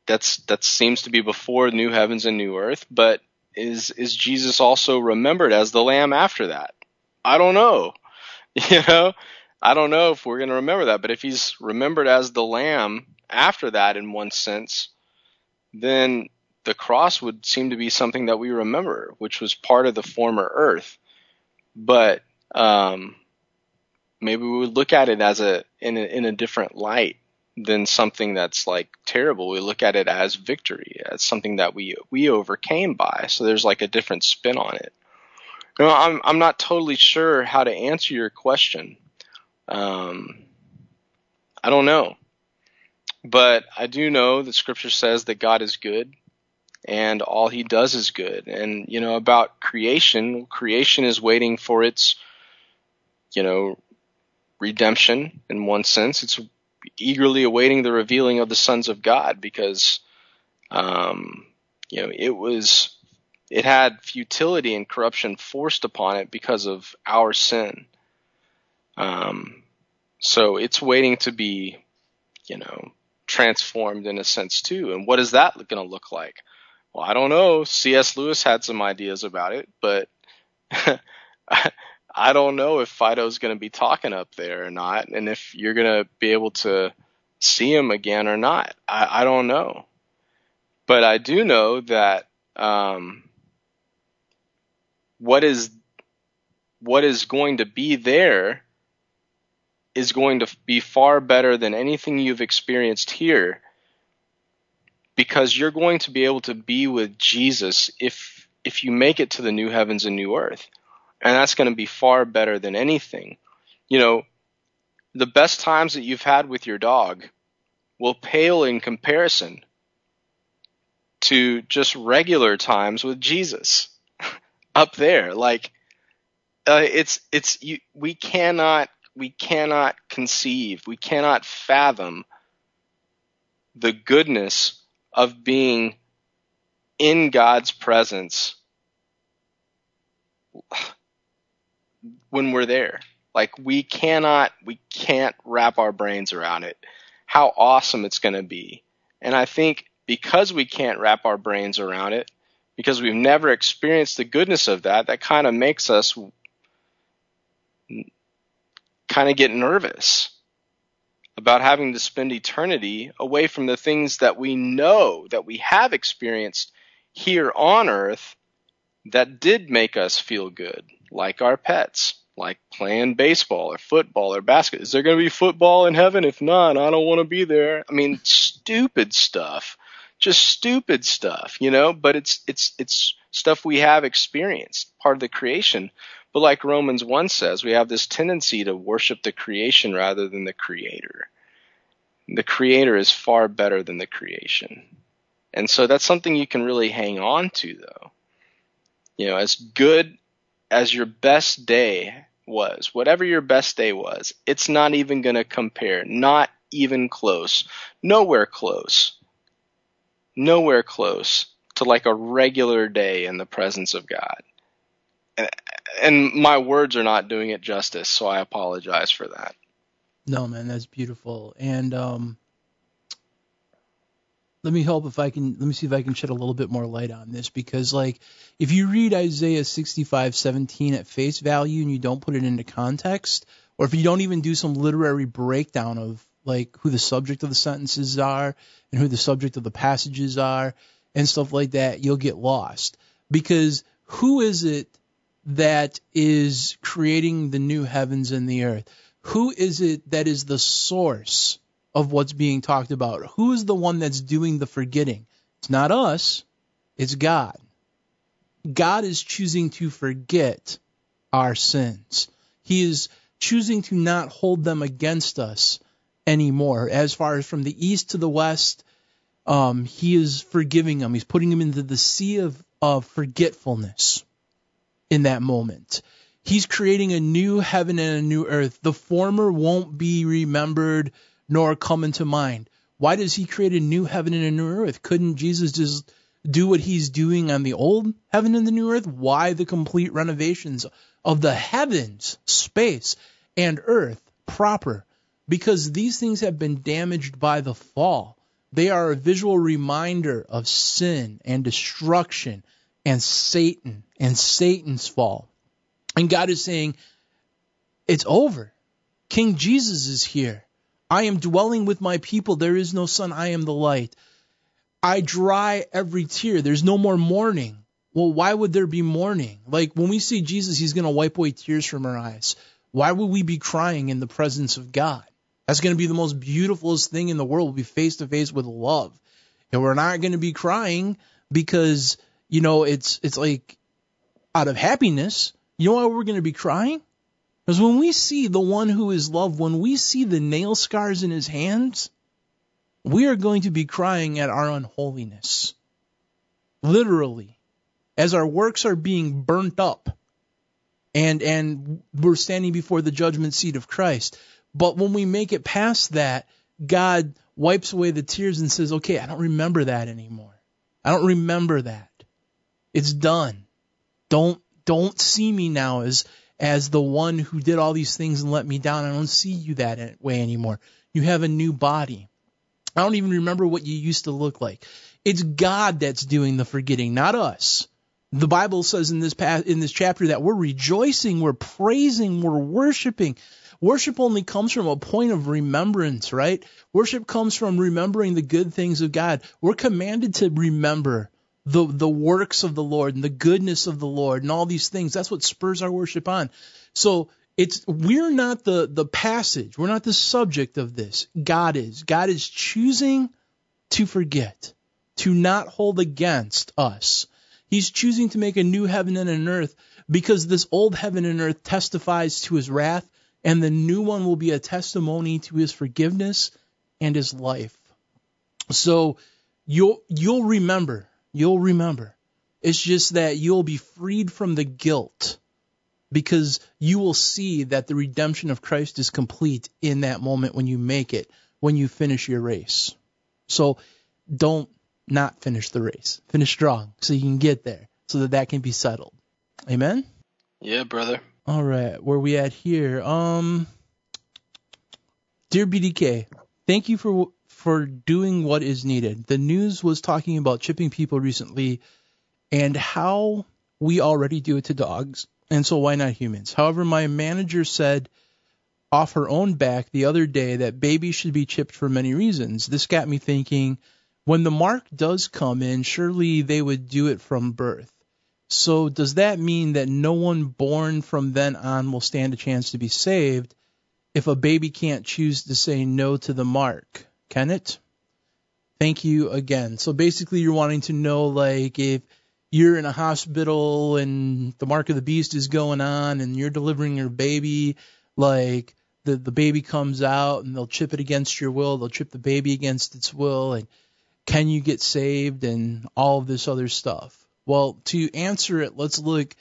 that's that seems to be before new heavens and new earth, but is is Jesus also remembered as the lamb after that? I don't know. You know, I don't know if we're going to remember that, but if he's remembered as the lamb after that in one sense, then the cross would seem to be something that we remember, which was part of the former earth. But um, maybe we would look at it as a in a, in a different light than something that's like terrible. We look at it as victory, as something that we we overcame by. So there's like a different spin on it. You know, I'm I'm not totally sure how to answer your question. Um, I don't know, but I do know that Scripture says that God is good, and all He does is good. And you know about creation, creation is waiting for its, you know, redemption in one sense. It's eagerly awaiting the revealing of the sons of God because, um, you know, it was, it had futility and corruption forced upon it because of our sin. Um, so it's waiting to be, you know, transformed in a sense too. And what is that going to look like? Well, I don't know. C.S. Lewis had some ideas about it, but I don't know if Fido's going to be talking up there or not, and if you're going to be able to see him again or not. I, I don't know, but I do know that um, what is what is going to be there is going to be far better than anything you've experienced here because you're going to be able to be with Jesus if if you make it to the new heavens and new earth and that's going to be far better than anything. You know, the best times that you've had with your dog will pale in comparison to just regular times with Jesus up there. Like, uh, it's it's you, we cannot we cannot conceive, we cannot fathom the goodness of being in God's presence when we're there. Like we cannot, we can't wrap our brains around it. How awesome it's going to be. And I think because we can't wrap our brains around it, because we've never experienced the goodness of that, that kind of makes us kind of get nervous about having to spend eternity away from the things that we know that we have experienced here on earth that did make us feel good like our pets, like playing baseball or football or basketball. Is there going to be football in heaven? If not, I don't want to be there. I mean, stupid stuff. Just stupid stuff, you know, but it's it's it's stuff we have experienced, part of the creation. But like Romans 1 says, we have this tendency to worship the creation rather than the creator. The creator is far better than the creation. And so that's something you can really hang on to though. You know, as good as your best day was, whatever your best day was, it's not even going to compare. Not even close. Nowhere close. Nowhere close to like a regular day in the presence of God. And, my words are not doing it justice, so I apologize for that. No, man, that's beautiful. And um, let me help if I can let me see if I can shed a little bit more light on this because like if you read Isaiah 65:17 at face value and you don't put it into context or if you don't even do some literary breakdown of like who the subject of the sentences are and who the subject of the passages are and stuff like that you'll get lost because who is it that is creating the new heavens and the earth? Who is it that is the source of what's being talked about? Who is the one that's doing the forgetting? It's not us, it's God. God is choosing to forget our sins. He is choosing to not hold them against us anymore. As far as from the east to the west, um, he is forgiving them. He's putting them into the sea of, of forgetfulness in that moment. He's creating a new heaven and a new earth. The former won't be remembered nor come into mind. Why does he create a new heaven and a new earth? Couldn't Jesus just do what he's doing on the old heaven and the new earth? Why the complete renovations of the heavens, space, and earth proper? Because these things have been damaged by the fall. They are a visual reminder of sin and destruction and Satan and Satan's fall. And God is saying, it's over. King Jesus is here. I am dwelling with my people. There is no sun. I am the light. I dry every tear. There's no more mourning. Well, why would there be mourning? Like when we see Jesus, he's going to wipe away tears from our eyes. Why would we be crying in the presence of God? That's going to be the most beautifulest thing in the world. We'll be face to face with love. And we're not going to be crying because, you know, it's, it's like out of happiness. You know why we're going to be crying? Because when we see the one who is loved, when we see the nail scars in his hands, we are going to be crying at our unholiness. Literally. As our works are being burnt up and, and we're standing before the judgment seat of Christ. But when we make it past that, God wipes away the tears and says, okay, I don't remember that anymore. I don't remember that. It's done. Don't, don't see me now as, as the one who did all these things and let me down. I don't see you that way anymore. You have a new body. I don't even remember what you used to look like. It's God that's doing the forgetting, not us. The Bible says in this in this chapter that we're rejoicing, we're praising, we're worshiping. Worship only comes from a point of remembrance, right? Worship comes from remembering the good things of God. We're commanded to remember the the works of the Lord and the goodness of the Lord and all these things. That's what spurs our worship on. So it's we're not the the passage. We're not the subject of this. God is. God is choosing to forget, to not hold against us. He's choosing to make a new heaven and an earth because this old heaven and earth testifies to his wrath and the new one will be a testimony to his forgiveness and his life. So you'll you'll remember You'll remember. It's just that you'll be freed from the guilt because you will see that the redemption of Christ is complete in that moment when you make it, when you finish your race. So don't not finish the race. Finish strong so you can get there so that that can be settled. Amen? Yeah, brother. All right, where we at here? Um Dear BDK, thank you for for doing what is needed. The news was talking about chipping people recently and how we already do it to dogs, and so why not humans? However, my manager said off her own back the other day that babies should be chipped for many reasons. This got me thinking when the mark does come in, surely they would do it from birth. So does that mean that no one born from then on will stand a chance to be saved if a baby can't choose to say no to the mark? Can it? Thank you again. So basically, you're wanting to know like if you're in a hospital and the mark of the beast is going on and you're delivering your baby, like the the baby comes out and they'll chip it against your will, they'll chip the baby against its will, and can you get saved and all of this other stuff. Well, to answer it, let's look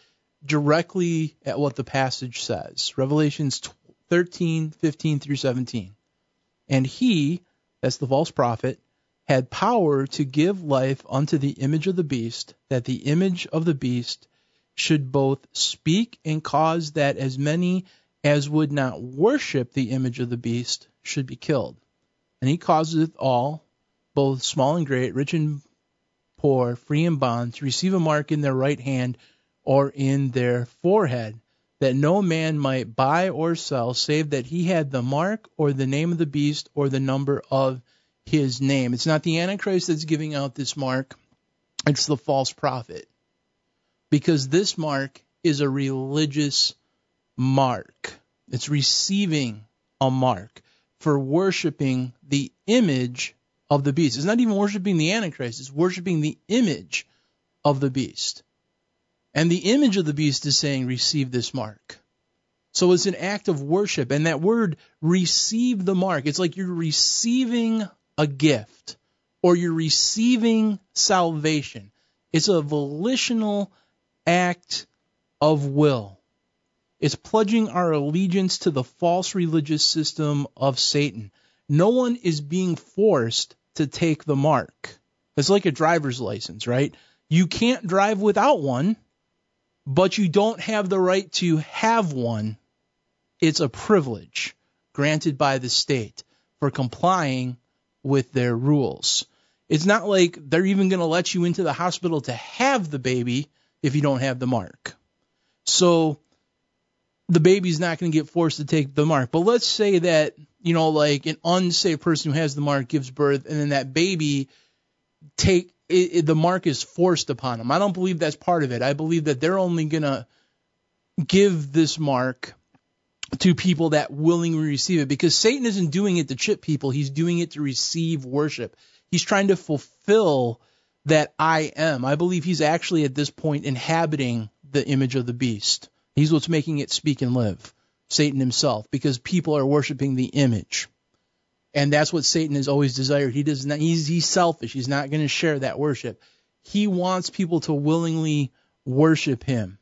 directly at what the passage says. Revelations 13, 15 through 17. And he, that's the false prophet, had power to give life unto the image of the beast, that the image of the beast should both speak and cause that as many as would not worship the image of the beast should be killed. And he causeth all, both small and great, rich and poor, free and bond, to receive a mark in their right hand or in their forehead, that no man might buy or sell, save that he had the mark or the name of the beast or the number of his name. It's not the Antichrist that's giving out this mark, it's the false prophet. because this mark is a religious mark. It's receiving a mark for worshiping the image of the beast. It's not even worshiping the Antichrist, it's worshiping the image of the beast. And the image of the beast is saying, receive this mark. So it's an act of worship. And that word, receive the mark, it's like you're receiving a gift or you're receiving salvation. It's a volitional act of will. It's pledging our allegiance to the false religious system of Satan. No one is being forced to take the mark. It's like a driver's license, right? You can't drive without one, but you don't have the right to have one. It's a privilege granted by the state for complying with their rules. It's not like they're even going to let you into the hospital to have the baby if you don't have the mark. So the baby's not going to get forced to take the mark. But let's say that, you know, like an unsafe person who has the mark gives birth and then that baby take it, it, the mark is forced upon them. I don't believe that's part of it. I believe that they're only to give this mark to people that willingly receive it because Satan isn't doing it to chip people. He's doing it to receive worship. He's trying to fulfill that I am. I believe he's actually at this point inhabiting the image of the beast. He's what's making it speak and live. Satan himself, because people are worshiping the image. And that's what Satan has always desired. He does not he's he's selfish. He's not going to share that worship. He wants people to willingly worship him.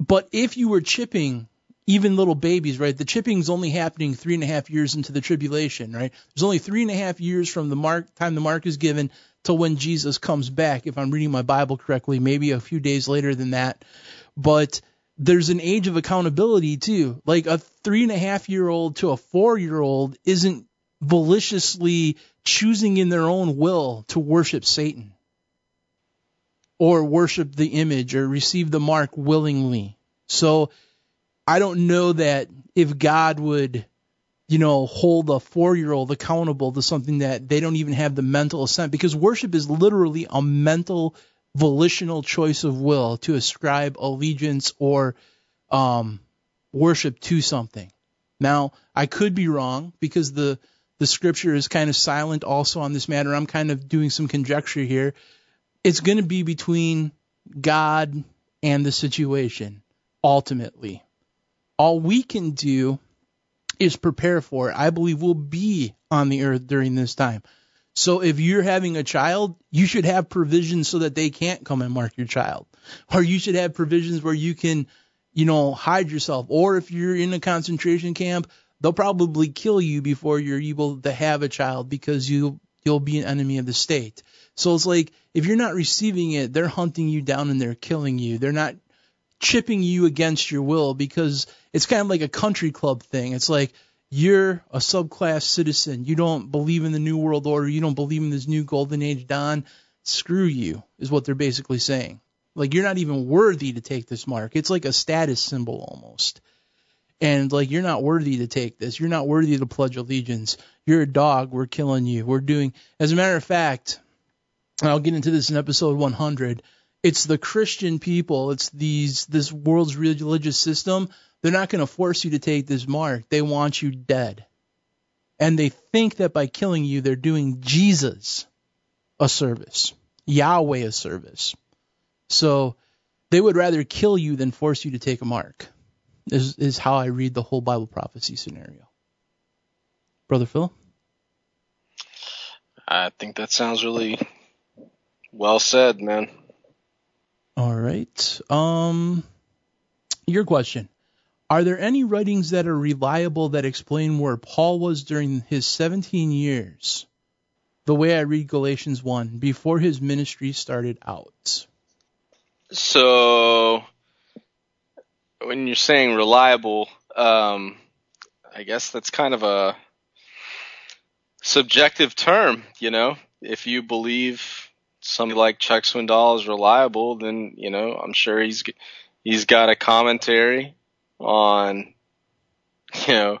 But if you were chipping even little babies, right? The chipping's only happening three and a half years into the tribulation, right? There's only three and a half years from the mark time the mark is given till when Jesus comes back, if I'm reading my Bible correctly, maybe a few days later than that. But there's an age of accountability too. Like a three and a half year old to a four year old isn't maliciously choosing in their own will to worship Satan or worship the image or receive the mark willingly. So I don't know that if God would, you know, hold a four year old accountable to something that they don't even have the mental assent because worship is literally a mental volitional choice of will to ascribe allegiance or um, worship to something. Now, I could be wrong because the the scripture is kind of silent also on this matter. I'm kind of doing some conjecture here. It's going to be between God and the situation ultimately all we can do is prepare for it. I believe we'll be on the earth during this time. So if you're having a child, you should have provisions so that they can't come and mark your child. Or you should have provisions where you can, you know, hide yourself. Or if you're in a concentration camp, they'll probably kill you before you're able to have a child because you you'll be an enemy of the state. So it's like if you're not receiving it, they're hunting you down and they're killing you. They're not chipping you against your will because it's kind of like a country club thing. It's like you're a subclass citizen. You don't believe in the new world order. You don't believe in this new golden age Don. Screw you is what they're basically saying. Like you're not even worthy to take this mark. It's like a status symbol almost. And like you're not worthy to take this. You're not worthy to pledge allegiance. You're a dog. We're killing you. We're doing as a matter of fact, I'll get into this in episode 100 it's the Christian people, it's these this world's religious system. They're not going to force you to take this mark. They want you dead. And they think that by killing you, they're doing Jesus a service, Yahweh a service. So they would rather kill you than force you to take a mark, is, is how I read the whole Bible prophecy scenario. Brother Phil? I think that sounds really well said, man. All right. Um, your question. Are there any writings that are reliable that explain where Paul was during his 17 years? The way I read Galatians 1 before his ministry started out. So, when you're saying reliable, um, I guess that's kind of a subjective term, you know? If you believe somebody like Chuck Swindoll is reliable, then you know I'm sure he's he's got a commentary on you know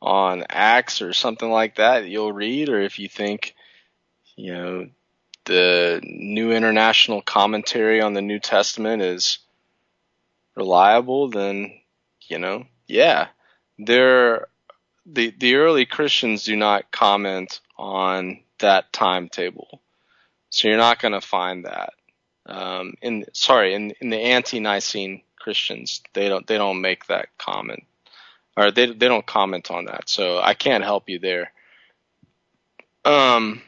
on Acts or something like that you'll read, or if you think you know the New International Commentary on the New Testament is reliable, then you know, yeah, they're the the early Christians do not comment on that timetable, so you're not going to find that. Um, in sorry, in in the ante-Nicene Christians, they don't they don't make that comment, or they they don't comment on that. So I can't help you there. Um,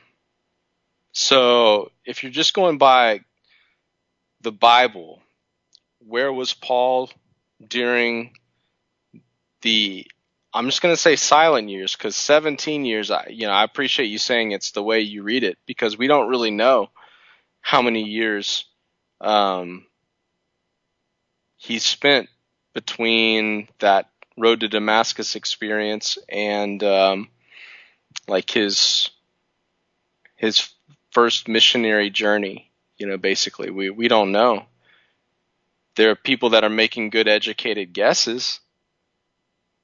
so if you're just going by the Bible, where was Paul during the I'm just going to say silent years because 17 years, I, you know, I appreciate you saying it's the way you read it because we don't really know how many years um, he spent between that road to Damascus experience and um, like his his first missionary journey. You know, basically, we we don't know. There are people that are making good educated guesses,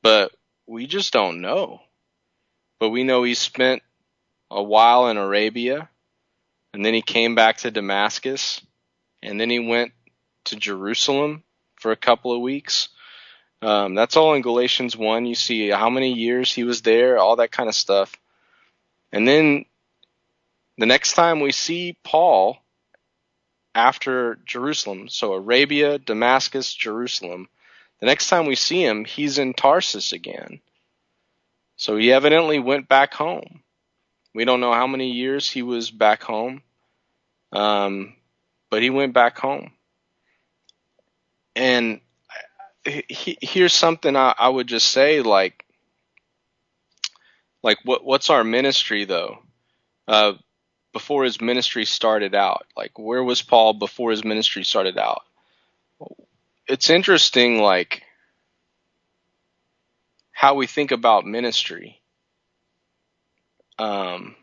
but we just don't know. But we know he spent a while in Arabia, and then he came back to Damascus, and then he went to Jerusalem for a couple of weeks. Um, that's all in Galatians 1. You see how many years he was there, all that kind of stuff. And then the next time we see Paul after Jerusalem, so Arabia, Damascus, Jerusalem, the next time we see him, he's in Tarsus again. So he evidently went back home. We don't know how many years he was back home, um, but he went back home. And he, here's something I, I would just say, like, like what what's our ministry though? Uh, before his ministry started out, like where was Paul before his ministry started out? it's interesting, like how we think about ministry. Um,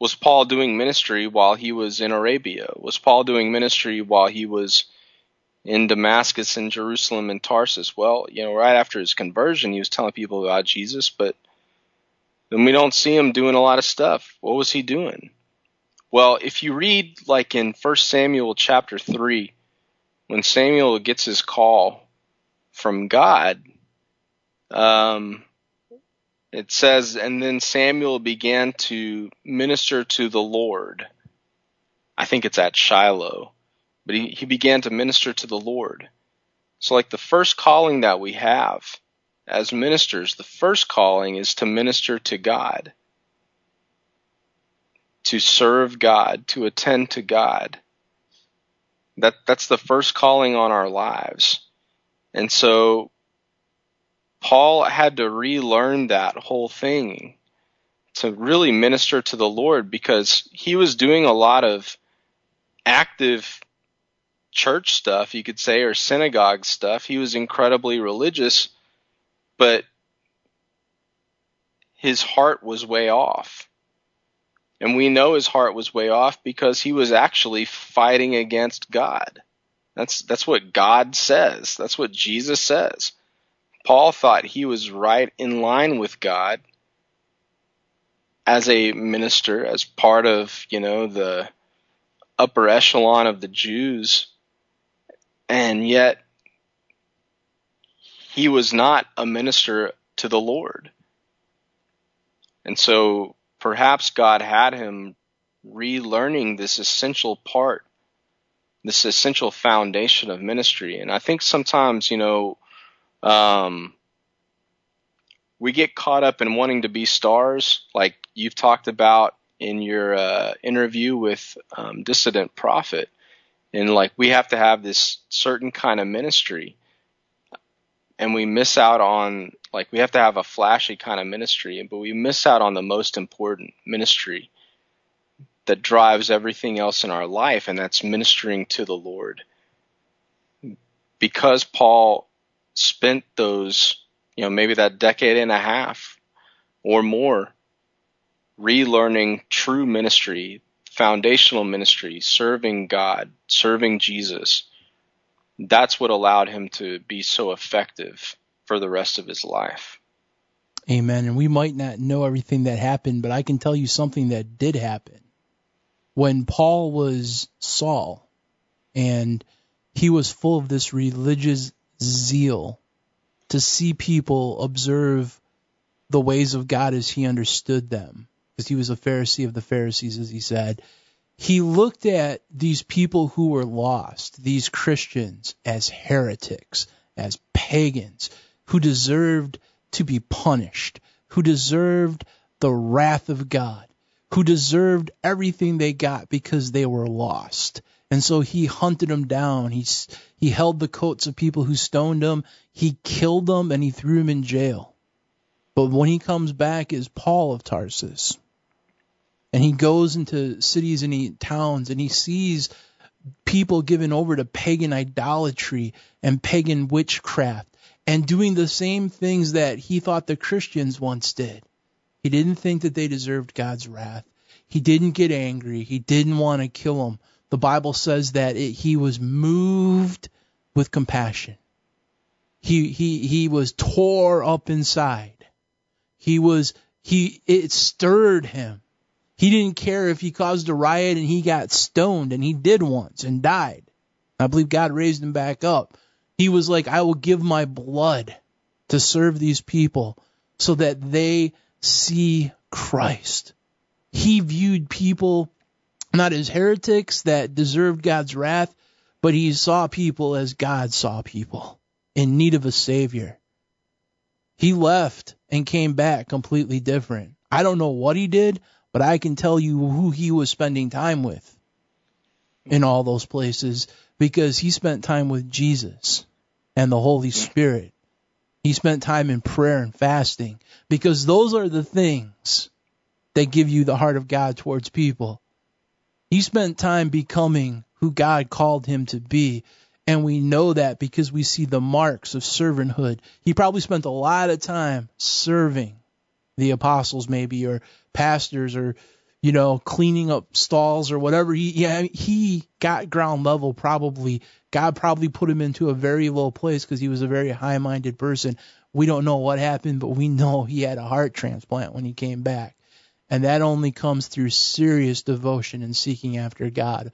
was Paul doing ministry while he was in Arabia? Was Paul doing ministry while he was in Damascus and Jerusalem and Tarsus? Well, you know, right after his conversion, he was telling people about Jesus, but then we don't see him doing a lot of stuff. What was he doing? Well, if you read like in 1 Samuel chapter 3, when Samuel gets his call from God, um, it says, and then Samuel began to minister to the Lord. I think it's at Shiloh, but he, he began to minister to the Lord. So, like the first calling that we have as ministers, the first calling is to minister to God, to serve God, to attend to God. That that's the first calling on our lives. And so Paul had to relearn that whole thing to really minister to the Lord because he was doing a lot of active church stuff, you could say, or synagogue stuff. He was incredibly religious, but his heart was way off. And we know his heart was way off because he was actually fighting against God. That's that's what God says. That's what Jesus says. Paul thought he was right in line with God as a minister, as part of, you know, the upper echelon of the Jews. And yet he was not a minister to the Lord. And so perhaps God had him relearning this essential part, this essential foundation of ministry. And I think sometimes, you know, um, we get caught up in wanting to be stars, like you've talked about in your uh, interview with um, Dissident Prophet. And like we have to have this certain kind of ministry and we miss out on like we have to have a flashy kind of ministry, but we miss out on the most important ministry that drives everything else in our life, and that's ministering to the Lord. Because Paul spent those, you know, maybe that decade and a half or more relearning true ministry, foundational ministry, serving God, serving Jesus that's what allowed him to be so effective for the rest of his life. Amen. And we might not know everything that happened, but I can tell you something that did happen. when Paul was Saul and he was full of this religious zeal to see people observe the ways of God as he understood them, because he was a Pharisee of the Pharisees, as he said. He looked at these people who were lost, these Christians, as heretics, as pagans, who deserved to be punished, who deserved the wrath of God, who deserved everything they got because they were lost. And so he hunted them down. He, he held the coats of people who stoned them. He killed them and he threw them in jail. But when he comes back as Paul of Tarsus, and he goes into cities and he, towns and he sees people given over to pagan idolatry and pagan witchcraft and doing the same things that he thought the Christians once did. He didn't think that they deserved God's wrath. He didn't get angry. He didn't want to kill them. The Bible says that it, he was moved with compassion. He he he was tore up inside. He was he it stirred him. He didn't care if he caused a riot and he got stoned and he did once and died. I believe God raised him back up. He was like, I will give my blood to serve these people so that they see Christ. He viewed people not as heretics that deserved God's wrath, but he saw people as God saw people in need of a savior. He left and came back completely different. I don't know what he did, but I can tell you who he was spending time with in all those places because he spent time with Jesus and the Holy Spirit. He spent time in prayer and fasting because those are the things that give you the heart of God towards people. He spent time becoming who God called him to be. And we know that because we see the marks of servanthood. He probably spent a lot of time serving the apostles, maybe, or pastors, or, you know, cleaning up stalls or whatever. He, yeah, he got ground level probably. God probably put him into a very low place because he was a very high minded person. We don't know what happened, but we know he had a heart transplant when he came back. And that only comes through serious devotion and seeking after God.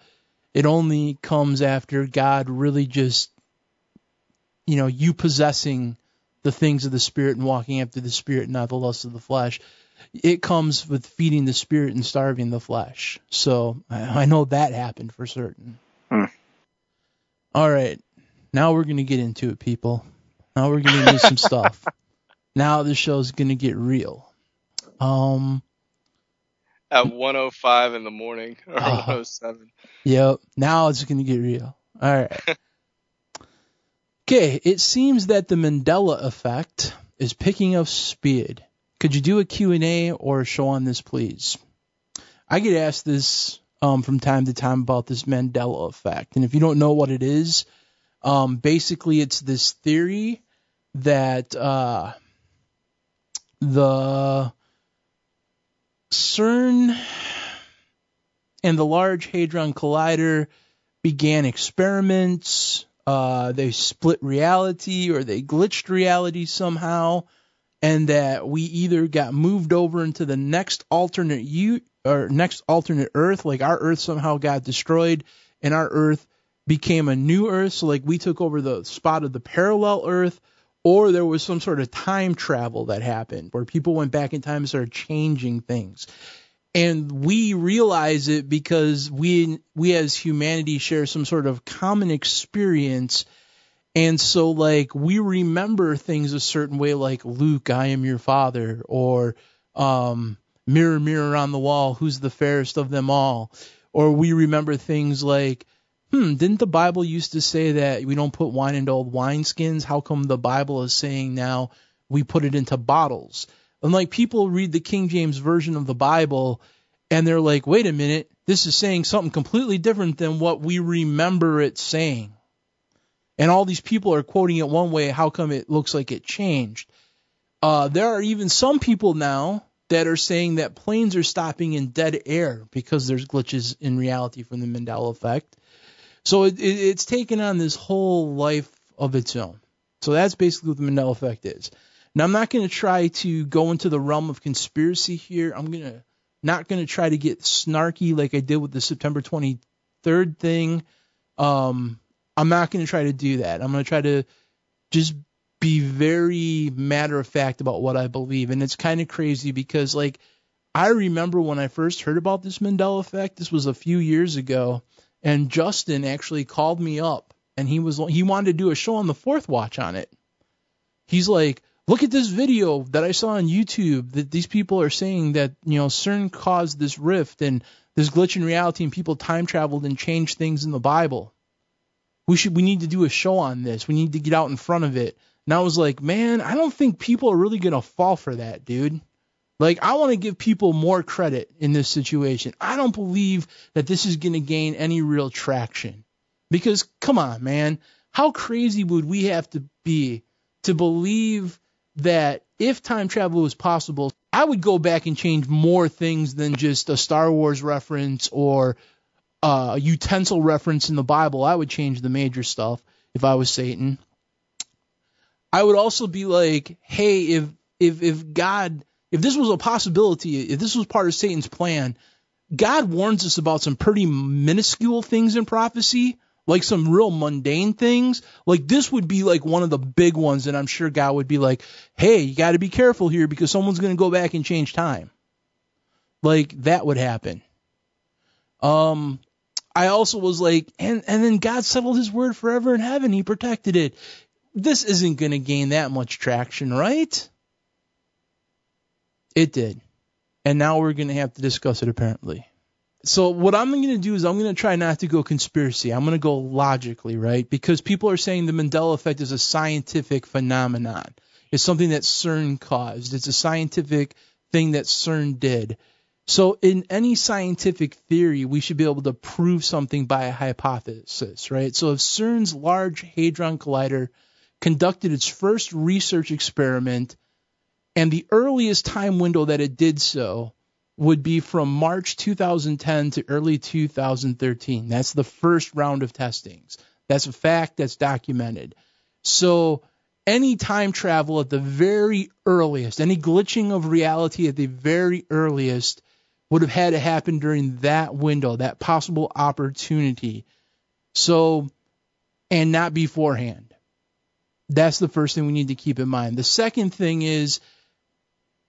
It only comes after God really just, you know, you possessing the things of the Spirit and walking after the Spirit, not the lust of the flesh. It comes with feeding the Spirit and starving the flesh. So I know that happened for certain. Hmm. All right. Now we're going to get into it, people. Now we're going to do some stuff. Now the show's going to get real. Um, at 105 in the morning or uh, 107. Yep. Now it's going to get real. All right. okay. It seems that the Mandela effect is picking up speed. Could you do a Q&A or a show on this, please? I get asked this um, from time to time about this Mandela effect. And if you don't know what it is, um, basically it's this theory that uh, the CERN and the Large Hadron Collider began experiments. Uh, they split reality or they glitched reality somehow, and that we either got moved over into the next alternate you or next alternate Earth, like our Earth somehow got destroyed, and our Earth became a new Earth. So like we took over the spot of the parallel Earth, or there was some sort of time travel that happened where people went back in time and started changing things. And we realize it because we we as humanity share some sort of common experience. And so like we remember things a certain way like Luke, I am your father, or um mirror mirror on the wall, who's the fairest of them all? Or we remember things like hmm, didn't the Bible used to say that we don't put wine into old wineskins? How come the Bible is saying now we put it into bottles? And like people read the King James version of the Bible and they're like, wait a minute, this is saying something completely different than what we remember it saying. And all these people are quoting it one way. How come it looks like it changed? Uh, there are even some people now that are saying that planes are stopping in dead air because there's glitches in reality from the Mandela effect. So it, it, it's taken on this whole life of its own. So that's basically what the Mandela effect is. Now I'm not going to try to go into the realm of conspiracy here. I'm going to Not going to try to get snarky like I did with the September 23rd thing. Um, I'm not going to try to do that. I'm going to try to just be very matter of fact about what I believe. And it's kind of crazy because, like, I remember when I first heard about this Mandela effect, this was a few years ago, and Justin actually called me up and he was he wanted to do a show on the fourth watch on it. He's like, look at this video that I saw on YouTube that these people are saying that you know CERN caused this rift and this glitch in reality and people time traveled and changed things in the Bible. We should we need to do a show on this. We need to get out in front of it. And I was like, man, I don't think people are really gonna fall for that, dude. Like, I want to give people more credit in this situation. I don't believe that this is to gain any real traction. Because, come on, man, how crazy would we have to be to believe that if time travel was possible, I would go back and change more things than just a Star Wars reference or a utensil reference in the Bible. I would change the major stuff if I was Satan. I would also be like, hey, if if if God if this was a possibility, if this was part of Satan's plan, God warns us about some pretty minuscule things in prophecy, like some real mundane things. Like this would be like one of the big ones, and I'm sure God would be like, "Hey, you got to be careful here because someone's going to go back and change time." Like that would happen. Um, I also was like, and and then God settled His word forever in heaven. He protected it. This isn't going to gain that much traction, right? It did. And now we're going to have to discuss it apparently. So what I'm going to do is I'm going to try not to go conspiracy. I'm going to go logically, right? Because people are saying the Mandela effect is a scientific phenomenon. It's something that CERN caused. It's a scientific thing that CERN did. So in any scientific theory, we should be able to prove something by a hypothesis, right? So if CERN's Large Hadron Collider conducted its first research experiment and the earliest time window that it did so would be from March 2010 to early 2013. That's the first round of testings. That's a fact that's documented. So any time travel at the very earliest, any glitching of reality at the very earliest would have had to happen during that window, that possible opportunity. So, and not beforehand. That's the first thing we need to keep in mind. The second thing is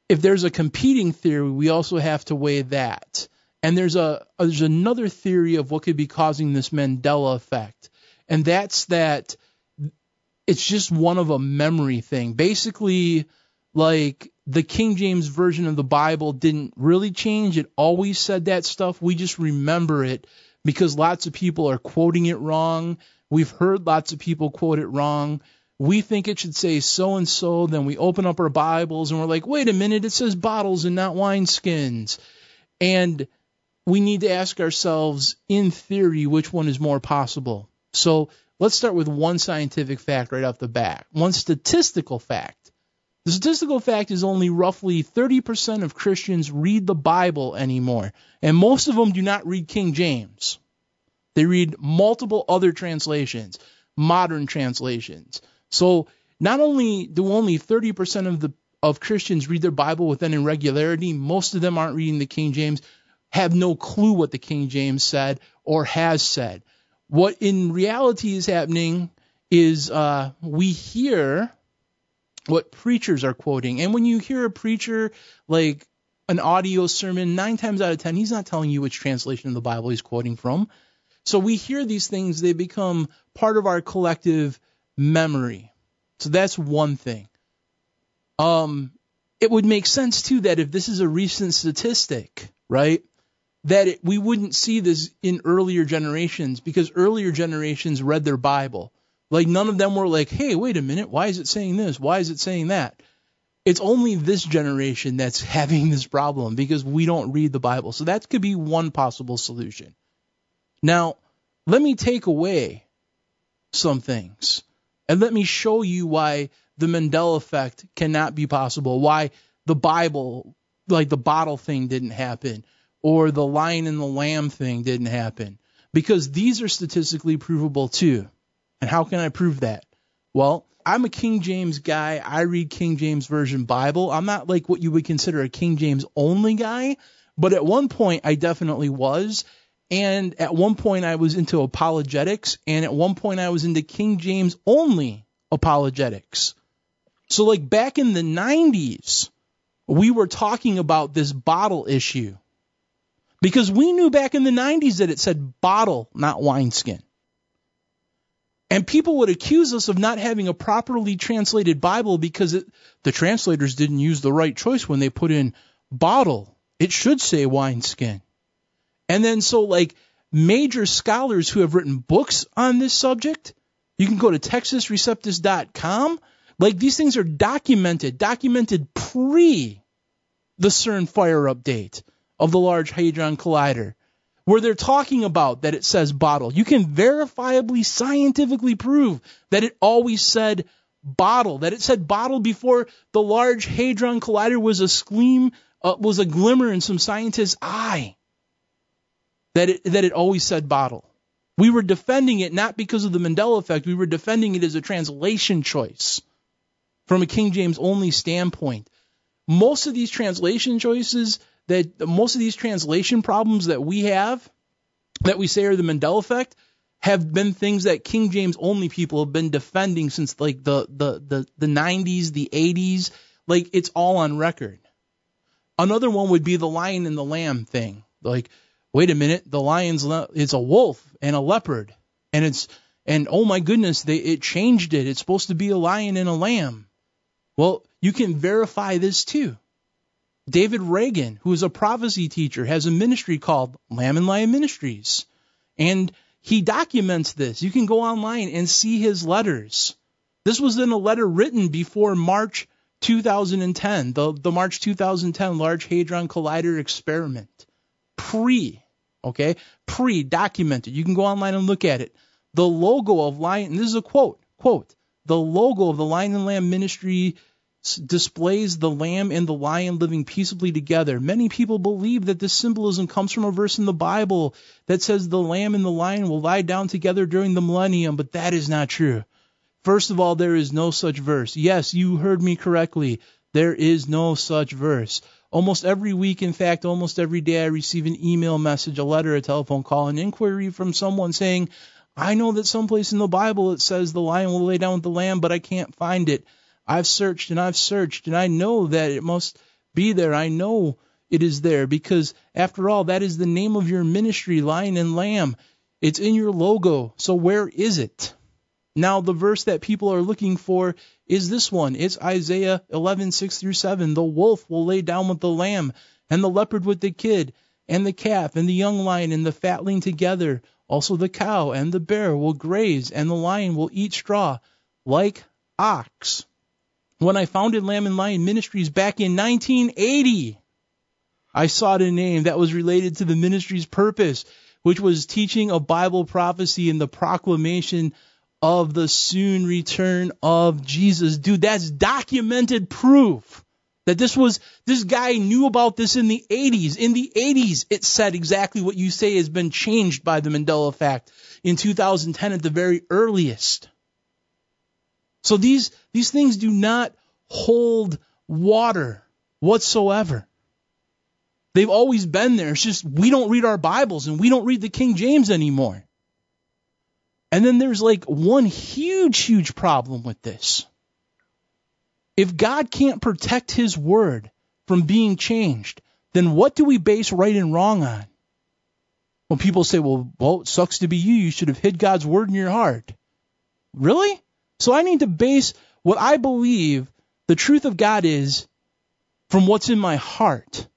if there's a competing theory, we also have to weigh that. And there's a there's another theory of what could be causing this Mandela effect, and that's that it's just one of a memory thing. Basically, like the King James version of the Bible didn't really change. It always said that stuff. We just remember it because lots of people are quoting it wrong. We've heard lots of people quote it wrong we think it should say so and so, then we open up our Bibles and we're like, wait a minute, it says bottles and not wineskins. And we need to ask ourselves, in theory, which one is more possible. So let's start with one scientific fact right off the bat, one statistical fact. The statistical fact is only roughly 30% of Christians read the Bible anymore, and most of them do not read King James. They read multiple other translations, modern translations. So not only do only 30% of the of Christians read their Bible with any regularity, most of them aren't reading the King James, have no clue what the King James said or has said. What in reality is happening is uh, we hear what preachers are quoting, and when you hear a preacher like an audio sermon, nine times out of ten, he's not telling you which translation of the Bible he's quoting from. So we hear these things; they become part of our collective memory. So that's one thing. Um, it would make sense too that if this is a recent statistic, right, that it, we wouldn't see this in earlier generations because earlier generations read their Bible. Like none of them were like, hey, wait a minute, why is it saying this? Why is it saying that? It's only this generation that's having this problem because we don't read the Bible. So that could be one possible solution. Now, let me take away some things. And let me show you why the Mandela effect cannot be possible, why the Bible, like the bottle thing, didn't happen, or the lion and the lamb thing didn't happen. Because these are statistically provable too. And how can I prove that? Well, I'm a King James guy. I read King James Version Bible. I'm not like what you would consider a King James only guy, But at one point, I definitely was. And at one point, I was into apologetics. And at one point, I was into King James only apologetics. So, like back in the 90s, we were talking about this bottle issue. Because we knew back in the 90s that it said bottle, not wineskin. And people would accuse us of not having a properly translated Bible because it, the translators didn't use the right choice when they put in bottle. It should say wineskin. And then so like major scholars who have written books on this subject, you can go to textusreceptus.com. Like these things are documented, documented pre the CERN fire update of the Large Hadron Collider where they're talking about that it says bottle. You can verifiably, scientifically prove that it always said bottle, that it said bottle before the Large Hadron Collider was a gleam, uh, was a glimmer in some scientist's eye. That it, that it always said bottle. We were defending it not because of the Mandela effect, we were defending it as a translation choice from a King James only standpoint. Most of these translation choices that most of these translation problems that we have, that we say are the Mandela effect, have been things that King James only people have been defending since like the the the, the 90s, the 80s. Like it's all on record. Another one would be the lion and the lamb thing. Like, wait a minute, the lion's it's a wolf and a leopard, and it's and oh my goodness, they it changed it. It's supposed to be a lion and a lamb. Well, you can verify this too. David Reagan, who is a prophecy teacher, has a ministry called Lamb and Lion Ministries. And he documents this. You can go online and see his letters. This was in a letter written before March 2010, the, the March 2010 Large Hadron Collider experiment. Pre, okay? Pre documented. You can go online and look at it. The logo of Lion, and this is a quote, quote, the logo of the Lion and Lamb Ministry displays the lamb and the lion living peaceably together. Many people believe that this symbolism comes from a verse in the Bible that says the lamb and the lion will lie down together during the millennium, but that is not true. First of all, there is no such verse. Yes, you heard me correctly. There is no such verse. Almost every week, in fact, almost every day, I receive an email message, a letter, a telephone call, an inquiry from someone saying, I know that someplace in the Bible it says the lion will lay down with the lamb, but I can't find it. I've searched and I've searched and I know that it must be there. I know it is there because after all, that is the name of your ministry, Lion and Lamb. It's in your logo. So where is it? Now the verse that people are looking for is this one. It's Isaiah 11:6 through 7. The wolf will lay down with the lamb, and the leopard with the kid, and the calf and the young lion and the fatling together. Also the cow and the bear will graze, and the lion will eat straw like ox when I founded Lamb and Lion Ministries back in 1980. I sought a name that was related to the ministry's purpose, which was teaching a Bible prophecy and the proclamation of the soon return of Jesus. Dude, that's documented proof that this was, this guy knew about this in the 80s. In the 80s, it said exactly what you say has been changed by the Mandela effect in 2010 at the very earliest. So these these things do not hold water whatsoever. They've always been there. It's just we don't read our Bibles and we don't read the King James anymore. And then there's like one huge, huge problem with this. If God can't protect his word from being changed, then what do we base right and wrong on? When people say, well, well, it sucks to be you. You should have hid God's word in your heart. Really? So I need to base what I believe the truth of God is from what's in my heart.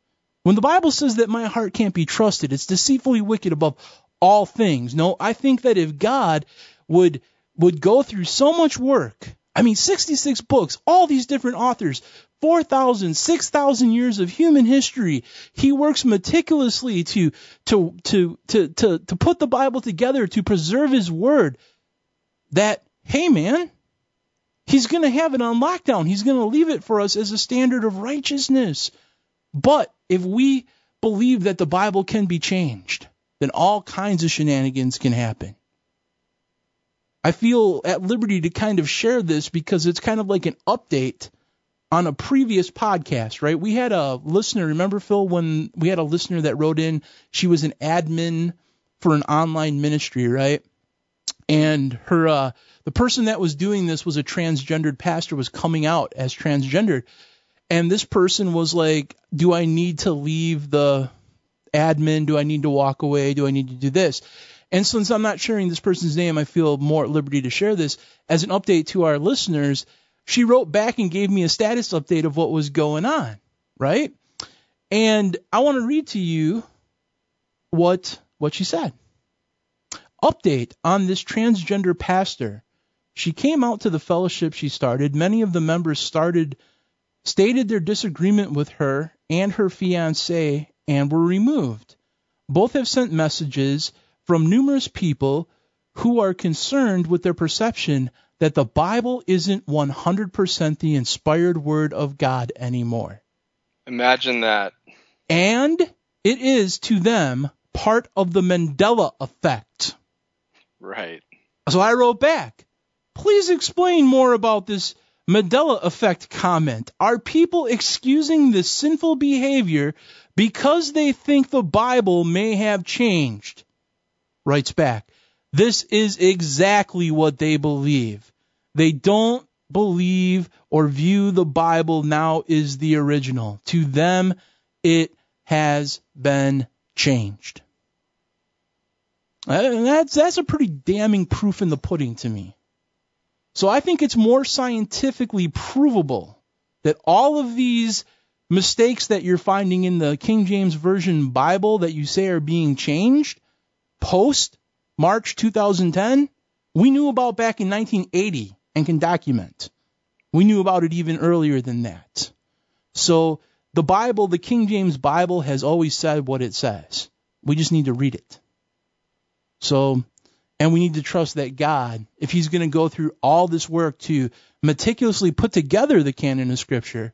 When the Bible says that my heart can't be trusted, it's deceitfully wicked above all things. No, I think that if God would would go through so much work, I mean 66 books, all these different authors, 4,000, 6,000 years of human history. He works meticulously to, to, to, to, to, to put the Bible together, to preserve his word. That, hey man, He's going to have it on lockdown. He's going to leave it for us as a standard of righteousness. But if we believe that the Bible can be changed, then all kinds of shenanigans can happen. I feel at liberty to kind of share this because it's kind of like an update on a previous podcast, right? We had a listener, remember Phil, when we had a listener that wrote in, she was an admin for an online ministry, right? And her uh the person that was doing this was a transgendered pastor was coming out as transgendered. And this person was like, "Do I need to leave the admin? Do I need to walk away? Do I need to do this?" And since I'm not sharing this person's name, I feel more at liberty to share this as an update to our listeners she wrote back and gave me a status update of what was going on, right? And I want to read to you what what she said. Update on this transgender pastor. She came out to the fellowship she started. Many of the members started stated their disagreement with her and her fiance and were removed. Both have sent messages from numerous people who are concerned with their perception that the Bible isn't 100% the inspired word of God anymore. Imagine that. And it is to them part of the Mandela effect. Right. So I wrote back, please explain more about this Mandela effect comment. Are people excusing this sinful behavior because they think the Bible may have changed? Writes back, this is exactly what they believe. They don't believe or view the Bible now is the original. To them, it has been changed. And that's that's a pretty damning proof in the pudding to me. So I think it's more scientifically provable that all of these mistakes that you're finding in the King James Version Bible that you say are being changed post March 2010, we knew about back in 1980 and can document. We knew about it even earlier than that. So the Bible, the King James Bible, has always said what it says. We just need to read it. So, and we need to trust that God, if He's going to go through all this work to meticulously put together the canon of Scripture,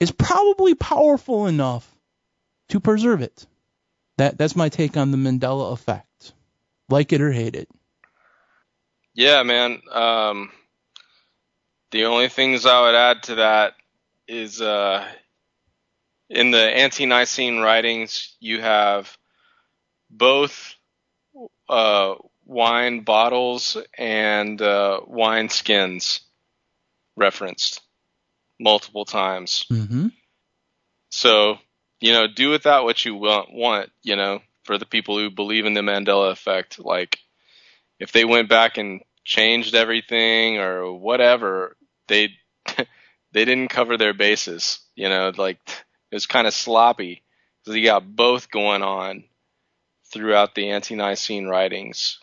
is probably powerful enough to preserve it. That that's my take on the Mandela effect like it or hate it. Yeah, man. Um, the only things I would add to that is uh, in the ante-Nicene writings, you have both uh, wine bottles and uh, wine skins referenced multiple times. Mm-hmm. So, you know, do with that what you want, want you know for the people who believe in the Mandela effect. Like, if they went back and changed everything or whatever, they they didn't cover their bases. You know, like it was kind of sloppy because you got both going on throughout the ante-Nicene writings.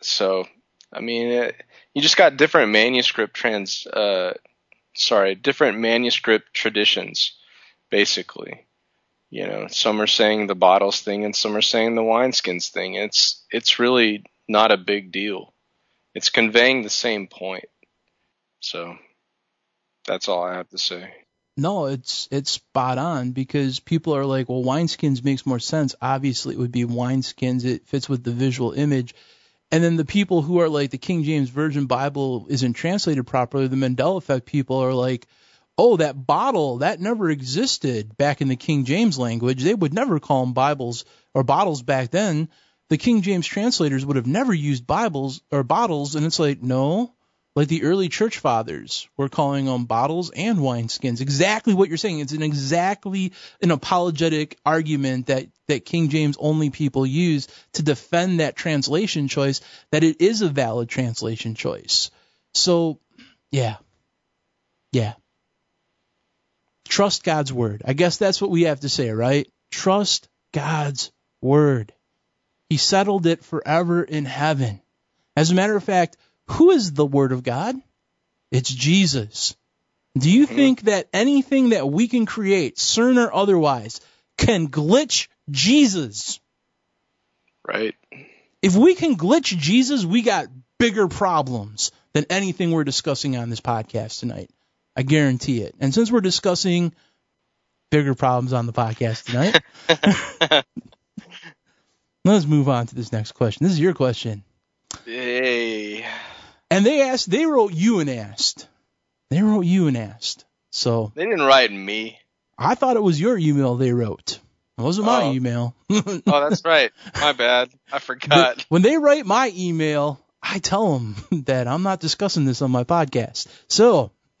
So, I mean, it, you just got different manuscript trans, uh, sorry, different manuscript traditions, basically. You know, some are saying the bottles thing and some are saying the wineskins thing. It's it's really not a big deal. It's conveying the same point. So that's all I have to say. No, it's it's spot on because people are like, well, wineskins makes more sense. Obviously, it would be wineskins. It fits with the visual image. And then the people who are like the King James Version Bible isn't translated properly, the Mandela effect people are like, oh, that bottle, that never existed back in the King James language. They would never call them Bibles or bottles back then. The King James translators would have never used Bibles or bottles. And it's like, no, like the early church fathers were calling on bottles and wineskins. Exactly what you're saying. It's an exactly an apologetic argument that, that King James only people use to defend that translation choice, that it is a valid translation choice. So, yeah. Yeah. Trust God's word. I guess that's what we have to say, right? Trust God's word. He settled it forever in heaven. As a matter of fact, who is the word of God? It's Jesus. Do you mm-hmm. think that anything that we can create, CERN or otherwise, can glitch Jesus? Right. If we can glitch Jesus, we got bigger problems than anything we're discussing on this podcast tonight. I guarantee it. And since we're discussing bigger problems on the podcast tonight, let's move on to this next question. This is your question. Hey. And they asked, they wrote you and asked. They wrote you and asked. So They didn't write me. I thought it was your email they wrote. It wasn't my Oh. email. Oh, that's right. My bad. I forgot. when they write my email, I tell them that I'm not discussing this on my podcast. So,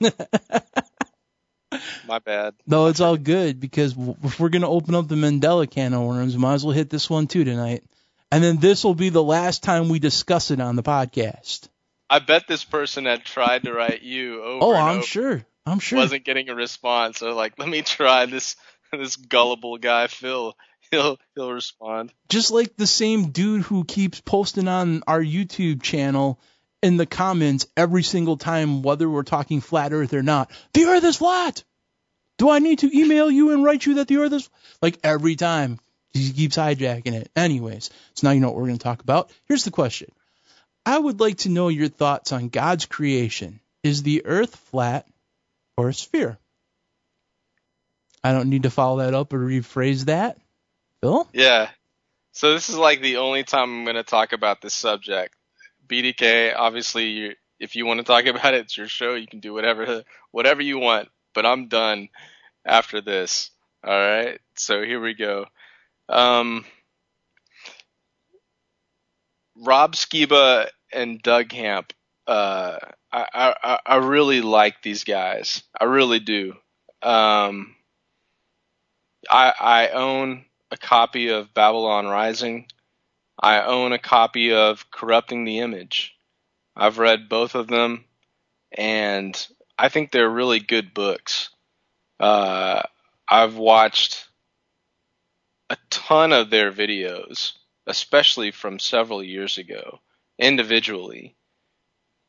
My bad. no, it's all good because if we're going to open up the Mandela can of worms, might as well hit this one too tonight. And then this will be the last time we discuss it on the podcast. I bet this person had tried to write you over. Oh, and I'm over, sure. I'm sure. Wasn't getting a response. So like, let me try this. This gullible guy Phil. He'll he'll respond. just like the same dude who keeps posting on our YouTube channel in the comments every single time, whether we're talking flat Earth or not. The Earth is flat. Do I need to email you and write you that the Earth is like every time? He keeps hijacking it. Anyways, so now you know what we're going to talk about. Here's the question. I would like to know your thoughts on God's creation. Is the Earth flat or a sphere? I don't need to follow that up or rephrase that. Phil? Yeah. So this is like the only time I'm going to talk about this subject. BDK, obviously, you, if you want to talk about it, it's your show. You can do whatever whatever you want. But I'm done after this. All right. So here we go. Um, Rob Skiba and Doug Hamp. Uh, I, I I really like these guys. I really do. Um, I I own a copy of Babylon Rising. I own a copy of Corrupting the Image. I've read both of them, and I think they're really good books. Uh, I've watched a ton of their videos, especially from several years ago, individually.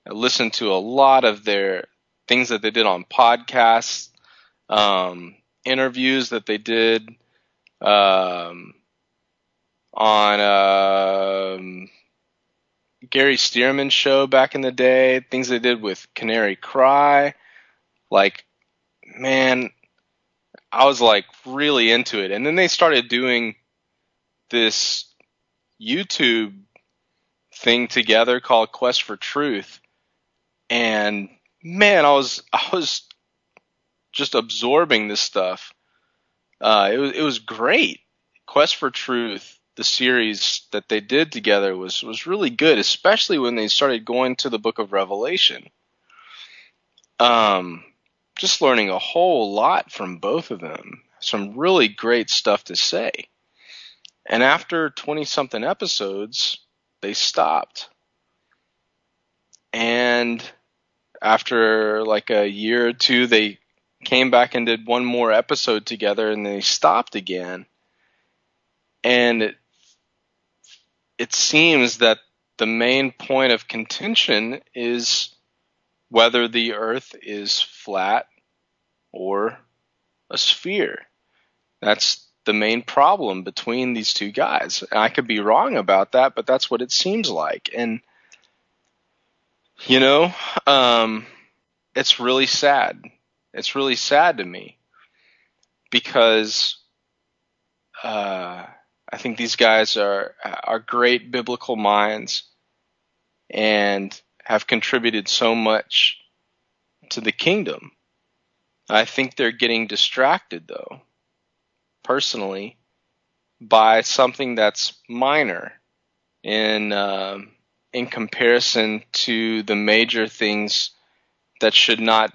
I listened to a lot of their things that they did on podcasts, um, interviews that they did um, on um, Gary Stearman's show back in the day, things they did with Canary Cry. Like, man, I was like really into it. And then they started doing this YouTube thing together called Quest for Truth. And man, I was I was just absorbing this stuff. Uh, it was it was great. Quest for Truth, the series that they did together was was really good, especially when they started going to the Book of Revelation. Um, just learning a whole lot from both of them. Some really great stuff to say. And after 20 something episodes, they stopped. And after like a year or two, they came back and did one more episode together and they stopped again. And it, it seems that the main point of contention is whether the earth is flat or a sphere. That's the main problem between these two guys. And I could be wrong about that, but that's what it seems like. And you know, um, it's really sad. It's really sad to me because uh, I think these guys are are great biblical minds and have contributed so much to the kingdom. I think they're getting distracted though, personally, by something that's minor in um, in comparison to the major things that should not,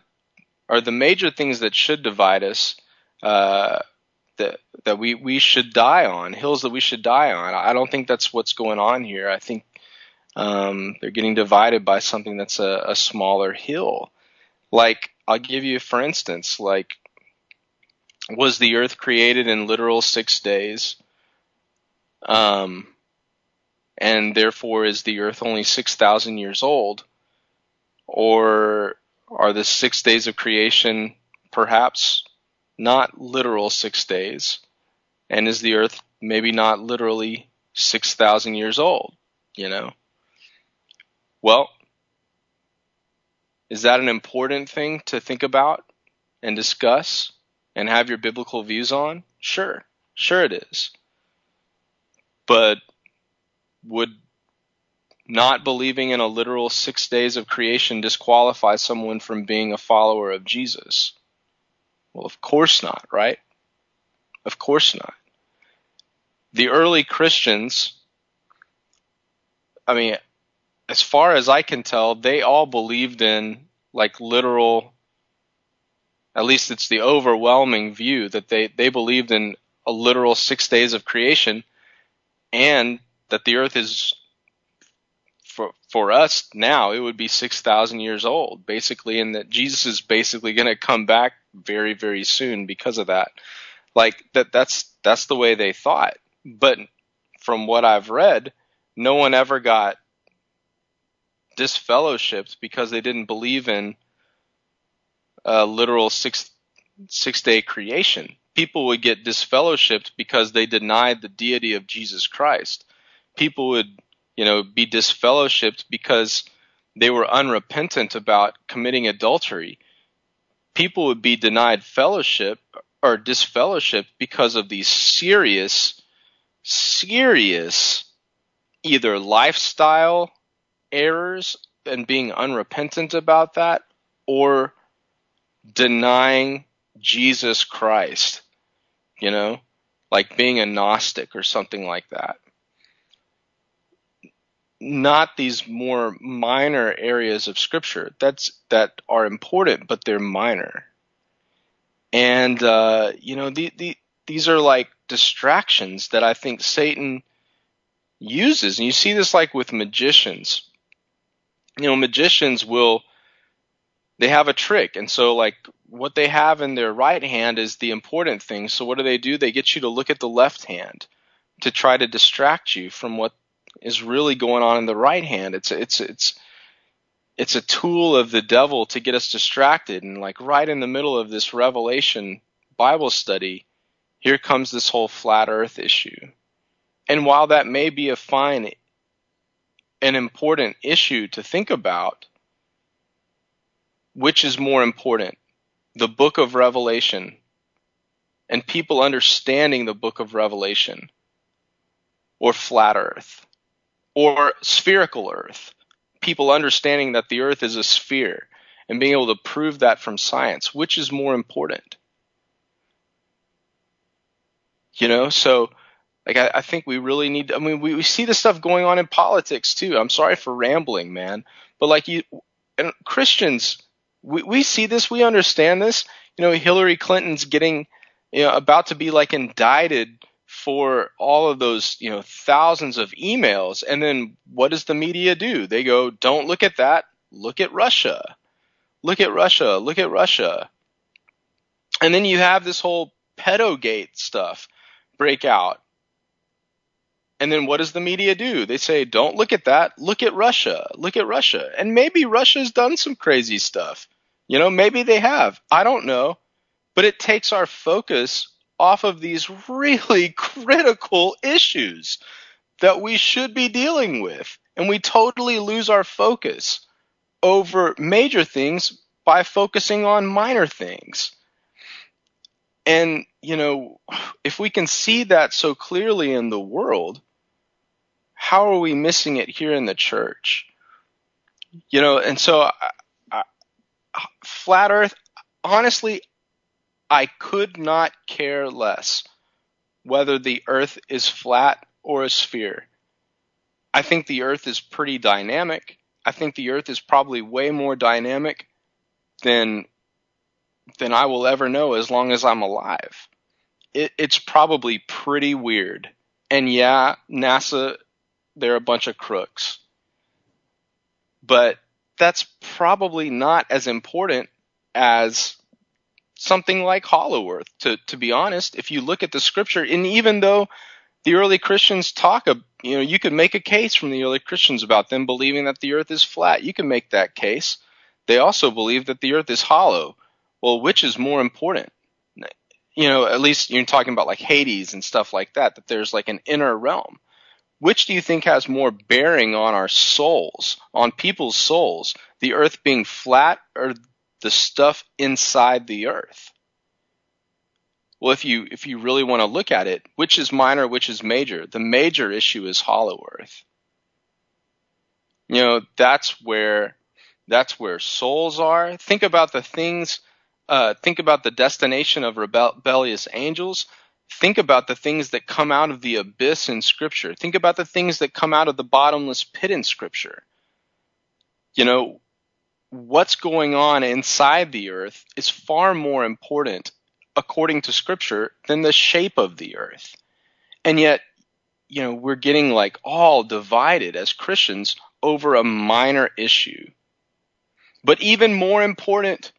or the major things that should divide us. Uh, that that we we should die on hills that we should die on. I don't think that's what's going on here. I think um, they're getting divided by something that's a, a smaller hill. Like I'll give you for instance, like was the earth created in literal six days? Um, and therefore is the earth only 6,000 years old? Or are the six days of creation perhaps not literal six days? And is the earth maybe not literally 6,000 years old? You know? Well, is that an important thing to think about and discuss and have your biblical views on? Sure. Sure it is. But would not believing in a literal six days of creation disqualify someone from being a follower of Jesus? Well, of course not, right? Of course not. The early Christians, I mean, as far as I can tell, they all believed in like literal, at least it's the overwhelming view that they, they believed in a literal six days of creation and that the earth is for for us now it would be 6000 years old basically and that Jesus is basically going to come back very very soon because of that. Like that that's that's the way they thought. But from what I've read no one ever got disfellowshipped because they didn't believe in literal six six day creation people would get disfellowshipped because they denied the deity of Jesus Christ people would you know, be disfellowshipped because they were unrepentant about committing adultery. People would be denied fellowship or disfellowship because of these serious, serious either lifestyle errors and being unrepentant about that or denying Jesus Christ, you know, like being a Gnostic or something like that. Not these more minor areas of scripture. That's that are important but they're minor. And uh, you know the, the, these are like distractions that i think satan uses. And you see this like with magicians. You know magicians will they have a trick and so like what they have in their right hand is the important thing so what do they do they get you to look at the left hand to try to distract you from what is really going on in the right hand. It's it's it's it's a tool of the devil to get us distracted and like right in the middle of this revelation Bible study, here comes this whole flat earth issue. And while that may be a fine an important issue to think about, which is more important? The book of Revelation and people understanding the book of Revelation or flat earth or spherical Earth. People understanding that the Earth is a sphere and being able to prove that from science, which is more important? You know, so like I, I think we really need. I mean, we, we see this stuff going on in politics too. I'm sorry for rambling, man, but like you and Christians, we we see this, we understand this. You know, Hillary Clinton's getting you know about to be like indicted for all of those, you know, thousands of emails. And then what does the media do? They go, don't look at that. Look at Russia. Look at Russia. Look at Russia. And then you have this whole pedogate stuff break out. And then what does the media do? They say, don't look at that. Look at Russia. Look at Russia. And maybe Russia's done some crazy stuff. You know, maybe they have. I don't know. But it takes our focus off of these really critical issues that we should be dealing with. And we totally lose our focus over major things by focusing on minor things. And, you know, if we can see that so clearly in the world, how are we missing it here in the church? You know, and so flat earth, honestly, I could not care less whether the earth is flat or a sphere. I think the earth is pretty dynamic. I think the earth is probably way more dynamic than than I will ever know as long as I'm alive. It, it's probably pretty weird. And yeah, NASA, they're a bunch of crooks. But that's probably not as important as something like Hollow Earth. To to be honest, if you look at the scripture, and even though the early Christians talk, you know, you could make a case from the early Christians about them believing that the earth is flat. You can make that case. They also believe that the earth is hollow. Well, which is more important? You know, at least you're talking about like Hades and stuff like that, that there's like an inner realm. Which do you think has more bearing on our souls, on people's souls? The earth being flat or the stuff inside the earth. Well, if you if you really want to look at it, which is minor, which is major? The major issue is hollow earth. You know, that's where that's where souls are. Think about the things uh, think about the destination of rebellious angels. Think about the things that come out of the abyss in Scripture. Think about the things that come out of the bottomless pit in Scripture. You know, what's going on inside the earth is far more important, according to Scripture, than the shape of the earth. And yet, you know, we're getting like all divided as Christians over a minor issue. But even more important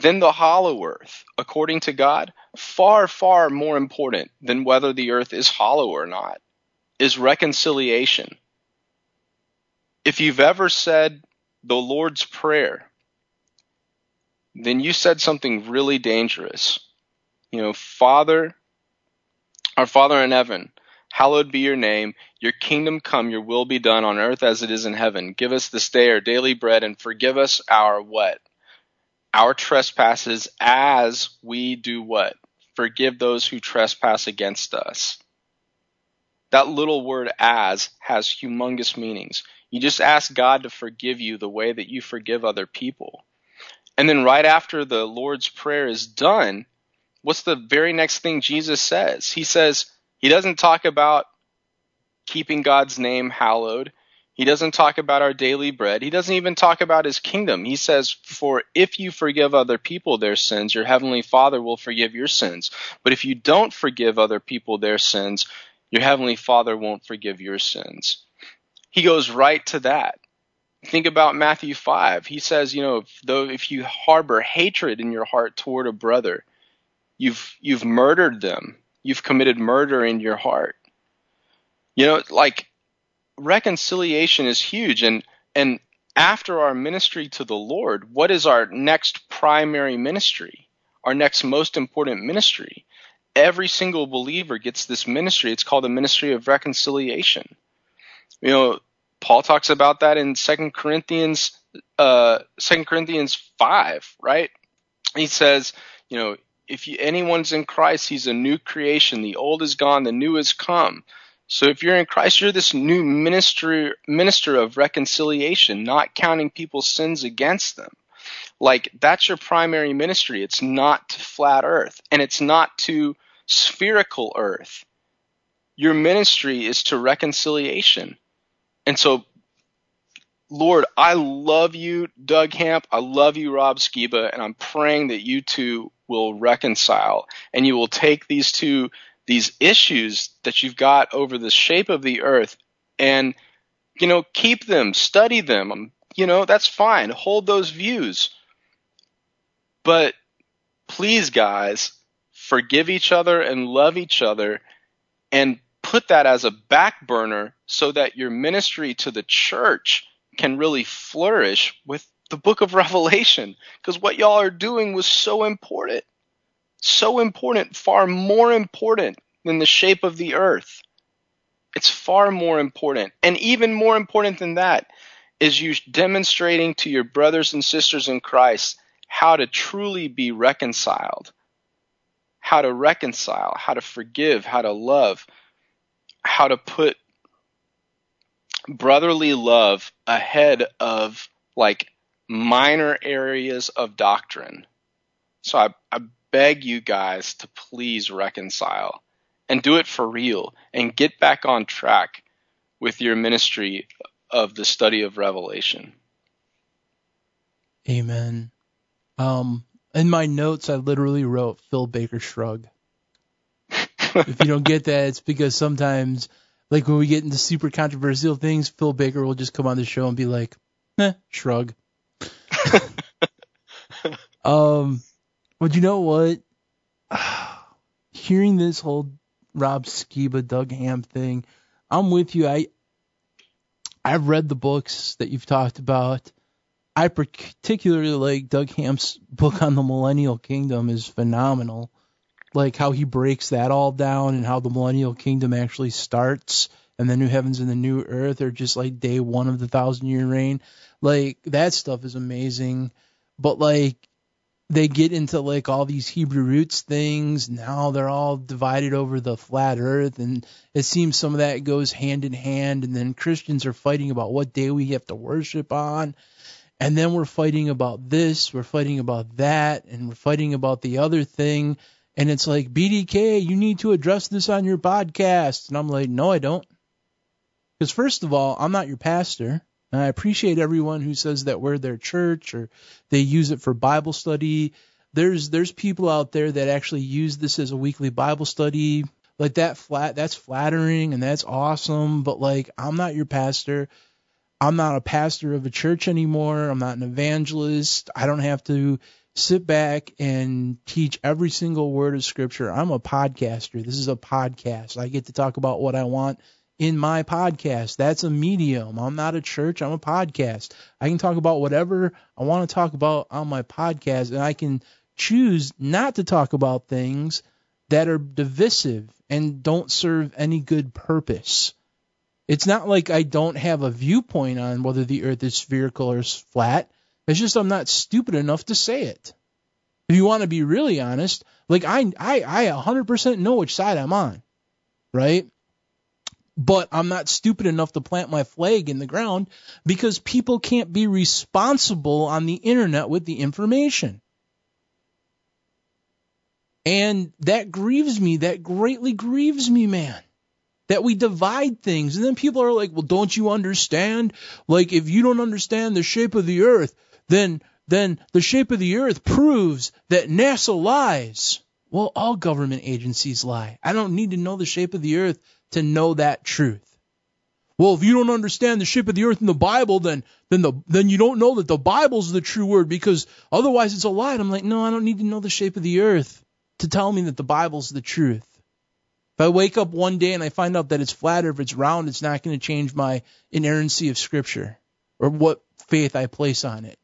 than the hollow earth, according to God, far, far more important than whether the earth is hollow or not, is reconciliation. If you've ever said the Lord's Prayer, then you said something really dangerous. You know, Father, our Father in heaven, hallowed be your name. Your kingdom come, your will be done on earth as it is in heaven. Give us this day our daily bread and forgive us our what? Our trespasses as we do what? Forgive those who trespass against us. That little word as has humongous meanings. You just ask God to forgive you the way that you forgive other people. And then right after the Lord's Prayer is done, what's the very next thing Jesus says? He says, He doesn't talk about keeping God's name hallowed. He doesn't talk about our daily bread. He doesn't even talk about his kingdom. He says, For if you forgive other people their sins, your heavenly Father will forgive your sins. But if you don't forgive other people their sins, your heavenly Father won't forgive your sins. He goes right to that. Think about Matthew 5. He says, you know, if, though if you harbor hatred in your heart toward a brother, you've you've murdered them. You've committed murder in your heart. You know, like reconciliation is huge and and after our ministry to the Lord, what is our next primary ministry? Our next most important ministry. Every single believer gets this ministry. It's called the ministry of reconciliation. You know, Paul talks about that in Second Corinthians uh 2 Corinthians 5, right? He says, you know, if you, anyone's in Christ, he's a new creation. The old is gone, the new has come. So if you're in Christ, you're this new minister minister of reconciliation, not counting people's sins against them. Like that's your primary ministry. It's not to flat earth and it's not to spherical earth. Your ministry is to reconciliation. And so Lord, I love you, Doug Hamp. I love you, Rob Skiba, and I'm praying that you two will reconcile and you will take these two these issues that you've got over the shape of the earth and you know keep them study them um, you know that's fine. Hold those views. But please guys forgive each other and love each other and put that as a back burner so that your ministry to the church can really flourish with the book of revelation. Because what y'all are doing was so important so important, far more important than the shape of the earth. It's far more important. And even more important than that is you demonstrating to your brothers and sisters in Christ how to truly be reconciled, how to reconcile, how to forgive, how to love, how to put brotherly love ahead of like minor areas of doctrine. So I, I beg you guys to please reconcile and do it for real and get back on track with your ministry of the study of Revelation. Amen. Um, in my notes, I literally wrote Phil Baker shrug. if you don't get that, it's because sometimes, like when we get into super controversial things, Phil Baker will just come on the show and be like, "Eh, shrug." um, but you know what? Hearing this whole Rob Skiba, Doug Hamp thing, I'm with you. I I've read the books that you've talked about. I particularly like Doug Hamp's book on the Millennial Kingdom is phenomenal. Like how he breaks that all down and how the Millennial Kingdom actually starts and the new heavens and the new earth are just like day one of the thousand year reign. Like that stuff is amazing. But like they get into like all these Hebrew roots things. Now they're all divided over the flat earth and it seems some of that goes hand in hand and then Christians are fighting about what day we have to worship on. And then we're fighting about this, we're fighting about that, and we're fighting about the other thing. And it's like, BDK, you need to address this on your podcast. And I'm like, no, I don't. Because, first of all, I'm not your pastor. I appreciate everyone who says that we're their church or they use it for Bible study. There's there's people out there that actually use this as a weekly Bible study. Like that flat that's flattering and that's awesome, but like I'm not your pastor. I'm not a pastor of a church anymore. I'm not an evangelist. I don't have to sit back and teach every single word of scripture. I'm a podcaster. This is a podcast. I get to talk about what I want in my podcast. That's a medium. I'm not a church. I'm a podcast. I can talk about whatever I want to talk about on my podcast, and I can choose not to talk about things that are divisive and don't serve any good purpose. It's not like I don't have a viewpoint on whether the earth is spherical or flat. It's just I'm not stupid enough to say it. If you want to be really honest, like I I I 100% know which side I'm on, right? But I'm not stupid enough to plant my flag in the ground because people can't be responsible on the internet with the information. And that grieves me. That greatly grieves me, man. That we divide things. And then people are like, well, don't you understand? Like, if you don't understand the shape of the earth, then, then the shape of the earth proves that NASA lies. Well, all government agencies lie. I don't need to know the shape of the earth to know that truth. Well, if you don't understand the shape of the earth in the Bible, then then the then you don't know that the Bible's the true word because otherwise it's a lie. And I'm like, no, I don't need to know the shape of the earth to tell me that the Bible's the truth. If I wake up one day and I find out that it's flat or if it's round, it's not going to change my inerrancy of Scripture or what faith I place on it.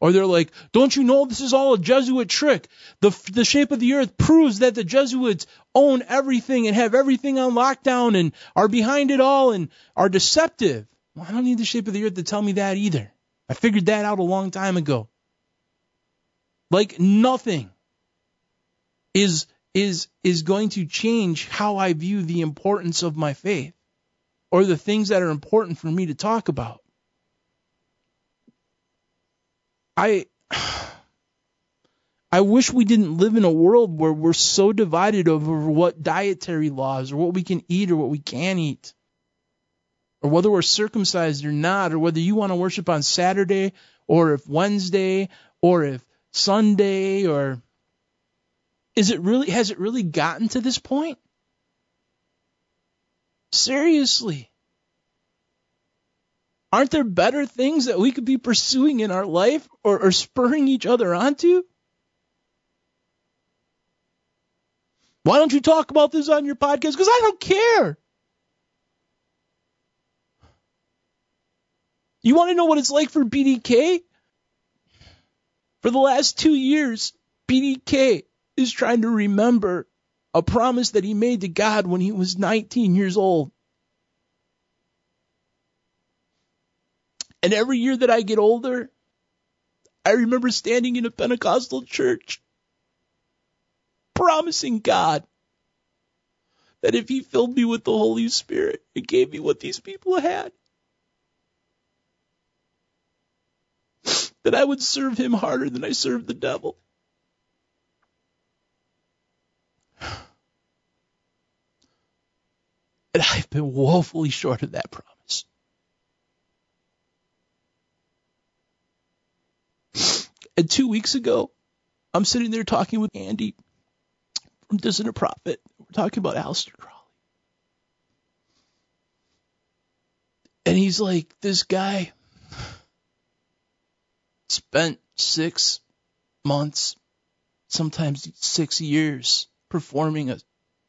Or they're like, don't you know this is all a Jesuit trick? The, the shape of the earth proves that the Jesuits own everything and have everything on lockdown and are behind it all and are deceptive. Well, I don't need the shape of the earth to tell me that either. I figured that out a long time ago. Like nothing is is is going to change how I view the importance of my faith or the things that are important for me to talk about. I I wish we didn't live in a world where we're so divided over what dietary laws or what we can eat or what we can't eat. Or whether we're circumcised or not, or whether you want to worship on Saturday or if Wednesday or if Sunday or is it really has it really gotten to this point? Seriously. Aren't there better things that we could be pursuing in our life or, or spurring each other onto? Why don't you talk about this on your podcast? Because I don't care. You want to know what it's like for BDK? For the last two years, BDK is trying to remember a promise that he made to God when he was 19 years old. And every year that I get older, I remember standing in a Pentecostal church promising God that if He filled me with the Holy Spirit and gave me what these people had, that I would serve Him harder than I served the devil. And I've been woefully short of that promise. And two weeks ago, I'm sitting there talking with Andy from Dissident Prophet. We're talking about Aleister Crowley. And he's like, this guy spent six months, sometimes six years, performing a,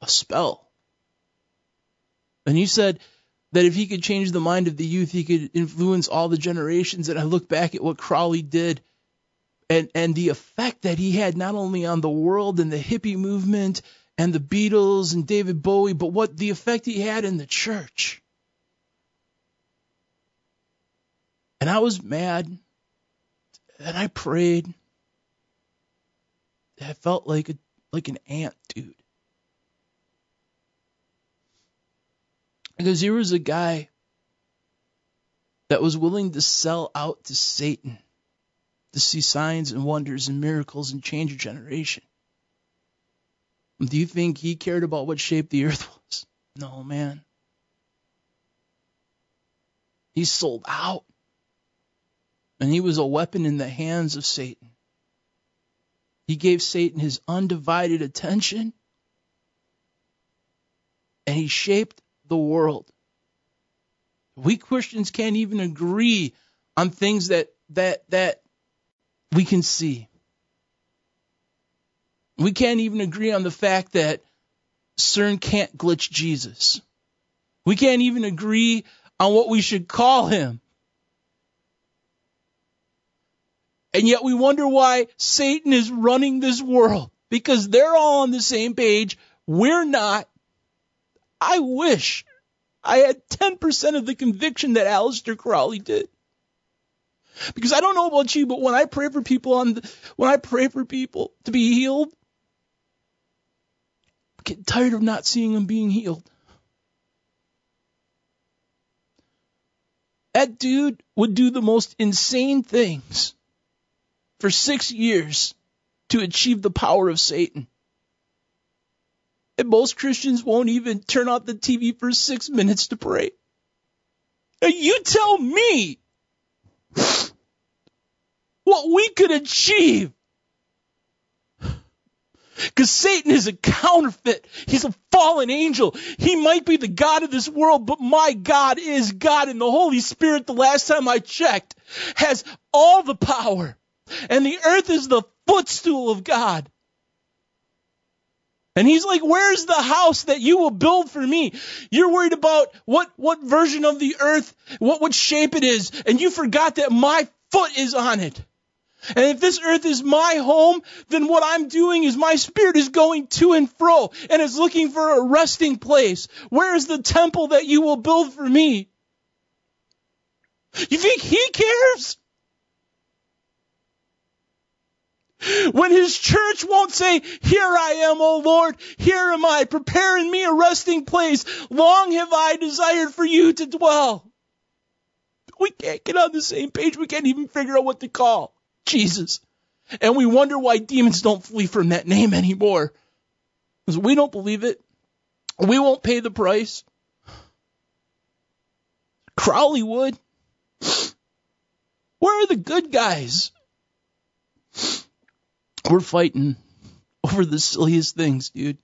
a spell. And he said that if he could change the mind of the youth, he could influence all the generations. And I look back at what Crowley did and and the effect that he had not only on the world and the hippie movement and the Beatles and David Bowie, but what the effect he had in the church. And I was mad. And I prayed. I felt like a like an ant, dude. Because here was a guy that was willing to sell out to Satan to see signs and wonders and miracles and change a generation. Do you think he cared about what shape the earth was? No, man. He sold out. And he was a weapon in the hands of Satan. He gave Satan his undivided attention. And he shaped the world. We Christians can't even agree on things that that that we can see. We can't even agree on the fact that CERN can't glitch Jesus. We can't even agree on what we should call him. And yet we wonder why Satan is running this world because they're all on the same page. We're not. I wish I had 10% of the conviction that Aleister Crowley did. Because I don't know about you, but when I pray for people on the, when I pray for people to be healed, I get tired of not seeing them being healed. That dude would do the most insane things for six years to achieve the power of Satan. And most Christians won't even turn off the TV for six minutes to pray. Now you tell me what we could achieve. Because Satan is a counterfeit. He's a fallen angel. He might be the God of this world, but my God is God. And the Holy Spirit, the last time I checked, has all the power and the earth is the footstool of God. And he's like, where's the house that you will build for me? You're worried about what, what version of the earth, what, what shape it is, and you forgot that my foot is on it. And if this earth is my home, then what I'm doing is my spirit is going to and fro and is looking for a resting place. Where is the temple that you will build for me? You think he cares? When his church won't say, Here I am, O Lord, here am I, preparing me a resting place. Long have I desired for you to dwell. We can't get on the same page. We can't even figure out what to call Jesus. And we wonder why demons don't flee from that name anymore. Because we don't believe it. We won't pay the price. Crowley would. Where are the good guys? We're fighting over the silliest things, dude.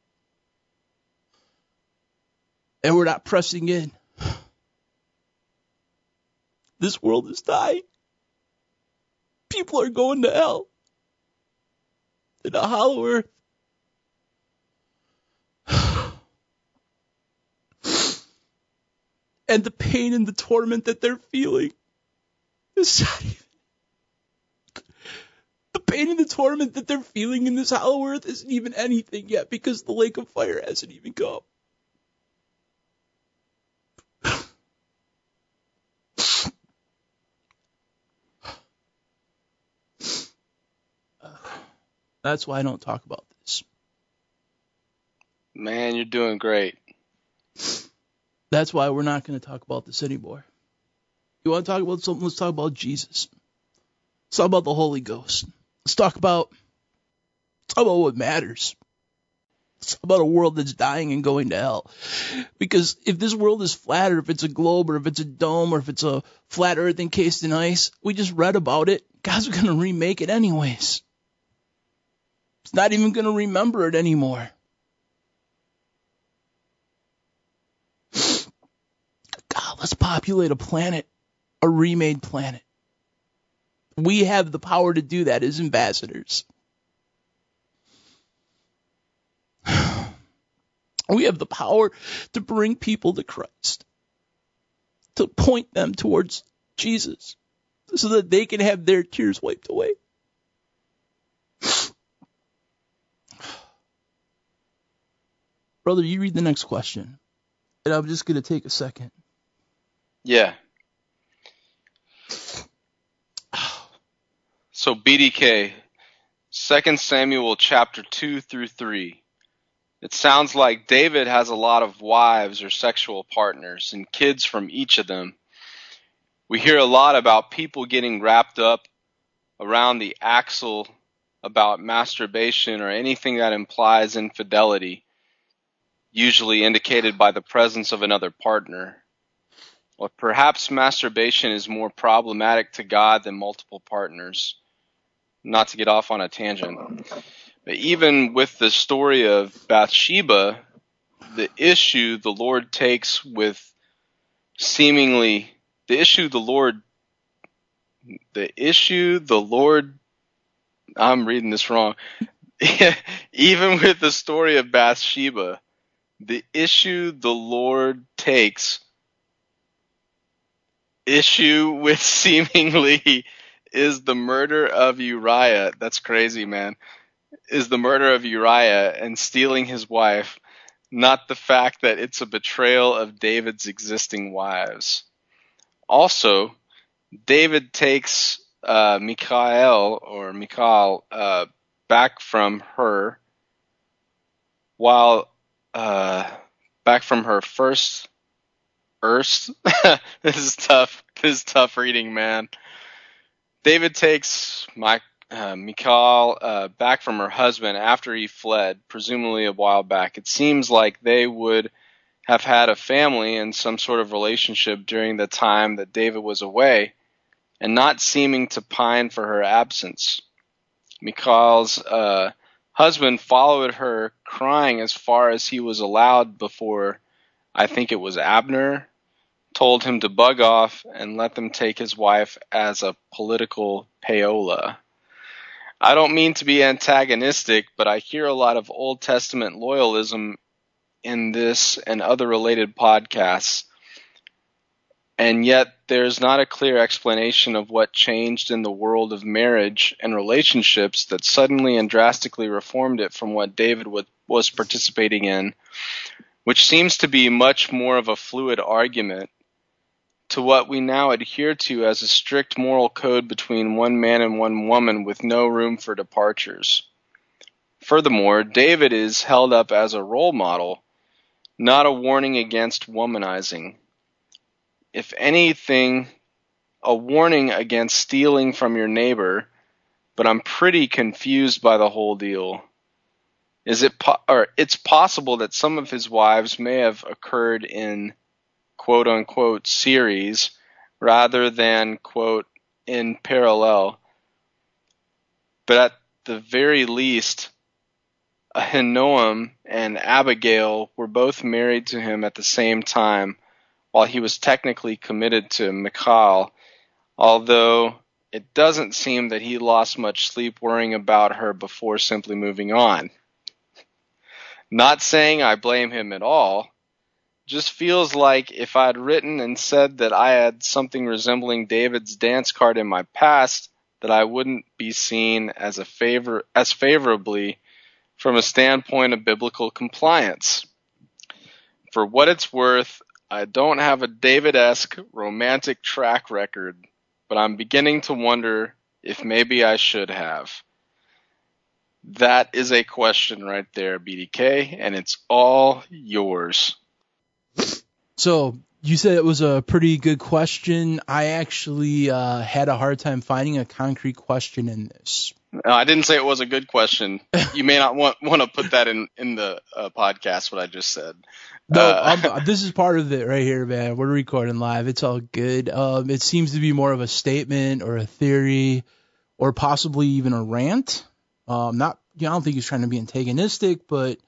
And we're not pressing in. This world is dying. People are going to hell. In a hollow earth. And the pain and the torment that they're feeling is not even the pain and the torment that they're feeling in this hollow earth isn't even anything yet because the lake of fire hasn't even come. That's why I don't talk about this. Man, you're doing great. That's why we're not going to talk about this anymore. You want to talk about something? Let's talk about Jesus. Let's talk about the Holy Ghost. Let's talk about let's talk about what matters. Let's talk about a world that's dying and going to hell. Because if this world is flat, or if it's a globe, or if it's a dome, or if it's a flat earth encased in ice, we just read about it. God's going to remake it anyways. It's not even going to remember it anymore. God, let's populate a planet, a remade planet. We have the power to do that as ambassadors. We have the power to bring people to Christ, to point them towards Jesus, so that they can have their tears wiped away. Brother, you read the next question. And I'm just going to take a second. Yeah. So BDK, 2 Samuel chapter 2 through 3. It sounds like David has a lot of wives or sexual partners and kids from each of them. We hear a lot about people getting wrapped up around the axle about masturbation or anything that implies infidelity, usually indicated by the presence of another partner. Or perhaps masturbation is more problematic to God than multiple partners. Not to get off on a tangent. But even with the story of Bathsheba, the issue the Lord takes with seemingly the issue the Lord the issue the Lord I'm reading this wrong. Even with the story of Bathsheba, the issue the Lord takes issue with seemingly is the murder of Uriah. That's crazy, man. Is the murder of Uriah and stealing his wife, not the fact that it's a betrayal of David's existing wives. Also, David takes uh, or Michal uh, back from her while uh, back from her first Erst. this is tough. This is tough reading, man. David takes my uh, Michal uh, back from her husband after he fled, presumably a while back. It seems like they would have had a family and some sort of relationship during the time that David was away and not seeming to pine for her absence. Michal's uh, husband followed her, crying as far as he was allowed before I think it was Abner told him to bug off and let them take his wife as a political payola. I don't mean to be antagonistic, but I hear a lot of Old Testament loyalism in this and other related podcasts and yet there's not a clear explanation of what changed in the world of marriage and relationships that suddenly and drastically reformed it from what David was participating in, which seems to be much more of a fluid argument to what we now adhere to as a strict moral code between one man and one woman with no room for departures. Furthermore, David is held up as a role model, not a warning against womanizing if anything, a warning against stealing from your neighbor, but I'm pretty confused by the whole deal. Is it po- or it's possible that some of his wives may have occurred in quote unquote series rather than quote in parallel. But at the very least, Ahinoam and Abigail were both married to him at the same time while he was technically committed to Michal, although it doesn't seem that he lost much sleep worrying about her before simply moving on. Not saying I blame him at all, just feels like if I'd written and said that I had something resembling David's dance card in my past, that I wouldn't be seen as a favor as favorably from a standpoint of biblical compliance. For what it's worth, I don't have a David-esque romantic track record, but I'm beginning to wonder if maybe I should have. That is a question right there, BDK, and it's all yours. So you said it was a pretty good question. I actually uh, had a hard time finding a concrete question in this. No, I didn't say it was a good question. You may not want want to put that in in the uh, podcast. What I just said. No, uh, this is part of it right here, man. We're recording live. It's all good. Um, it seems to be more of a statement or a theory, or possibly even a rant. Um, not, I don't think he's trying to be antagonistic, but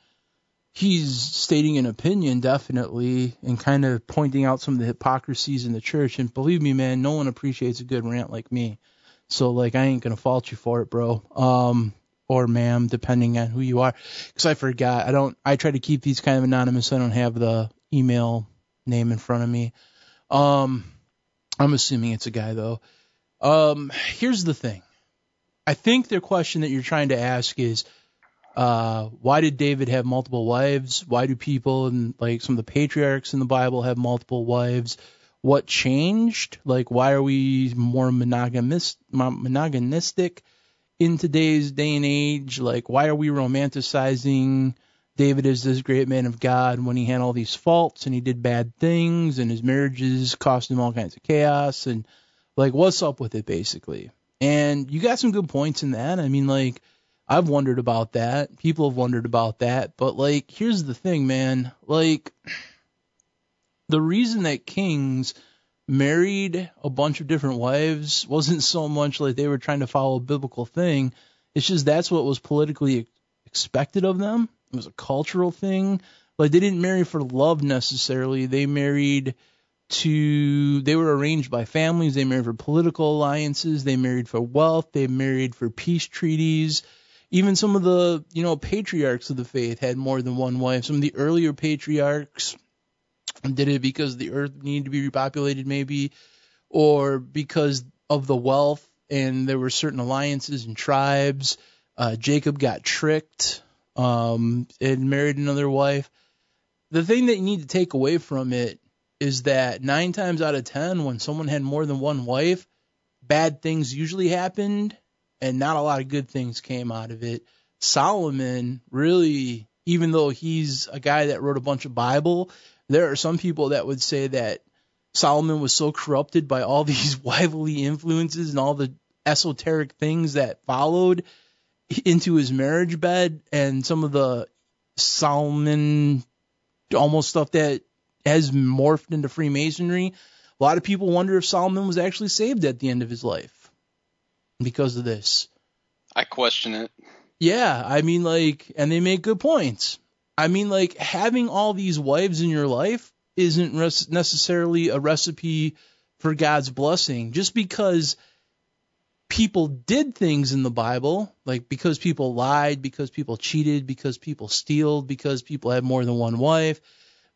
he's stating an opinion definitely and kind of pointing out some of the hypocrisies in the church. And believe me, man, no one appreciates a good rant like me. So like, I ain't gonna fault you for it, bro. Um, or ma'am, depending on who you are. Because I forgot. I don't. I try to keep these kind of anonymous. I don't have the email name in front of me. Um, I'm assuming it's a guy though. Um, here's the thing. I think the question that you're trying to ask is, uh, why did David have multiple wives? Why do people and like some of the patriarchs in the Bible have multiple wives? What changed? Like, why are we more monogamous, monoganistic? In today's day and age, like why are we romanticizing David as this great man of God when he had all these faults and he did bad things and his marriages cost him all kinds of chaos and like what's up with it basically? And you got some good points in that. I mean, like, I've wondered about that. People have wondered about that. But, like, here's the thing, man. Like, the reason that kings married a bunch of different wives wasn't so much like they were trying to follow a biblical thing. It's just that's what was politically expected of them. It was a cultural thing. Like they didn't marry for love necessarily. They married to they were arranged by families, they married for political alliances, they married for wealth, they married for peace treaties. Even some of the, you know, patriarchs of the faith had more than one wife. Some of the earlier patriarchs did it because the earth needed to be repopulated maybe or because of the wealth and there were certain alliances and tribes. Uh, Jacob got tricked um, and married another wife. The thing that you need to take away from it is that nine times out of ten, when someone had more than one wife, bad things usually happened and not a lot of good things came out of it. Solomon really, even though he's a guy that wrote a bunch of Bible, there are some people that would say that Solomon was so corrupted by all these wifely influences and all the esoteric things that followed into his marriage bed and some of the Solomon almost stuff that has morphed into Freemasonry. A lot of people wonder if Solomon was actually saved at the end of his life because of this. I question it. Yeah, I mean, like, and they make good points. I mean, like, having all these wives in your life isn't res- necessarily a recipe for God's blessing. Just because people did things in the Bible, like because people lied, because people cheated, because people stealed, because people had more than one wife,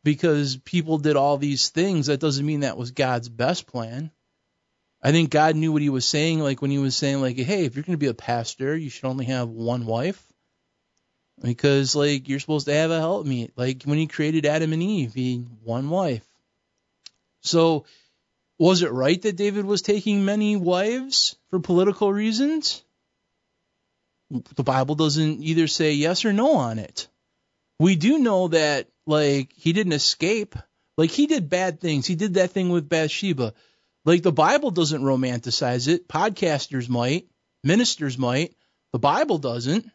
because people did all these things, that doesn't mean that was God's best plan. I think God knew what he was saying, like when he was saying, like, hey, if you're going to be a pastor, you should only have one wife. Because, like, you're supposed to have a helpmeet. Like, when he created Adam and Eve, he one wife. So, was it right that David was taking many wives for political reasons? The Bible doesn't either say yes or no on it. We do know that like he didn't escape. Like he did bad things. He did that thing with Bathsheba. Like the Bible doesn't romanticize it. Podcasters might, ministers might. The Bible doesn't.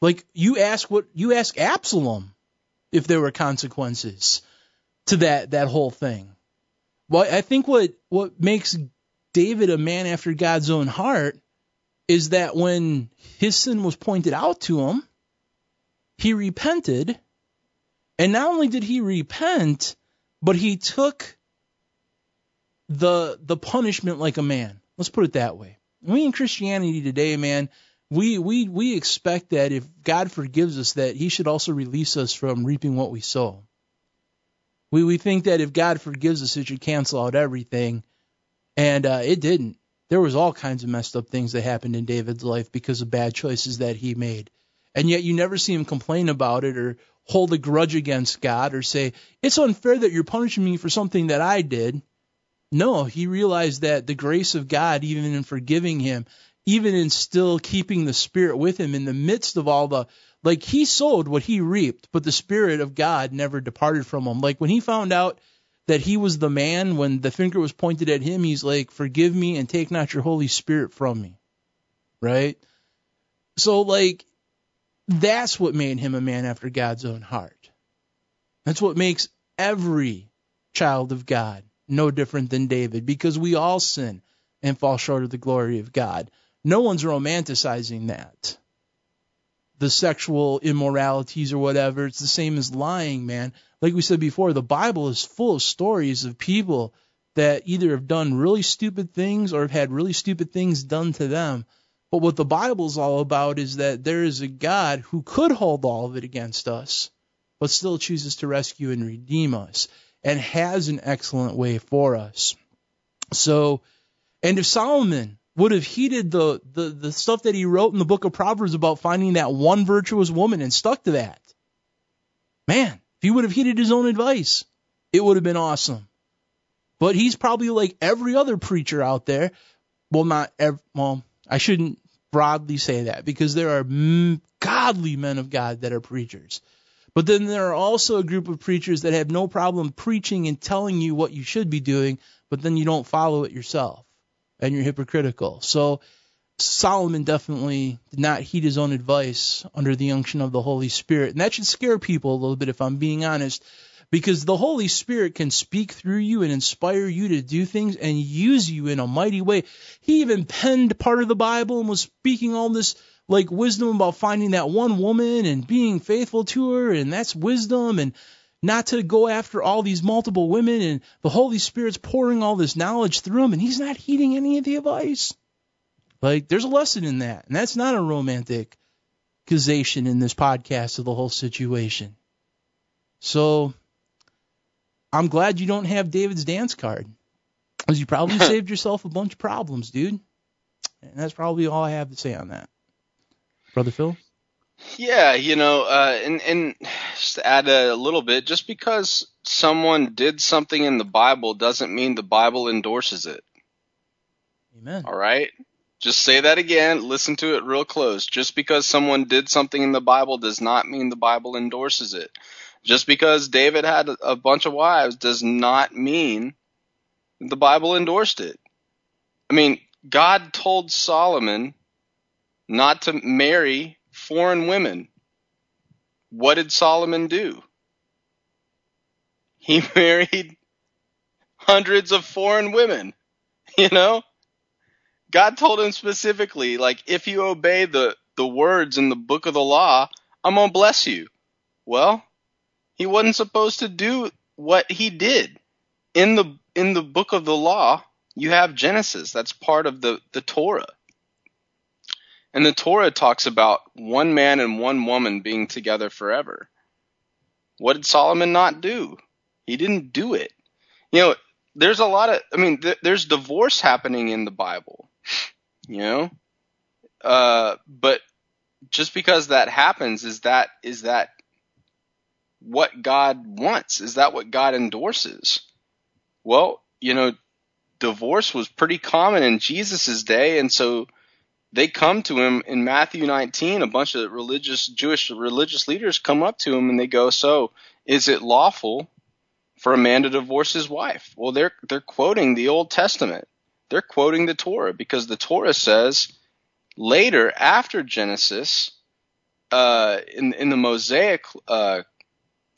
Like you ask what you ask Absalom if there were consequences to that that whole thing. Well, I think what what makes David a man after God's own heart is that when his sin was pointed out to him, he repented, and not only did he repent, but he took the the punishment like a man. Let's put it that way. We in Christianity today, man, we we we expect that if God forgives us, that He should also release us from reaping what we sow. We we think that if God forgives us, it should cancel out everything, and uh, it didn't. There was all kinds of messed up things that happened in David's life because of bad choices that he made, and yet you never see him complain about it or hold a grudge against God or say it's unfair that you're punishing me for something that I did. No, he realized that the grace of God, even in forgiving him, even in still keeping the Spirit with him in the midst of all the like he sowed what he reaped, but the Spirit of God never departed from him. Like when he found out that he was the man, when the finger was pointed at him, he's like, Forgive me and take not your Holy Spirit from me. Right? So, like, that's what made him a man after God's own heart. That's what makes every child of God no different than David, because we all sin and fall short of the glory of God. No one's romanticizing that the sexual immoralities or whatever. It's the same as lying, man. Like we said before, the Bible is full of stories of people that either have done really stupid things or have had really stupid things done to them. But what the Bible is all about is that there is a God who could hold all of it against us, but still chooses to rescue and redeem us and has an excellent way for us. So, and if Solomon would have heeded the, the, the stuff that he wrote in the book of Proverbs about finding that one virtuous woman and stuck to that. Man, if he would have heeded his own advice, it would have been awesome. But he's probably like every other preacher out there. Well, not well, I shouldn't broadly say that because there are godly men of God that are preachers. But then there are also a group of preachers that have no problem preaching and telling you what you should be doing, but then you don't follow it yourself. And you're hypocritical. So Solomon definitely did not heed his own advice under the unction of the Holy Spirit. And that should scare people a little bit if I'm being honest, because the Holy Spirit can speak through you and inspire you to do things and use you in a mighty way. He even penned part of the Bible and was speaking all this like wisdom about finding that one woman and being faithful to her and that's wisdom and not to go after all these multiple women and the Holy Spirit's pouring all this knowledge through him and he's not heeding any of the advice. Like there's a lesson in that. And that's not a romantic accusation in this podcast of the whole situation. So I'm glad you don't have David's dance card. Because you probably saved yourself a bunch of problems, dude. And that's probably all I have to say on that. Brother Phil? Yeah, you know, uh, and and just to add a little bit, just because someone did something in the Bible doesn't mean the Bible endorses it. Amen. All right? Just say that again, listen to it real close. Just because someone did something in the Bible does not mean the Bible endorses it. Just because David had a bunch of wives does not mean the Bible endorsed it. I mean, God told Solomon not to marry foreign women. What did Solomon do? He married hundreds of foreign women, you know? God told him specifically, like, if you obey the, the words in the book of the law, I'm going to bless you. Well, he wasn't supposed to do what he did. In the, in the book of the law, you have Genesis. That's part of the, the Torah. And the Torah talks about one man and one woman being together forever. What did Solomon not do? He didn't do it. You know, there's a lot of, I mean, th- there's divorce happening in the Bible, you know? Uh, but just because that happens, is that, is that what God wants? Is that what God endorses? Well, you know, divorce was pretty common in Jesus' day, and so they come to him in Matthew 19. A bunch of religious Jewish religious leaders come up to him and they go, "So, is it lawful for a man to divorce his wife?" Well, they're they're quoting the Old Testament. They're quoting the Torah because the Torah says later after Genesis, uh, in in the Mosaic, uh,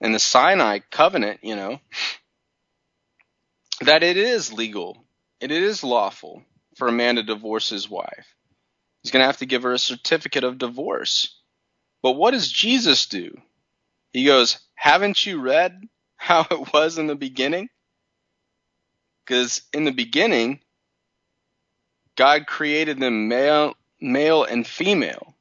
in the Sinai covenant, you know, that it is legal, it is lawful for a man to divorce his wife. He's going to have to give her a certificate of divorce. But what does Jesus do? He goes, Haven't you read how it was in the beginning? Because in the beginning, God created them male, male and female.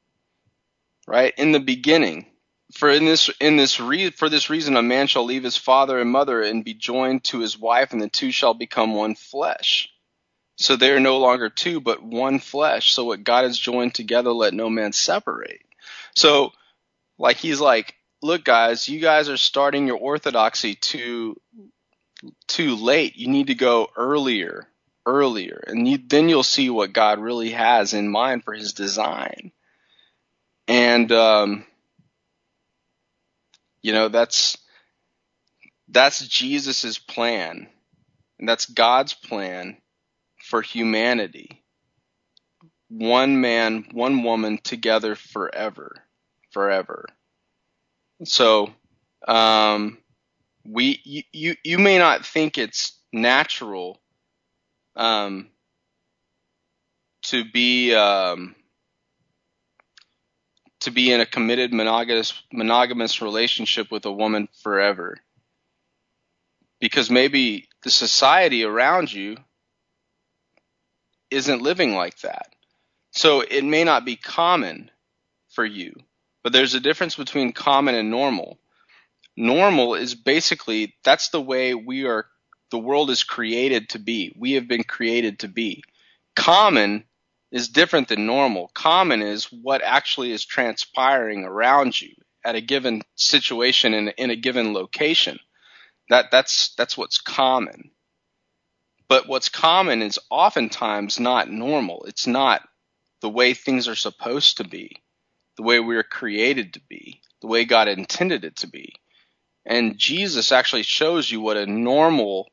Right? In the beginning. For in this in this re, for this reason a man shall leave his father and mother and be joined to his wife and the two shall become one flesh. So they are no longer two, but one flesh. So what God has joined together, let no man separate. So, like, he's like, look, guys, you guys are starting your orthodoxy too, too late. You need to go earlier, earlier. And you, then you'll see what God really has in mind for his design. And, um, you know, that's, that's Jesus's plan. And that's God's plan for humanity. One man, one woman together forever, forever. So, um, we, you, you, you may not think it's natural, um, to be, um, to be in a committed monogamous, monogamous relationship with a woman forever. Because maybe the society around you isn't living like that. So it may not be common for you, but there's a difference between common and normal. Normal is basically that's the way we are the world is created to be. We have been created to be. Common is different than normal. Common is what actually is transpiring around you at a given situation in, in a given location. That that's that's what's common. But what's common is oftentimes not normal. It's not the way things are supposed to be, the way we are created to be, the way God intended it to be. And Jesus actually shows you what a normal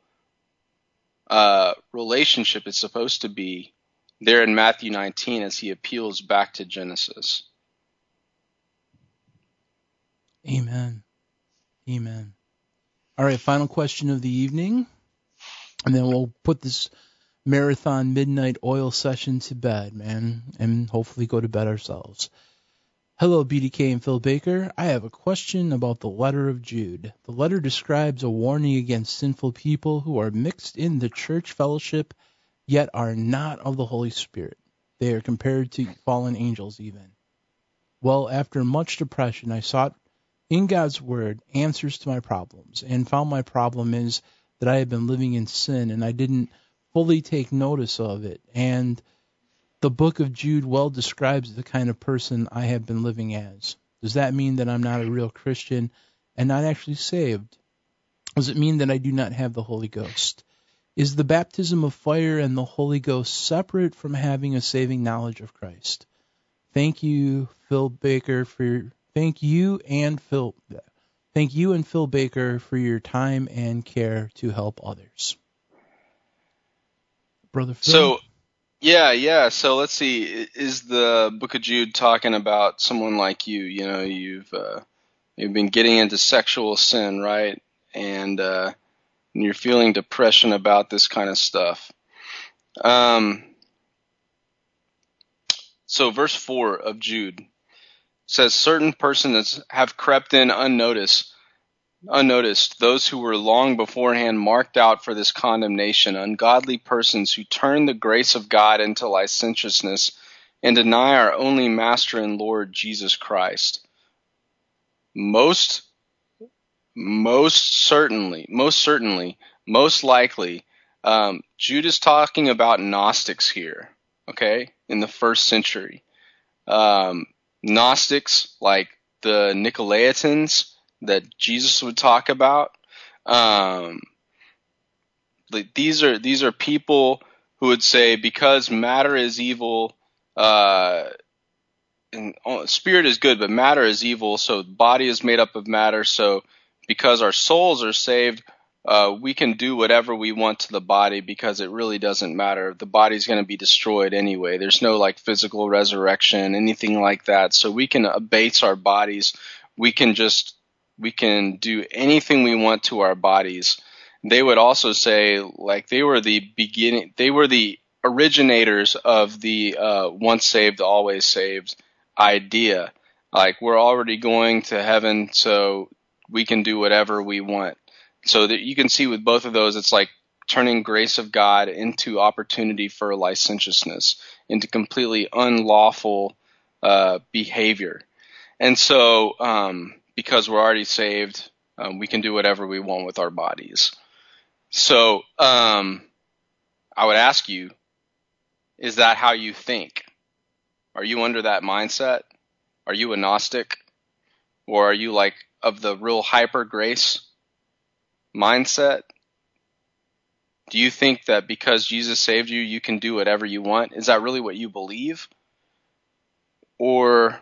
uh, relationship is supposed to be there in Matthew 19 as he appeals back to Genesis. Amen. Amen. All right, final question of the evening, and then we'll put this marathon midnight oil session to bed, man, and hopefully go to bed ourselves. Hello, BDK and Phil Baker. I have a question about the letter of Jude. The letter describes a warning against sinful people who are mixed in the church fellowship, yet are not of the Holy Spirit. They are compared to fallen angels, even. Well, after much depression, I sought in God's Word answers to my problems and found my problem is that I had been living in sin and I didn't fully take notice of it. And the book of Jude well describes the kind of person I have been living as. Does that mean that I'm not a real Christian and not actually saved? Does it mean that I do not have the Holy Ghost? Is the baptism of fire and the Holy Ghost separate from having a saving knowledge of Christ? Thank you, Phil Baker, for Thank you and Phil. Thank you and Phil Baker for your time and care to help others. Brother Phil. So, yeah, yeah. So let's see. Is the Book of Jude talking about someone like you? You know, you've uh, you've been getting into sexual sin, right? And, uh, and you're feeling depression about this kind of stuff. Um. So verse four of Jude says certain persons have crept in unnoticed unnoticed. Those who were long beforehand marked out for this condemnation. Ungodly persons who turn the grace of God into licentiousness and deny our only master and lord Jesus Christ. Most most certainly most certainly most likely um, talking about Gnostics here okay in the first century. Um, Gnostics like the Nicolaitans that Jesus would talk about. Um, these are these are people who would say because matter is evil, uh, and oh, spirit is good, but matter is evil. So body is made up of matter. So because our souls are saved, uh, we can do whatever we want to the body because it really doesn't matter. The body's going to be destroyed anyway. There's no like physical resurrection, anything like that. So we can abase our bodies. We can just, we can do anything we want to our bodies. They would also say like they were the beginning, they were the originators of the uh, once saved, always saved idea. Like we're already going to heaven, so we can do whatever we want so that you can see with both of those, it's like turning grace of God into opportunity for licentiousness, into completely unlawful uh, behavior. And so, um, because we're already saved, um, we can do whatever we want with our bodies. So, um, I would ask you, is that how you think? Are you under that mindset? Are you a Gnostic? Or are you like of the real hyper grace? Mindset? Do you think that because Jesus saved you, you can do whatever you want? Is that really what you believe? Or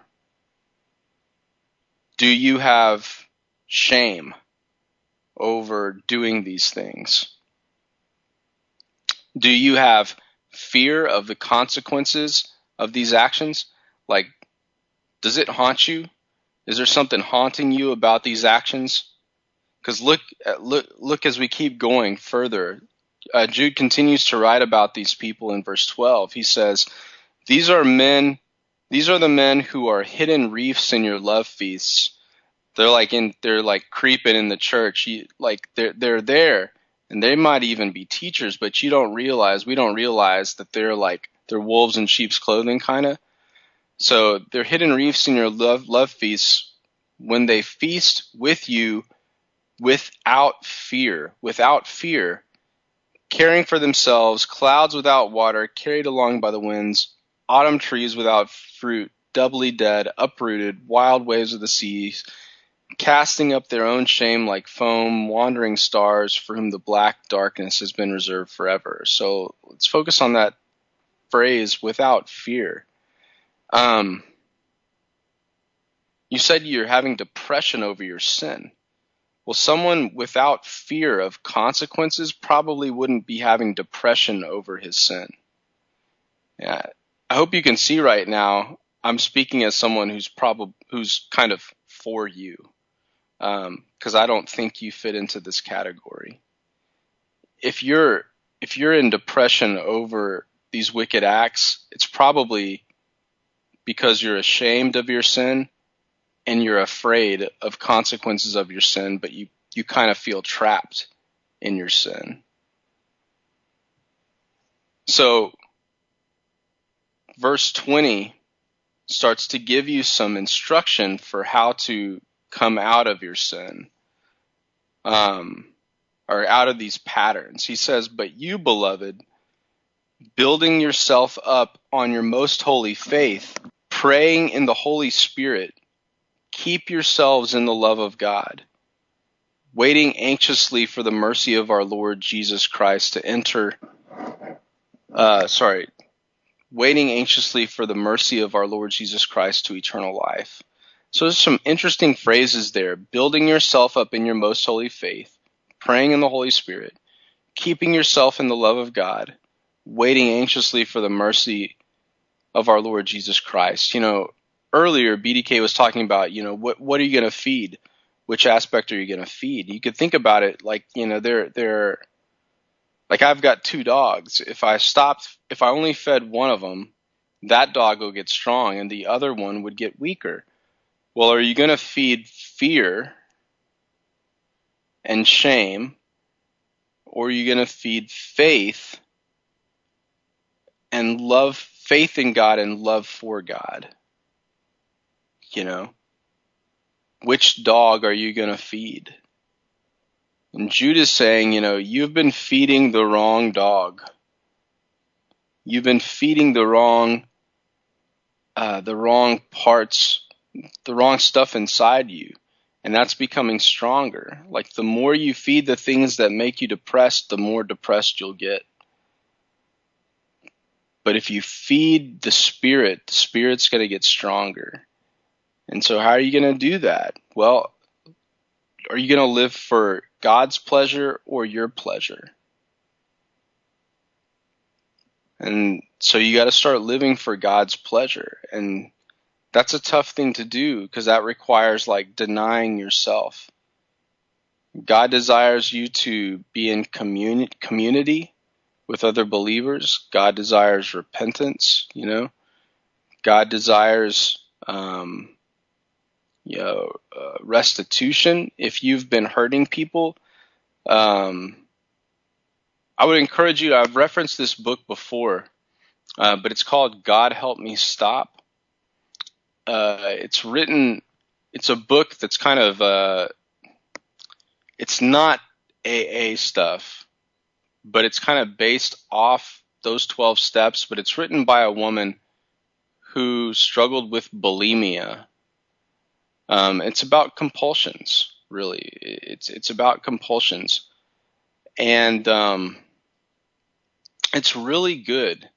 do you have shame over doing these things? Do you have fear of the consequences of these actions? Like, does it haunt you? Is there something haunting you about these actions? Because look, uh, look, look as we keep going further. Uh, Jude continues to write about these people in verse 12. He says, "These are men. These are the men who are hidden reefs in your love feasts. They're like in. They're like creeping in the church. You, like they're they're there, and they might even be teachers, but you don't realize. We don't realize that they're like they're wolves in sheep's clothing, kind of. So they're hidden reefs in your love love feasts when they feast with you." Without fear, without fear, caring for themselves, clouds without water, carried along by the winds, autumn trees without fruit, doubly dead, uprooted, wild waves of the seas, casting up their own shame like foam, wandering stars for whom the black darkness has been reserved forever. So let's focus on that phrase without fear. Um, you said you're having depression over your sin. Well, someone without fear of consequences probably wouldn't be having depression over his sin. Yeah, I hope you can see right now. I'm speaking as someone who's probably who's kind of for you, because um, I don't think you fit into this category. If you're if you're in depression over these wicked acts, it's probably because you're ashamed of your sin and you're afraid of consequences of your sin, but you, you kind of feel trapped in your sin. So, verse 20 starts to give you some instruction for how to come out of your sin, um, or out of these patterns. He says, But you, beloved, building yourself up on your most holy faith, praying in the Holy Spirit, keep yourselves in the love of God, waiting anxiously for the mercy of our Lord Jesus Christ to enter. Uh, sorry, waiting anxiously for the mercy of our Lord Jesus Christ to eternal life. So there's some interesting phrases there. Building yourself up in your most holy faith, praying in the Holy Spirit, keeping yourself in the love of God, waiting anxiously for the mercy of our Lord Jesus Christ. You know, earlier BDK was talking about, you know, what what are you going to feed? Which aspect are you going to feed? You could think about it like, you know, they're they're like I've got two dogs. If I stopped, if I only fed one of them, that dog will get strong and the other one would get weaker. Well, are you going to feed fear and shame or are you going to feed faith and love faith in God and love for God? You know, which dog are you going to feed? And Judah's saying, you know, you've been feeding the wrong dog. You've been feeding the wrong, uh, the wrong parts, the wrong stuff inside you. And that's becoming stronger. Like the more you feed the things that make you depressed, the more depressed you'll get. But if you feed the spirit, the spirit's going to get stronger. And so, how are you going to do that? Well, are you going to live for God's pleasure or your pleasure? And so, you got to start living for God's pleasure. And that's a tough thing to do because that requires like denying yourself. God desires you to be in communi- community with other believers. God desires repentance, you know. God desires um, you know, uh, restitution if you've been hurting people. Um, I would encourage you. I've referenced this book before, uh, but it's called "God Help Me Stop." Uh, it's written. It's a book that's kind of. Uh, it's not AA stuff, but it's kind of based off those twelve steps. But it's written by a woman who struggled with bulimia um, it's about compulsions, really. It's it's about compulsions, and um, it's really good.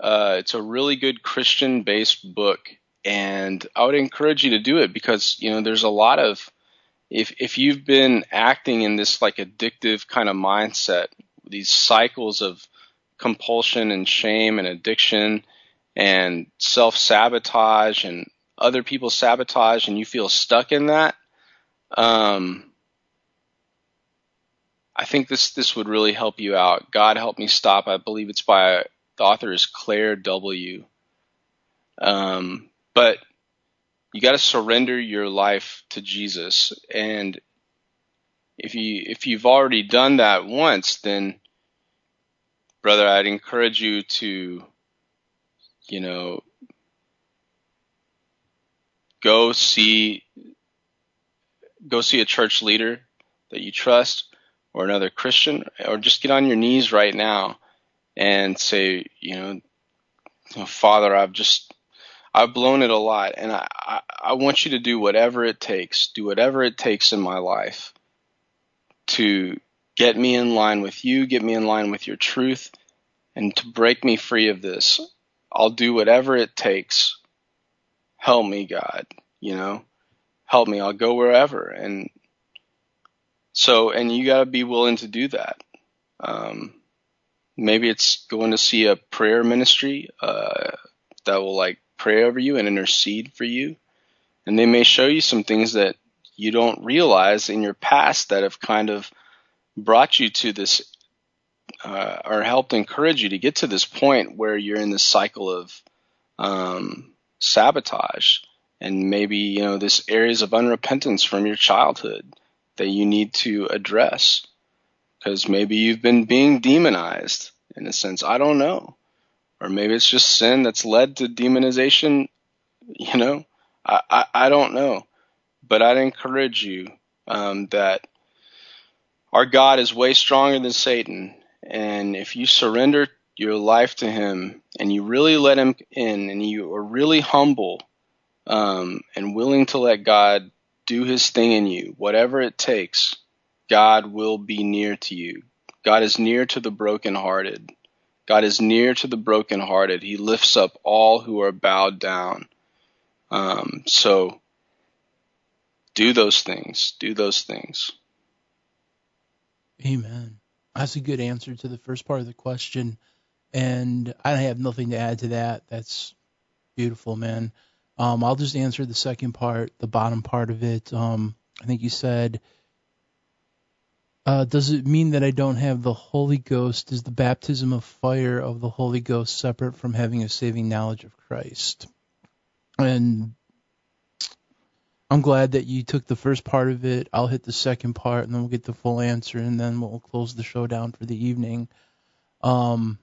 Uh, it's a really good Christian-based book, and I would encourage you to do it because you know there's a lot of if if you've been acting in this like addictive kind of mindset, these cycles of compulsion and shame and addiction and self sabotage and other people sabotage and you feel stuck in that, um, I think this this would really help you out. God help me stop. I believe it's by the author is Claire W. Um, but you got to surrender your life to Jesus, and if you if you've already done that once, then brother, I'd encourage you to, you know, go see go see a church leader that you trust or another Christian, or just get on your knees right now and say, you know, Father, I've just I've blown it a lot, and I, I, I want you to do whatever it takes, do whatever it takes in my life to get me in line with you, get me in line with your truth, and to break me free of this. I'll do whatever it takes help me, God, you know, help me. I'll go wherever. And So, and you got to be willing to do that. Um, maybe it's going to see a prayer ministry uh, that will like pray over you and intercede for you, and they may show you some things that you don't realize in your past that have kind of brought you to this uh, or helped encourage you to get to this point where you're in this cycle of um, sabotage and maybe you know this areas of unrepentance from your childhood that you need to address. Because maybe you've been being demonized in a sense. I don't know. Or maybe it's just sin that's led to demonization you know? I i, I don't know. But i'd encourage you um, that our god is way stronger than satan. And if you surrender your life to him and you really let him in and you are really humble um, and willing to let God do his thing in you, whatever it takes, God will be near to you. God is near to the brokenhearted. God is near to the brokenhearted. He lifts up all who are bowed down. Um, so do those things. Do those things. Amen. That's a good answer to the first part of the question. And I have nothing to add to that. That's beautiful, man. Um, I'll just answer the second part, the bottom part of it. Um, I think you said, uh, does it mean that I don't have the Holy Ghost? Is the baptism of fire of the Holy Ghost separate from having a saving knowledge of Christ? And I'm glad that you took the first part of it. I'll hit the second part, and then we'll get the full answer, and then we'll close the show down for the evening. Um,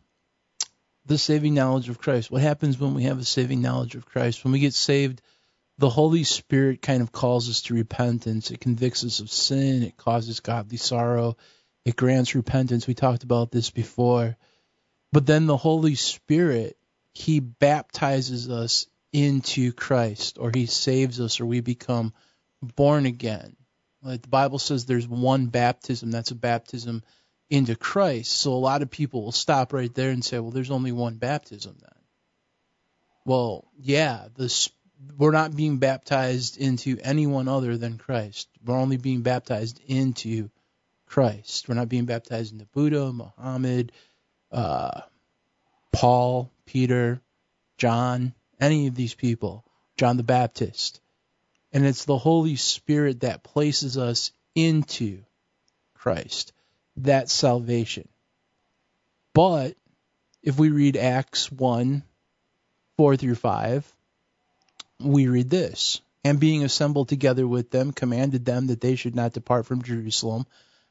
the saving knowledge of Christ. What happens when we have a saving knowledge of Christ? When we get saved, the Holy Spirit kind of calls us to repentance. It convicts us of sin. It causes godly sorrow. It grants repentance. We talked about this before. But then the Holy Spirit, He baptizes us into Christ, or He saves us, or we become born again. Like the Bible says, there's one baptism. That's a baptism into Christ. So a lot of people will stop right there and say, well, there's only one baptism then. Well, yeah, we're not being baptized into anyone other than Christ. We're only being baptized into Christ. We're not being baptized into Buddha, Muhammad, uh, Paul, Peter, John, any of these people, John the Baptist. And it's the Holy Spirit that places us into Christ that salvation. But if we read Acts 1 4 through 5, we read this And being assembled together with them, commanded them that they should not depart from Jerusalem,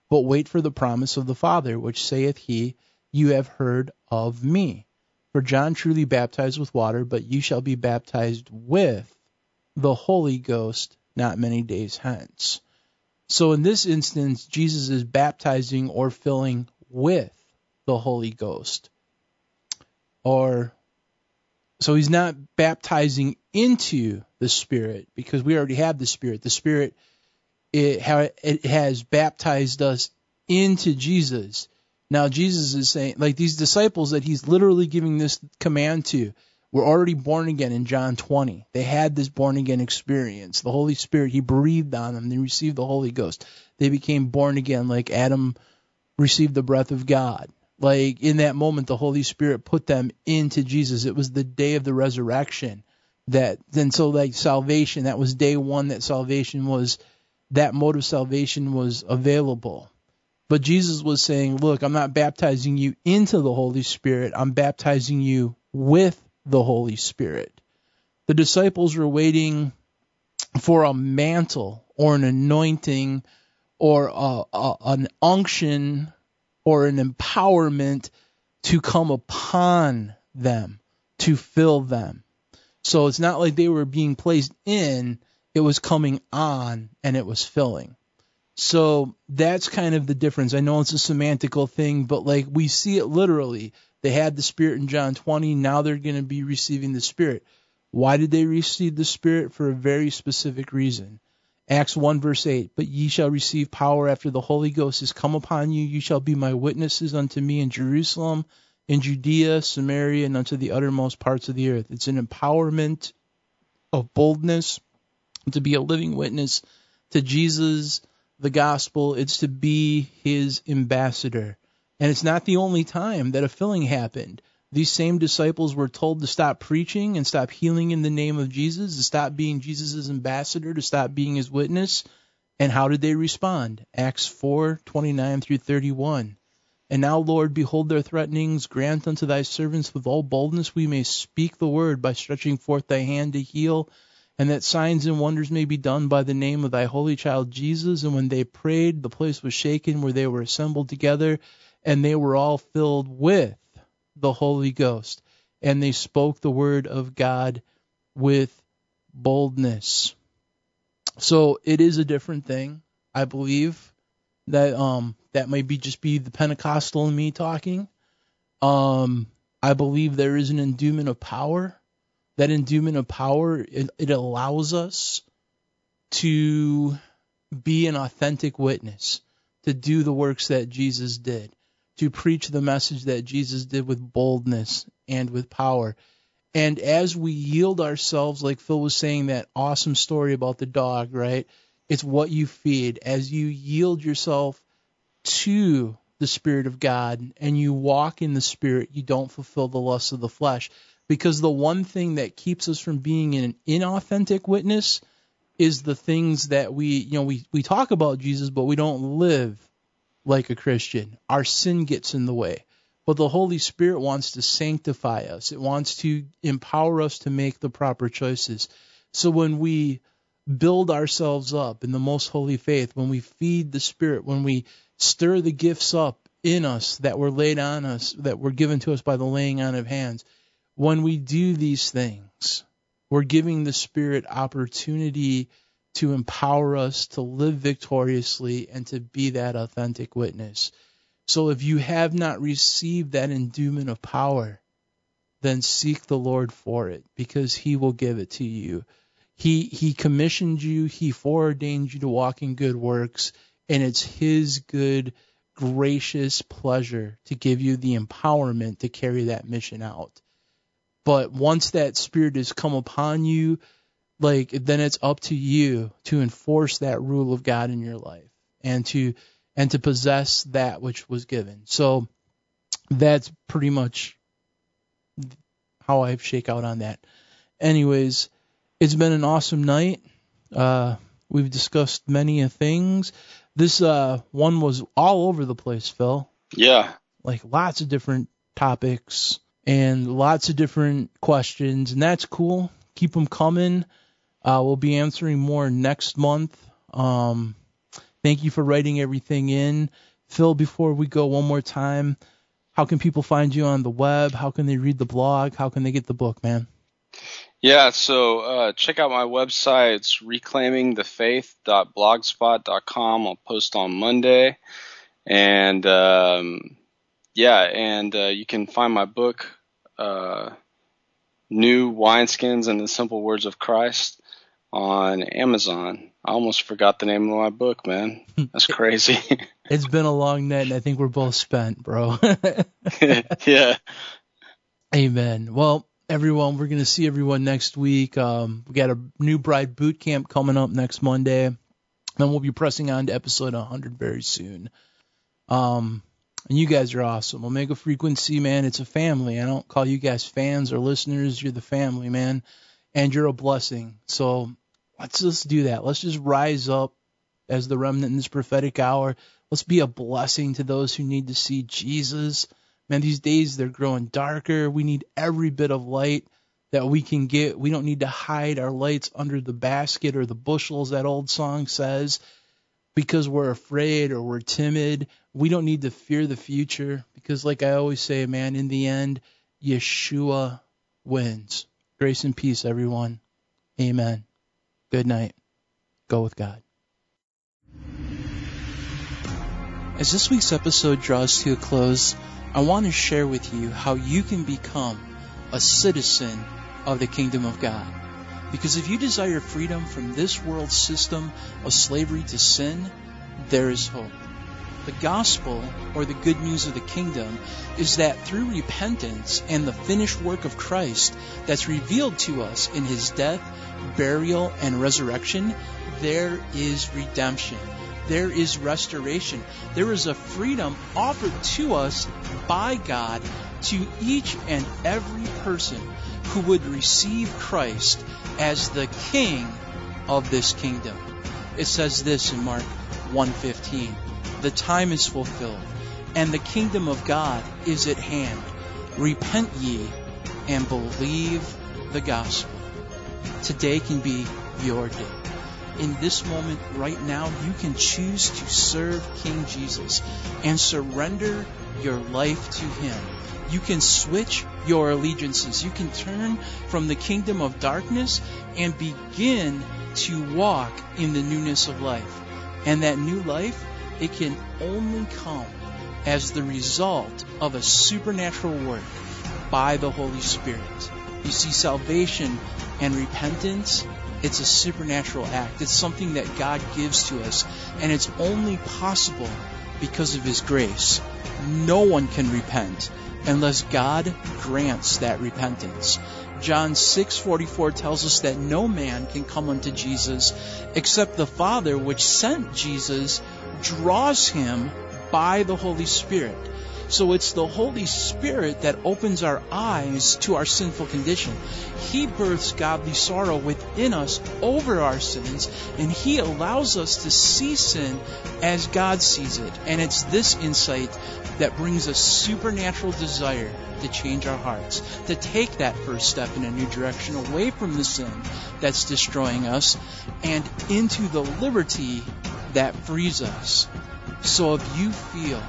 but wait for the promise of the Father, which saith he, You have heard of me. For John truly baptized with water, but you shall be baptized with the Holy Ghost not many days hence. So in this instance, Jesus is baptizing or filling with the Holy Ghost. Or so he's not baptizing into the Spirit because we already have the Spirit. The Spirit it, it has baptized us into Jesus. Now Jesus is saying, like these disciples that he's literally giving this command to, were already born again in John 20. They had this born again experience. The Holy Spirit, He breathed on them. They received the Holy Ghost. They became born again like Adam received the breath of God. Like in that moment, the Holy Spirit put them into Jesus. It was the day of the resurrection that then so like salvation, that was day one that salvation was, that mode of salvation was available. But Jesus was saying, look, I'm not baptizing you into the Holy Spirit. I'm baptizing you with the Holy Spirit. The disciples were waiting for a mantle or an anointing or a, a, an unction or an empowerment to come upon them, to fill them. So it's not like they were being placed in, it was coming on and it was filling. So that's kind of the difference. I know it's a semantical thing, but like we see it literally. They had the Spirit in John 20. Now they're going to be receiving the Spirit. Why did they receive the Spirit? For a very specific reason. Acts 1 verse 8, But ye shall receive power after the Holy Ghost is come upon you. You shall be my witnesses unto me in Jerusalem, in Judea, Samaria, and unto the uttermost parts of the earth. It's an empowerment of boldness to be a living witness to Jesus, the gospel, it's to be his ambassador. And it's not the only time that a filling happened. These same disciples were told to stop preaching and stop healing in the name of Jesus, to stop being Jesus' ambassador, to stop being his witness. And how did they respond? Acts 4 29 through 31. And now, Lord, behold their threatenings. Grant unto thy servants with all boldness we may speak the word by stretching forth thy hand to heal, and that signs and wonders may be done by the name of thy holy child Jesus. And when they prayed, the place was shaken where they were assembled together, and they were all filled with the Holy Ghost. And they spoke the word of God with boldness. So it is a different thing, I believe that um that might be just be the Pentecostal in me talking. Um, I believe there is an endowment of power. That endowment of power it, it allows us to be an authentic witness, to do the works that Jesus did, to preach the message that Jesus did with boldness and with power. And as we yield ourselves, like Phil was saying, that awesome story about the dog, right? It's what you feed. As you yield yourself to the Spirit of God and you walk in the Spirit, you don't fulfill the lusts of the flesh. Because the one thing that keeps us from being an inauthentic witness is the things that we, you know, we, we talk about Jesus, but we don't live like a Christian. Our sin gets in the way. But the Holy Spirit wants to sanctify us, it wants to empower us to make the proper choices. So when we build ourselves up in the most holy faith, when we feed the Spirit, when we stir the gifts up in us that were laid on us, that were given to us by the laying on of hands, when we do these things, we're giving the Spirit opportunity to empower us to live victoriously and to be that authentic witness. So if you have not received that endowment of power, then seek the Lord for it because he will give it to you. He he commissioned you, he foreordained you to walk in good works, and it's his good gracious pleasure to give you the empowerment to carry that mission out. But once that spirit has come upon you, like then it's up to you to enforce that rule of God in your life and to and to possess that which was given. So that's pretty much how I shake out on that. Anyways, it's been an awesome night. Uh, we've discussed many things. This uh, one was all over the place, Phil. Yeah. Like lots of different topics and lots of different questions, and that's cool. Keep them coming. Uh, we'll be answering more next month. Um, thank you for writing everything in. Phil, before we go one more time, how can people find you on the web? How can they read the blog? How can they get the book, man? Yeah, so uh, check out my website. It's reclaimingthefaith.blogspot.com. I'll post on Monday. And um, yeah, and uh, you can find my book, uh, New Wineskins and the Simple Words of Christ, on Amazon. I almost forgot the name of my book, man. That's crazy. it's been a long night, and I think we're both spent, bro. yeah. Amen. Well, everyone. We're going to see everyone next week. Um, we got a new bride boot camp coming up next Monday. Then we'll be pressing on to episode 100 very soon. Um, and you guys are awesome. Omega Frequency, man, it's a family. I don't call you guys fans or listeners. You're the family, man. And you're a blessing. So let's just do that. Let's just rise up as the remnant in this prophetic hour. Let's be a blessing to those who need to see Jesus man, these days they're growing darker. We need every bit of light that we can get. We don't need to hide our lights under the basket or the bushels, that old song says, because we're afraid or we're timid. We don't need to fear the future because, like I always say, man, in the end, Yeshua wins. Grace and peace, everyone. Amen. Good night. Go with God. As this week's episode draws to a close, I want to share with you how you can become a citizen of the kingdom of God. Because if you desire freedom from this world system of slavery to sin, there is hope. The gospel, or the good news of the kingdom, is that through repentance and the finished work of Christ that's revealed to us in his death, burial, and resurrection, there is redemption. there is restoration. There is a freedom offered to us by God to each and every person who would receive Christ as the king of this kingdom. It says this in Mark 1:15. The time is fulfilled and the kingdom of God is at hand. Repent ye and believe the gospel. Today can be your day. In this moment right now, you can choose to serve King Jesus and surrender your life to Him. You can switch your allegiances. You can turn from the kingdom of darkness and begin to walk in the newness of life. And that new life, it can only come as the result of a supernatural work by the Holy Spirit. You see, salvation and repentance, it's a supernatural act. It's something that God gives to us, and it's only possible because of His grace. No one can repent unless God grants that repentance. John 6:44 tells us that no man can come unto Jesus except the Father which sent Jesus draws him by the Holy Spirit. So it's the Holy Spirit that opens our eyes to our sinful condition. He births godly sorrow within us over our sins, and He allows us to see sin as God sees it. And it's this insight that brings a supernatural desire to change our hearts, to take that first step in a new direction away from the sin that's destroying us and into the liberty that frees us. So if you feel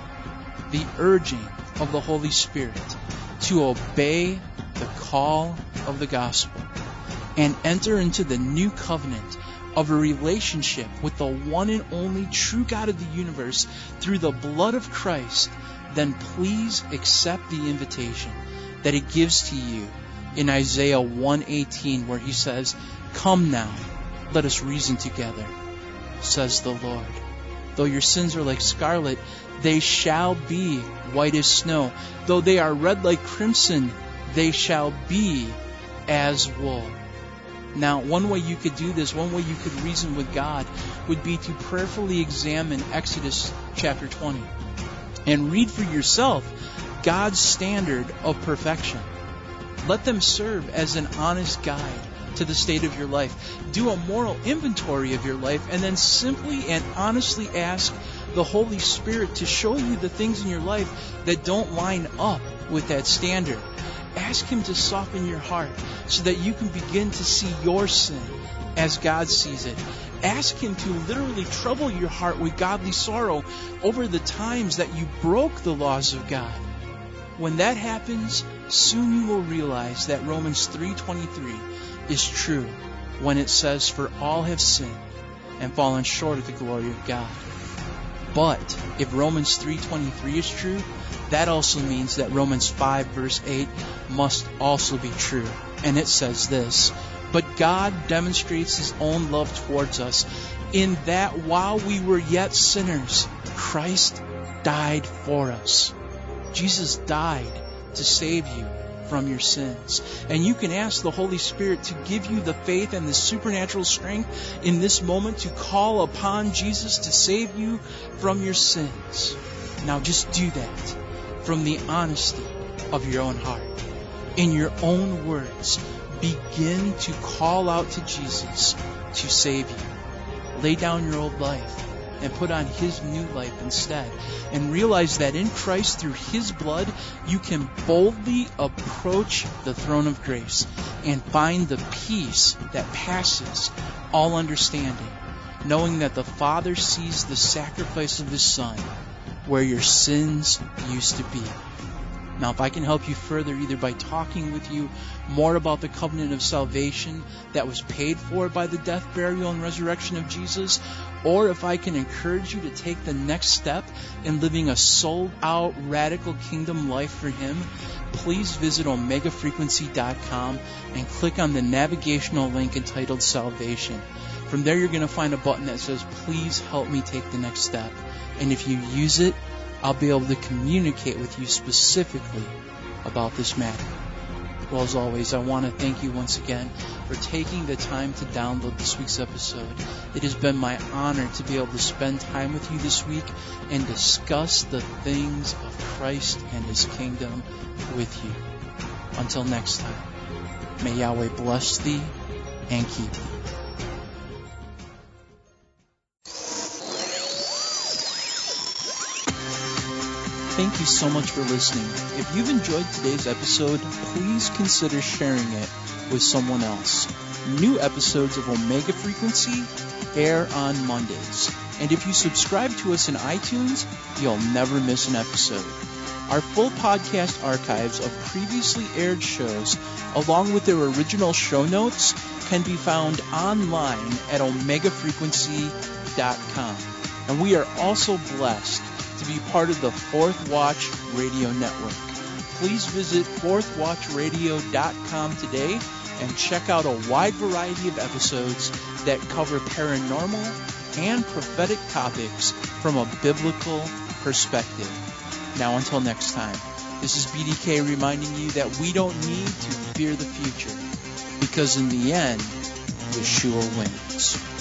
the urging of the Holy Spirit to obey the call of the gospel and enter into the new covenant of a relationship with the one and only true God of the universe through the blood of Christ, then please accept the invitation that he gives to you in Isaiah 118 where he says, Come now, let us reason together, says the Lord. Though your sins are like scarlet, they shall be white as snow. Though they are red like crimson, they shall be as wool. Now, one way you could do this, one way you could reason with God, would be to prayerfully examine Exodus chapter 20 and read for yourself God's standard of perfection. Let them serve as an honest guide to the state of your life. Do a moral inventory of your life and then simply and honestly ask the Holy Spirit to show you the things in your life that don't line up with that standard. Ask Him to soften your heart so that you can begin to see your sin as God sees it. Ask Him to literally trouble your heart with godly sorrow over the times that you broke the laws of God. When that happens, soon you will realize that Romans 3:23 is true when it says for all have sinned and fallen short of the glory of God. But if Romans 3:23 is true, that also means that Romans 5 verse 8 must also be true. And it says this, but God demonstrates his own love towards us in that while we were yet sinners, Christ died for us. Jesus died to save you from your sins. And you can ask the Holy Spirit to give you the faith and the supernatural strength in this moment to call upon Jesus to save you from your sins. Now just do that from the honesty of your own heart. In your own words, begin to call out to Jesus to save you. Lay down your old life and put on His new life instead. And realize that in Christ, through His blood, you can boldly approach the throne of grace and find the peace that passes all understanding, knowing that the Father sees the sacrifice of His Son where your sins used to be. Now, if I can help you further, either by talking with you more about the covenant of salvation that was paid for by the death, burial, and resurrection of Jesus, or if I can encourage you to take the next step in living a sold out, radical kingdom life for Him, please visit omegafrequency.com and click on the navigational link entitled Salvation. From there, you're going to find a button that says, Please help me take the next step. And if you use it, I'll be able to communicate with you specifically about this matter. Well, as always, I want to thank you once again for taking the time to download this week's episode. It has been my honor to be able to spend time with you this week and discuss the things of Christ and His kingdom with you. Until next time, may Yahweh bless thee and keep thee. Thank you so much for listening. If you've enjoyed today's episode, please consider sharing it with someone else. New episodes of Omega Frequency air on Mondays. And if you subscribe to us in iTunes, you'll never miss an episode. Our full podcast archives of previously aired shows, along with their original show notes, can be found online at omegafrequency.com. And we are also blessed to be part of the Fourth Watch Radio Network. Please visit fourthwatchradio.com today and check out a wide variety of episodes that cover paranormal and prophetic topics from a biblical perspective. Now, until next time, this is BDK reminding you that we don't need to fear the future because in the end, Yeshua wins.